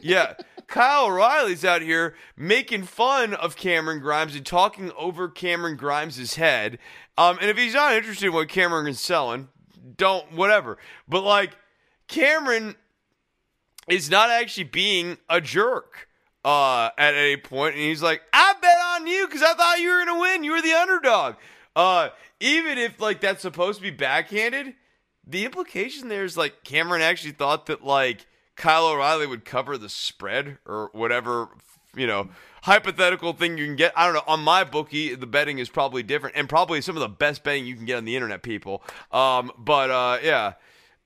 yeah. Kyle O'Reilly's out here making fun of Cameron Grimes and talking over Cameron Grimes' head. Um, and if he's not interested in what Cameron is selling, don't whatever. But like Cameron is not actually being a jerk uh, at any point, and he's like, "I bet on you because I thought you were gonna win. You were the underdog." Uh, even if like that's supposed to be backhanded, the implication there is like Cameron actually thought that like Kyle O'Reilly would cover the spread or whatever, you know, hypothetical thing you can get. I don't know. On my bookie, the betting is probably different and probably some of the best betting you can get on the internet, people. Um, but uh, yeah,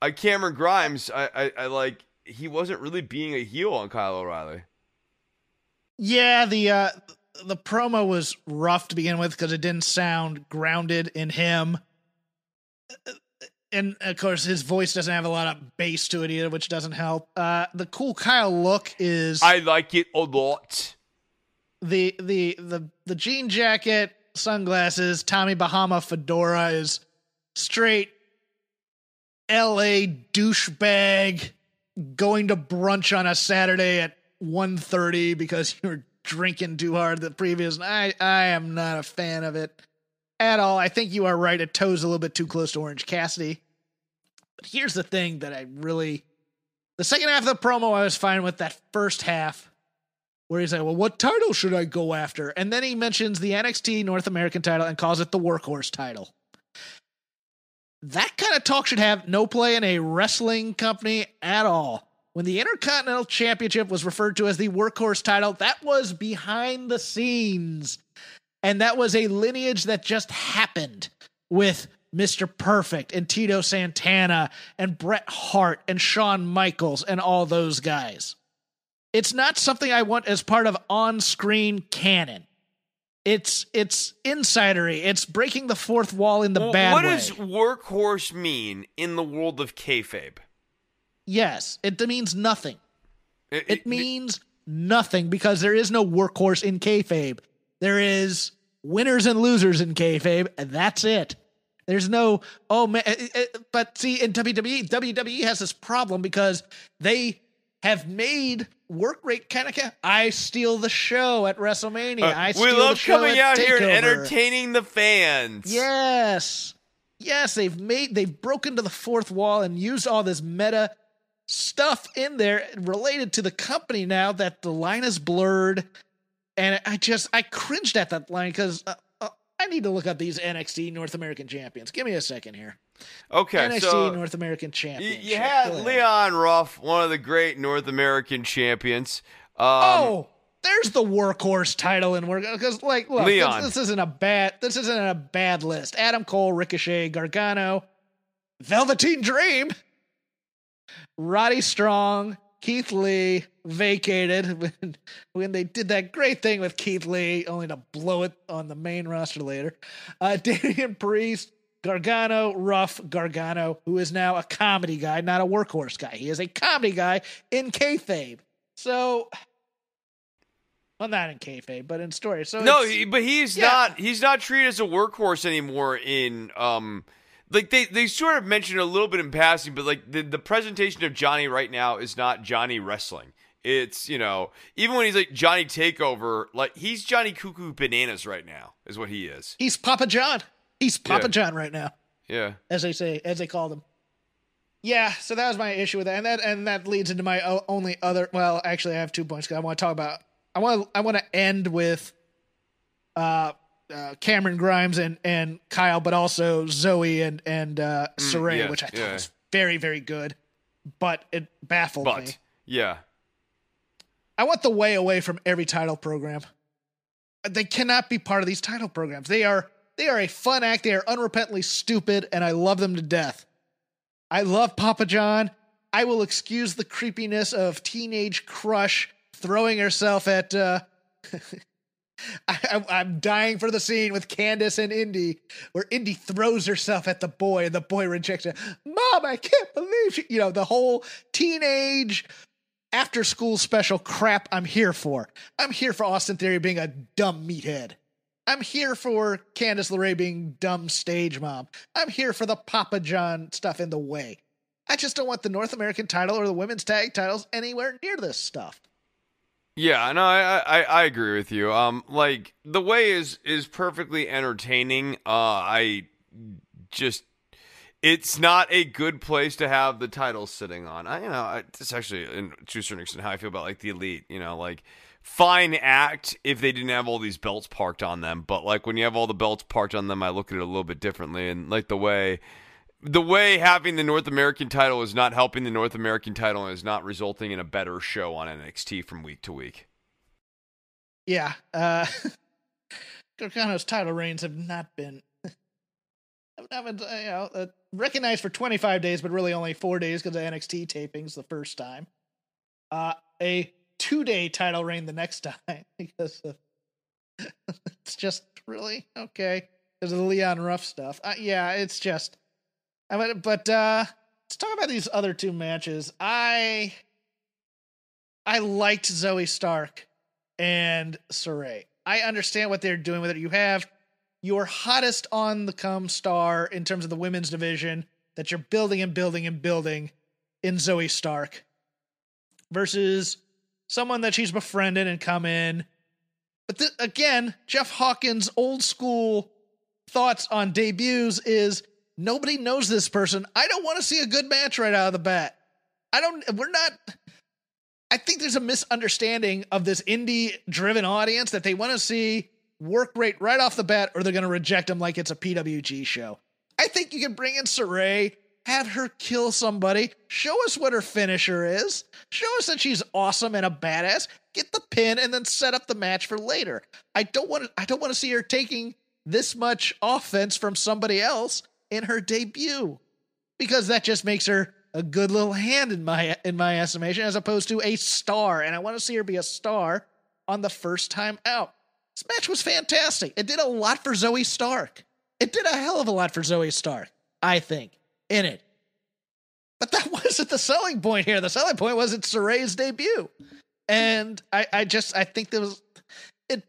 uh, Cameron Grimes, I, I, I like he wasn't really being a heel on Kyle O'Reilly. Yeah, the uh the promo was rough to begin with because it didn't sound grounded in him. And of course, his voice doesn't have a lot of bass to it either, which doesn't help. Uh, the cool Kyle look is I like it a lot. the the the the jean jacket, sunglasses, Tommy Bahama fedora is straight L.A. douchebag going to brunch on a Saturday at 1.30 because you were drinking too hard the previous night. I am not a fan of it at all. I think you are right. It toes a little bit too close to Orange Cassidy. But here's the thing that I really. The second half of the promo, I was fine with that first half where he's like, well, what title should I go after? And then he mentions the NXT North American title and calls it the workhorse title. That kind of talk should have no play in a wrestling company at all. When the Intercontinental Championship was referred to as the workhorse title, that was behind the scenes. And that was a lineage that just happened with Mr. Perfect and Tito Santana and Bret Hart and Shawn Michaels and all those guys. It's not something I want as part of on-screen canon. It's it's insidery. It's breaking the fourth wall in the Well, bad what way. does workhorse mean in the world of kayfabe? yes, it means nothing. It, It means nothing because there is no workhorse in kayfabe. There is winners and losers in kayfabe, and that's it. There's no oh man, eh, eh, but see in WWE, WWE has this problem because they have made work rate kind of. I steal the show at WrestleMania. Uh, I we steal love the show coming out here and entertaining the fans. Yes. Yes, they've made they've broken to the fourth wall and used all this meta stuff in there related to the company now that the line is blurred. And I just I cringed at that line because uh, I need to look up these NXT North American champions. Give me a second here. Okay, NXT so North American champion. you had Leon Ruff, one of the great North American champions. Um, oh, there's the workhorse title and work because like look, Leon. This, this isn't a bad this isn't a bad list. Adam Cole, Ricochet, Gargano, Velveteen Dream, Roddy Strong, Keith Lee vacated when, when they did that great thing with Keith Lee, only to blow it on the main roster later. Uh, Damian Priest, Gargano, Ruff, Gargano, who is now a comedy guy, not a workhorse guy. He is a comedy guy in kayfabe. So, well, not in kayfabe, but in story. So no, he, but he's yeah. not. He's not treated as a workhorse anymore. In um, like they they sort of mentioned a little bit in passing, but like the the presentation of Johnny right now is not Johnny wrestling. It's you know even when he's like Johnny Takeover, like he's Johnny Cuckoo Bananas right now is what he is. he's Papa John. He's Papa Yeah. John right now. Yeah. as they say, as they call them. Yeah, so that was my issue with that, and that and that leads into my only other. Well, actually, I have two points because I want to talk about. I want to. I want to end with, uh, uh, Cameron Grimes and and Kyle, but also Zoey and and uh, Sarray, yes, which I thought yeah. was very very good, but it baffled me. But yeah, I want the way away from every title program. They cannot be part of these title programs. They are they are a fun act. They are unrepentantly stupid, and I love them to death. I love Papa John. I will excuse the creepiness of teenage crush throwing herself at. Uh, I, I'm- I'm dying for the scene with Candice and Indi, where Indi throws herself at the boy and the boy rejects her. Mom, I can't believe you know the whole teenage after school special crap I'm here for. I'm here for Austin Theory being a dumb meathead. I'm here for Candice LeRae being dumb stage mom. I'm here for the Papa John stuff in the way. I just don't want the North American title or the women's tag titles anywhere near this stuff. Yeah. No, I, I I agree with you. Um, like the way is is perfectly entertaining. Uh, I just. it's not a good place to have the title sitting on. I, you know, I, it's actually in to a certain extent how I feel about like the elite. You know, like fine act if they didn't have all these belts parked on them, but like when you have all the belts parked on them, I look at it a little bit differently. And like the way, the way having the North American title is not helping the North American title and is not resulting in a better show on NXT from week to week. Yeah, uh, Gargano's title reigns have not been haven't you know uh, recognized for 25 days, but really only four days because of NXT tapings the first time. Uh, a two day title reign the next time because of, it's just really okay because of the Leon Ruff stuff. Uh, yeah, it's just. But uh, let's talk about these other two matches. I I liked Zoey Stark and Sarray. I understand what they're doing with it. You have your hottest on the come star in terms of the women's division that you're building and building and building in Zoey Stark versus someone that she's befriended and come in. But th- again, Jeff Hawkins' old school thoughts on debuts is nobody knows this person. I don't want to see a good match right out of the bat. I don't, we're not, I think there's a misunderstanding of this indie driven audience that they want to see work rate right off the bat, or they're going to reject him like it's a PWG show. I think you can bring in Sarray, have her kill somebody, show us what her finisher is, show us that she's awesome and a badass, get the pin, and then set up the match for later. I don't want to. I don't want to see her taking this much offense from somebody else in her debut because that just makes her a good little hand in my in my estimation as opposed to a star and I want to see her be a star on the first time out. This match was fantastic. It did a lot for Zoey Stark. It did a hell of a lot for Zoey Stark, I think, in it. But that wasn't the selling point here. The selling point was it's Sarray's debut. And I, I just I think there was it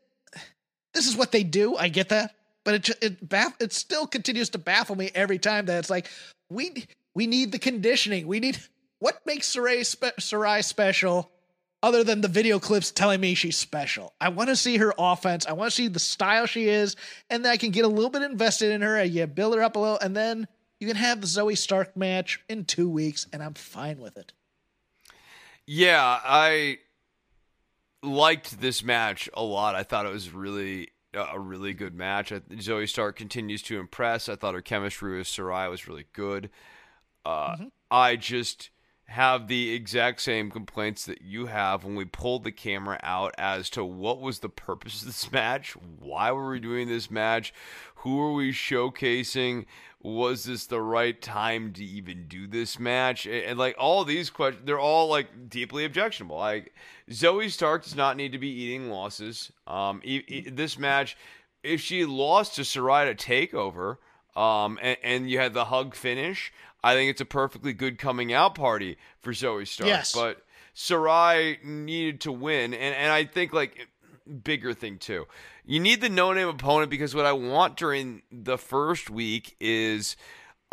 this is what they do. I get that. But it it baff, it still continues to baffle me every time that it's like we we need the conditioning. We need what makes Sarray, spe- Sarray special other than the video clips telling me she's special. I want to see her offense. I want to see the style she is, and then I can get a little bit invested in her. And You build her up a little, and then you can have the Zoey Stark match in two weeks, and I'm fine with it. Yeah, I liked this match a lot. I thought it was really a really good match. Zoey Stark continues to impress. I thought her chemistry with Sarray was really good. Uh, mm-hmm. I just have the exact same complaints that you have when we pulled the camera out as to what was the purpose of this match, why were we doing this match, who are we showcasing, was this the right time to even do this match, and, and like all these questions, they're all like deeply objectionable. Like Zoey Stark does not need to be eating losses. Um, e- e- this match, if she lost to Saraya Takeover, um, and, and you had the hug finish. I think it's a perfectly good coming out party for Zoey Stark. Yes. But Sarray needed to win, and and I think like bigger thing too. You need the no name opponent because what I want during the first week is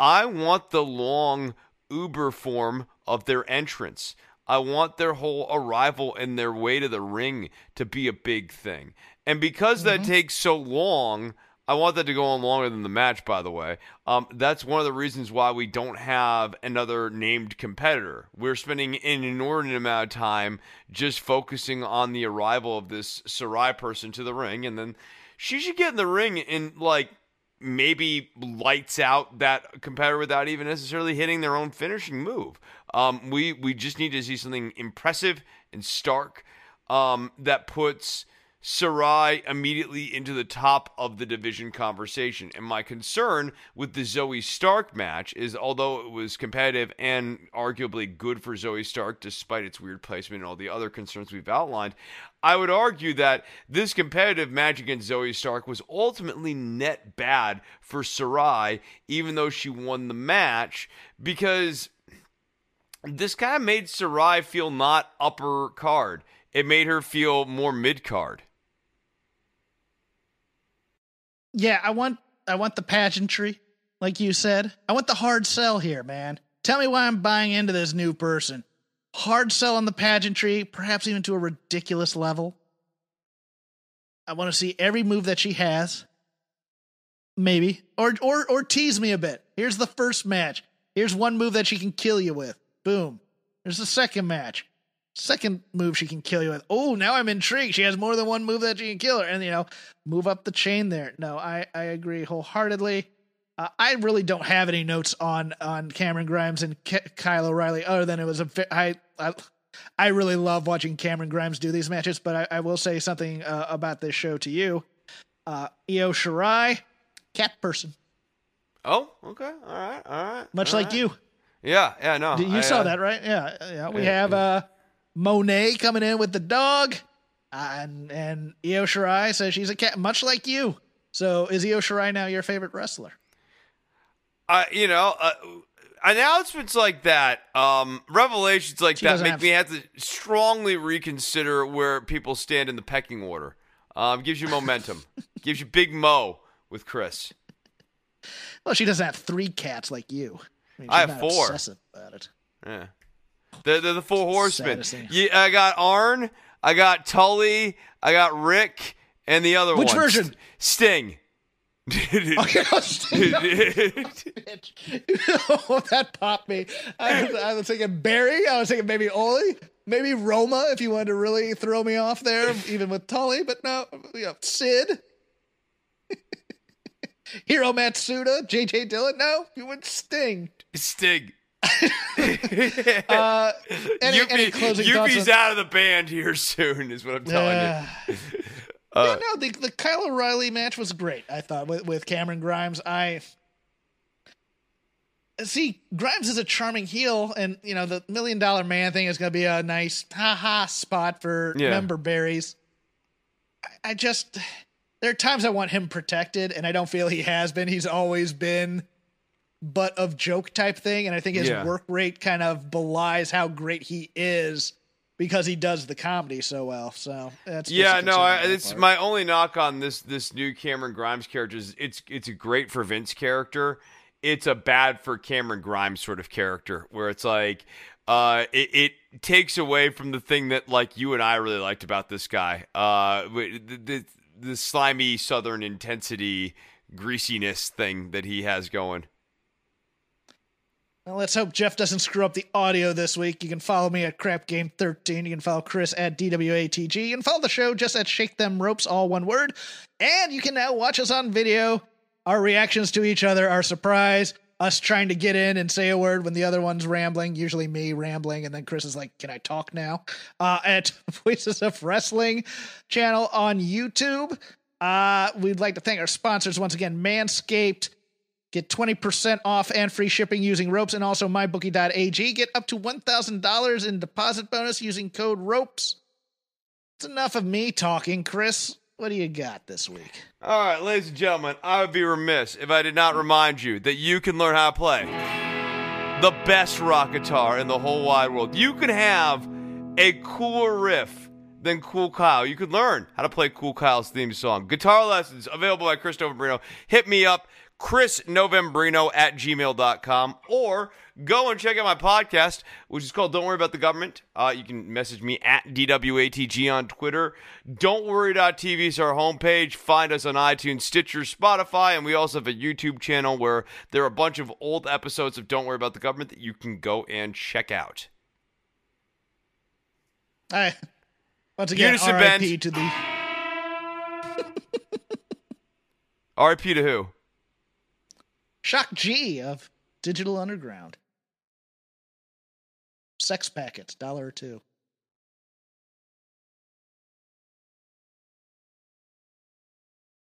I want the long Uber form of their entrance. I want their whole arrival and their way to the ring to be a big thing. And because mm-hmm. that takes so long, I want that to go on longer than the match, by the way. Um, that's one of the reasons why we don't have another named competitor. We're spending an inordinate amount of time just focusing on the arrival of this Sarray person to the ring, and then she should get in the ring and like maybe lights out that competitor without even necessarily hitting their own finishing move. Um, we we just need to see something impressive and stark um, that puts Sarray immediately into the top of the division conversation. And my concern with the Zoey Stark match is although it was competitive and arguably good for Zoey Stark, despite its weird placement and all the other concerns we've outlined, I would argue that this competitive match against Zoey Stark was ultimately net bad for Sarray, even though she won the match, because this kind of made Sarray feel not upper card. It made her feel more mid card. Yeah, I want I want the pageantry, like you said. I want the hard sell here, man. Tell me why I'm buying into this new person. Hard sell on the pageantry, perhaps even to a ridiculous level. I want to see every move that she has. maybe, or or or tease me a bit. Here's the first match. Here's one move that she can kill you with. Boom. There's the second match. Second move she can kill you with. Oh, now I'm intrigued. She has more than one move that she can kill her, and you know, move up the chain there. No, I I agree wholeheartedly. Uh, I really don't have any notes on on Cameron Grimes and K- Kyle O'Reilly other than it was a I I, I really love watching Cameron Grimes do these matches. But I, I will say something uh, about this show to you. Uh, Io Shirai, cat person, Oh, okay. All right. All right. much all like right. you. Yeah. Yeah. No. You I, saw uh, that, right? Yeah, yeah. We yeah, have uh, Monet coming in with the dog, uh, and and Io Shirai says she's a cat, much like you. So is Io Shirai now your favorite wrestler? uh, you know, uh, announcements like that, um, revelations like She that make have- me have to strongly reconsider where people stand in the pecking order. Um, gives you momentum, gives you big mo with Chris. Well, she doesn't have three cats like you. I, mean, I have four. Obsessive about it. Yeah, they're, they're the four horsemen. Yeah, I got Arn, I got Tully, I got Ric, and the other one. Which version? Sting. Okay, I'll stay bitch. oh, that popped me. I was, I was thinking Barry. I was thinking maybe Ole. Maybe Roma if you wanted to really throw me off there, even with Tully. But no, you know, Sid. Hiro Matsuda, JJ Dillon. No, you went Sting. Sting. Uh, any, Yuppie, any closing? Yuppie's out of the band here soon, is what I'm telling you. Uh, yeah, no, the the Kyle O'Reilly match was great. I thought with with Cameron Grimes. I see Grimes is a charming heel, and you know the Million Dollar Man thing is going to be a nice ha ha spot for Yeah. member berries. I, I just there are times I want him protected, and I don't feel he has been. He's always been butt of joke type thing, and I think his Yeah. work rate kind of belies how great he is because he does the comedy so well. So that's Yeah, no, I, it's part. my only knock on this this new Cameron Grimes character is it's it's a great for Vince character. It's a bad for Cameron Grimes sort of character where it's like uh it, it takes away from the thing that like you and I really liked about this guy. Uh the the, the slimy southern intensity greasiness thing that he has going. Well, let's hope Jeff doesn't screw up the audio this week. You can follow me at Crap Game 13. You can follow Chris at DWATG. You can follow the show just at Shake Them Ropes, all one word. And you can now watch us on video. Our reactions to each other, our surprise, us trying to get in and say a word when the other one's rambling, usually me rambling, and then Chris is like, Can I talk now? Uh, at Voices of Wrestling channel on YouTube. Uh, we'd like to thank our sponsors once again, Manscaped. Get 20% off and free shipping using ropes and also mybookie.ag. Get up to $1,000 in deposit bonus using code ROPES. It's enough of me talking. Chris, what do you got this week? All right, ladies and gentlemen, I would be remiss if I did not remind you that you can learn how to play the best rock guitar in the whole wide world. You can have a cooler riff than Cool Kyle. You could learn how to play Cool Kyle's theme song. Guitar lessons available by Chris Novembrino. Hit me up, chrisnovembrino at gmail.com, or go and check out my podcast, which is called Don't Worry About the Government. Uh, you can message me at DWATG on Twitter. Don't Worry Worry.tv is our homepage. Find us on iTunes, Stitcher, Spotify, and we also have a YouTube channel where there are a bunch of old episodes of Don't Worry About the Government that you can go and check out. All right. Once again, Unison RIP to the RIP to who? Shock G of Digital Underground. Sex packets, dollar or two.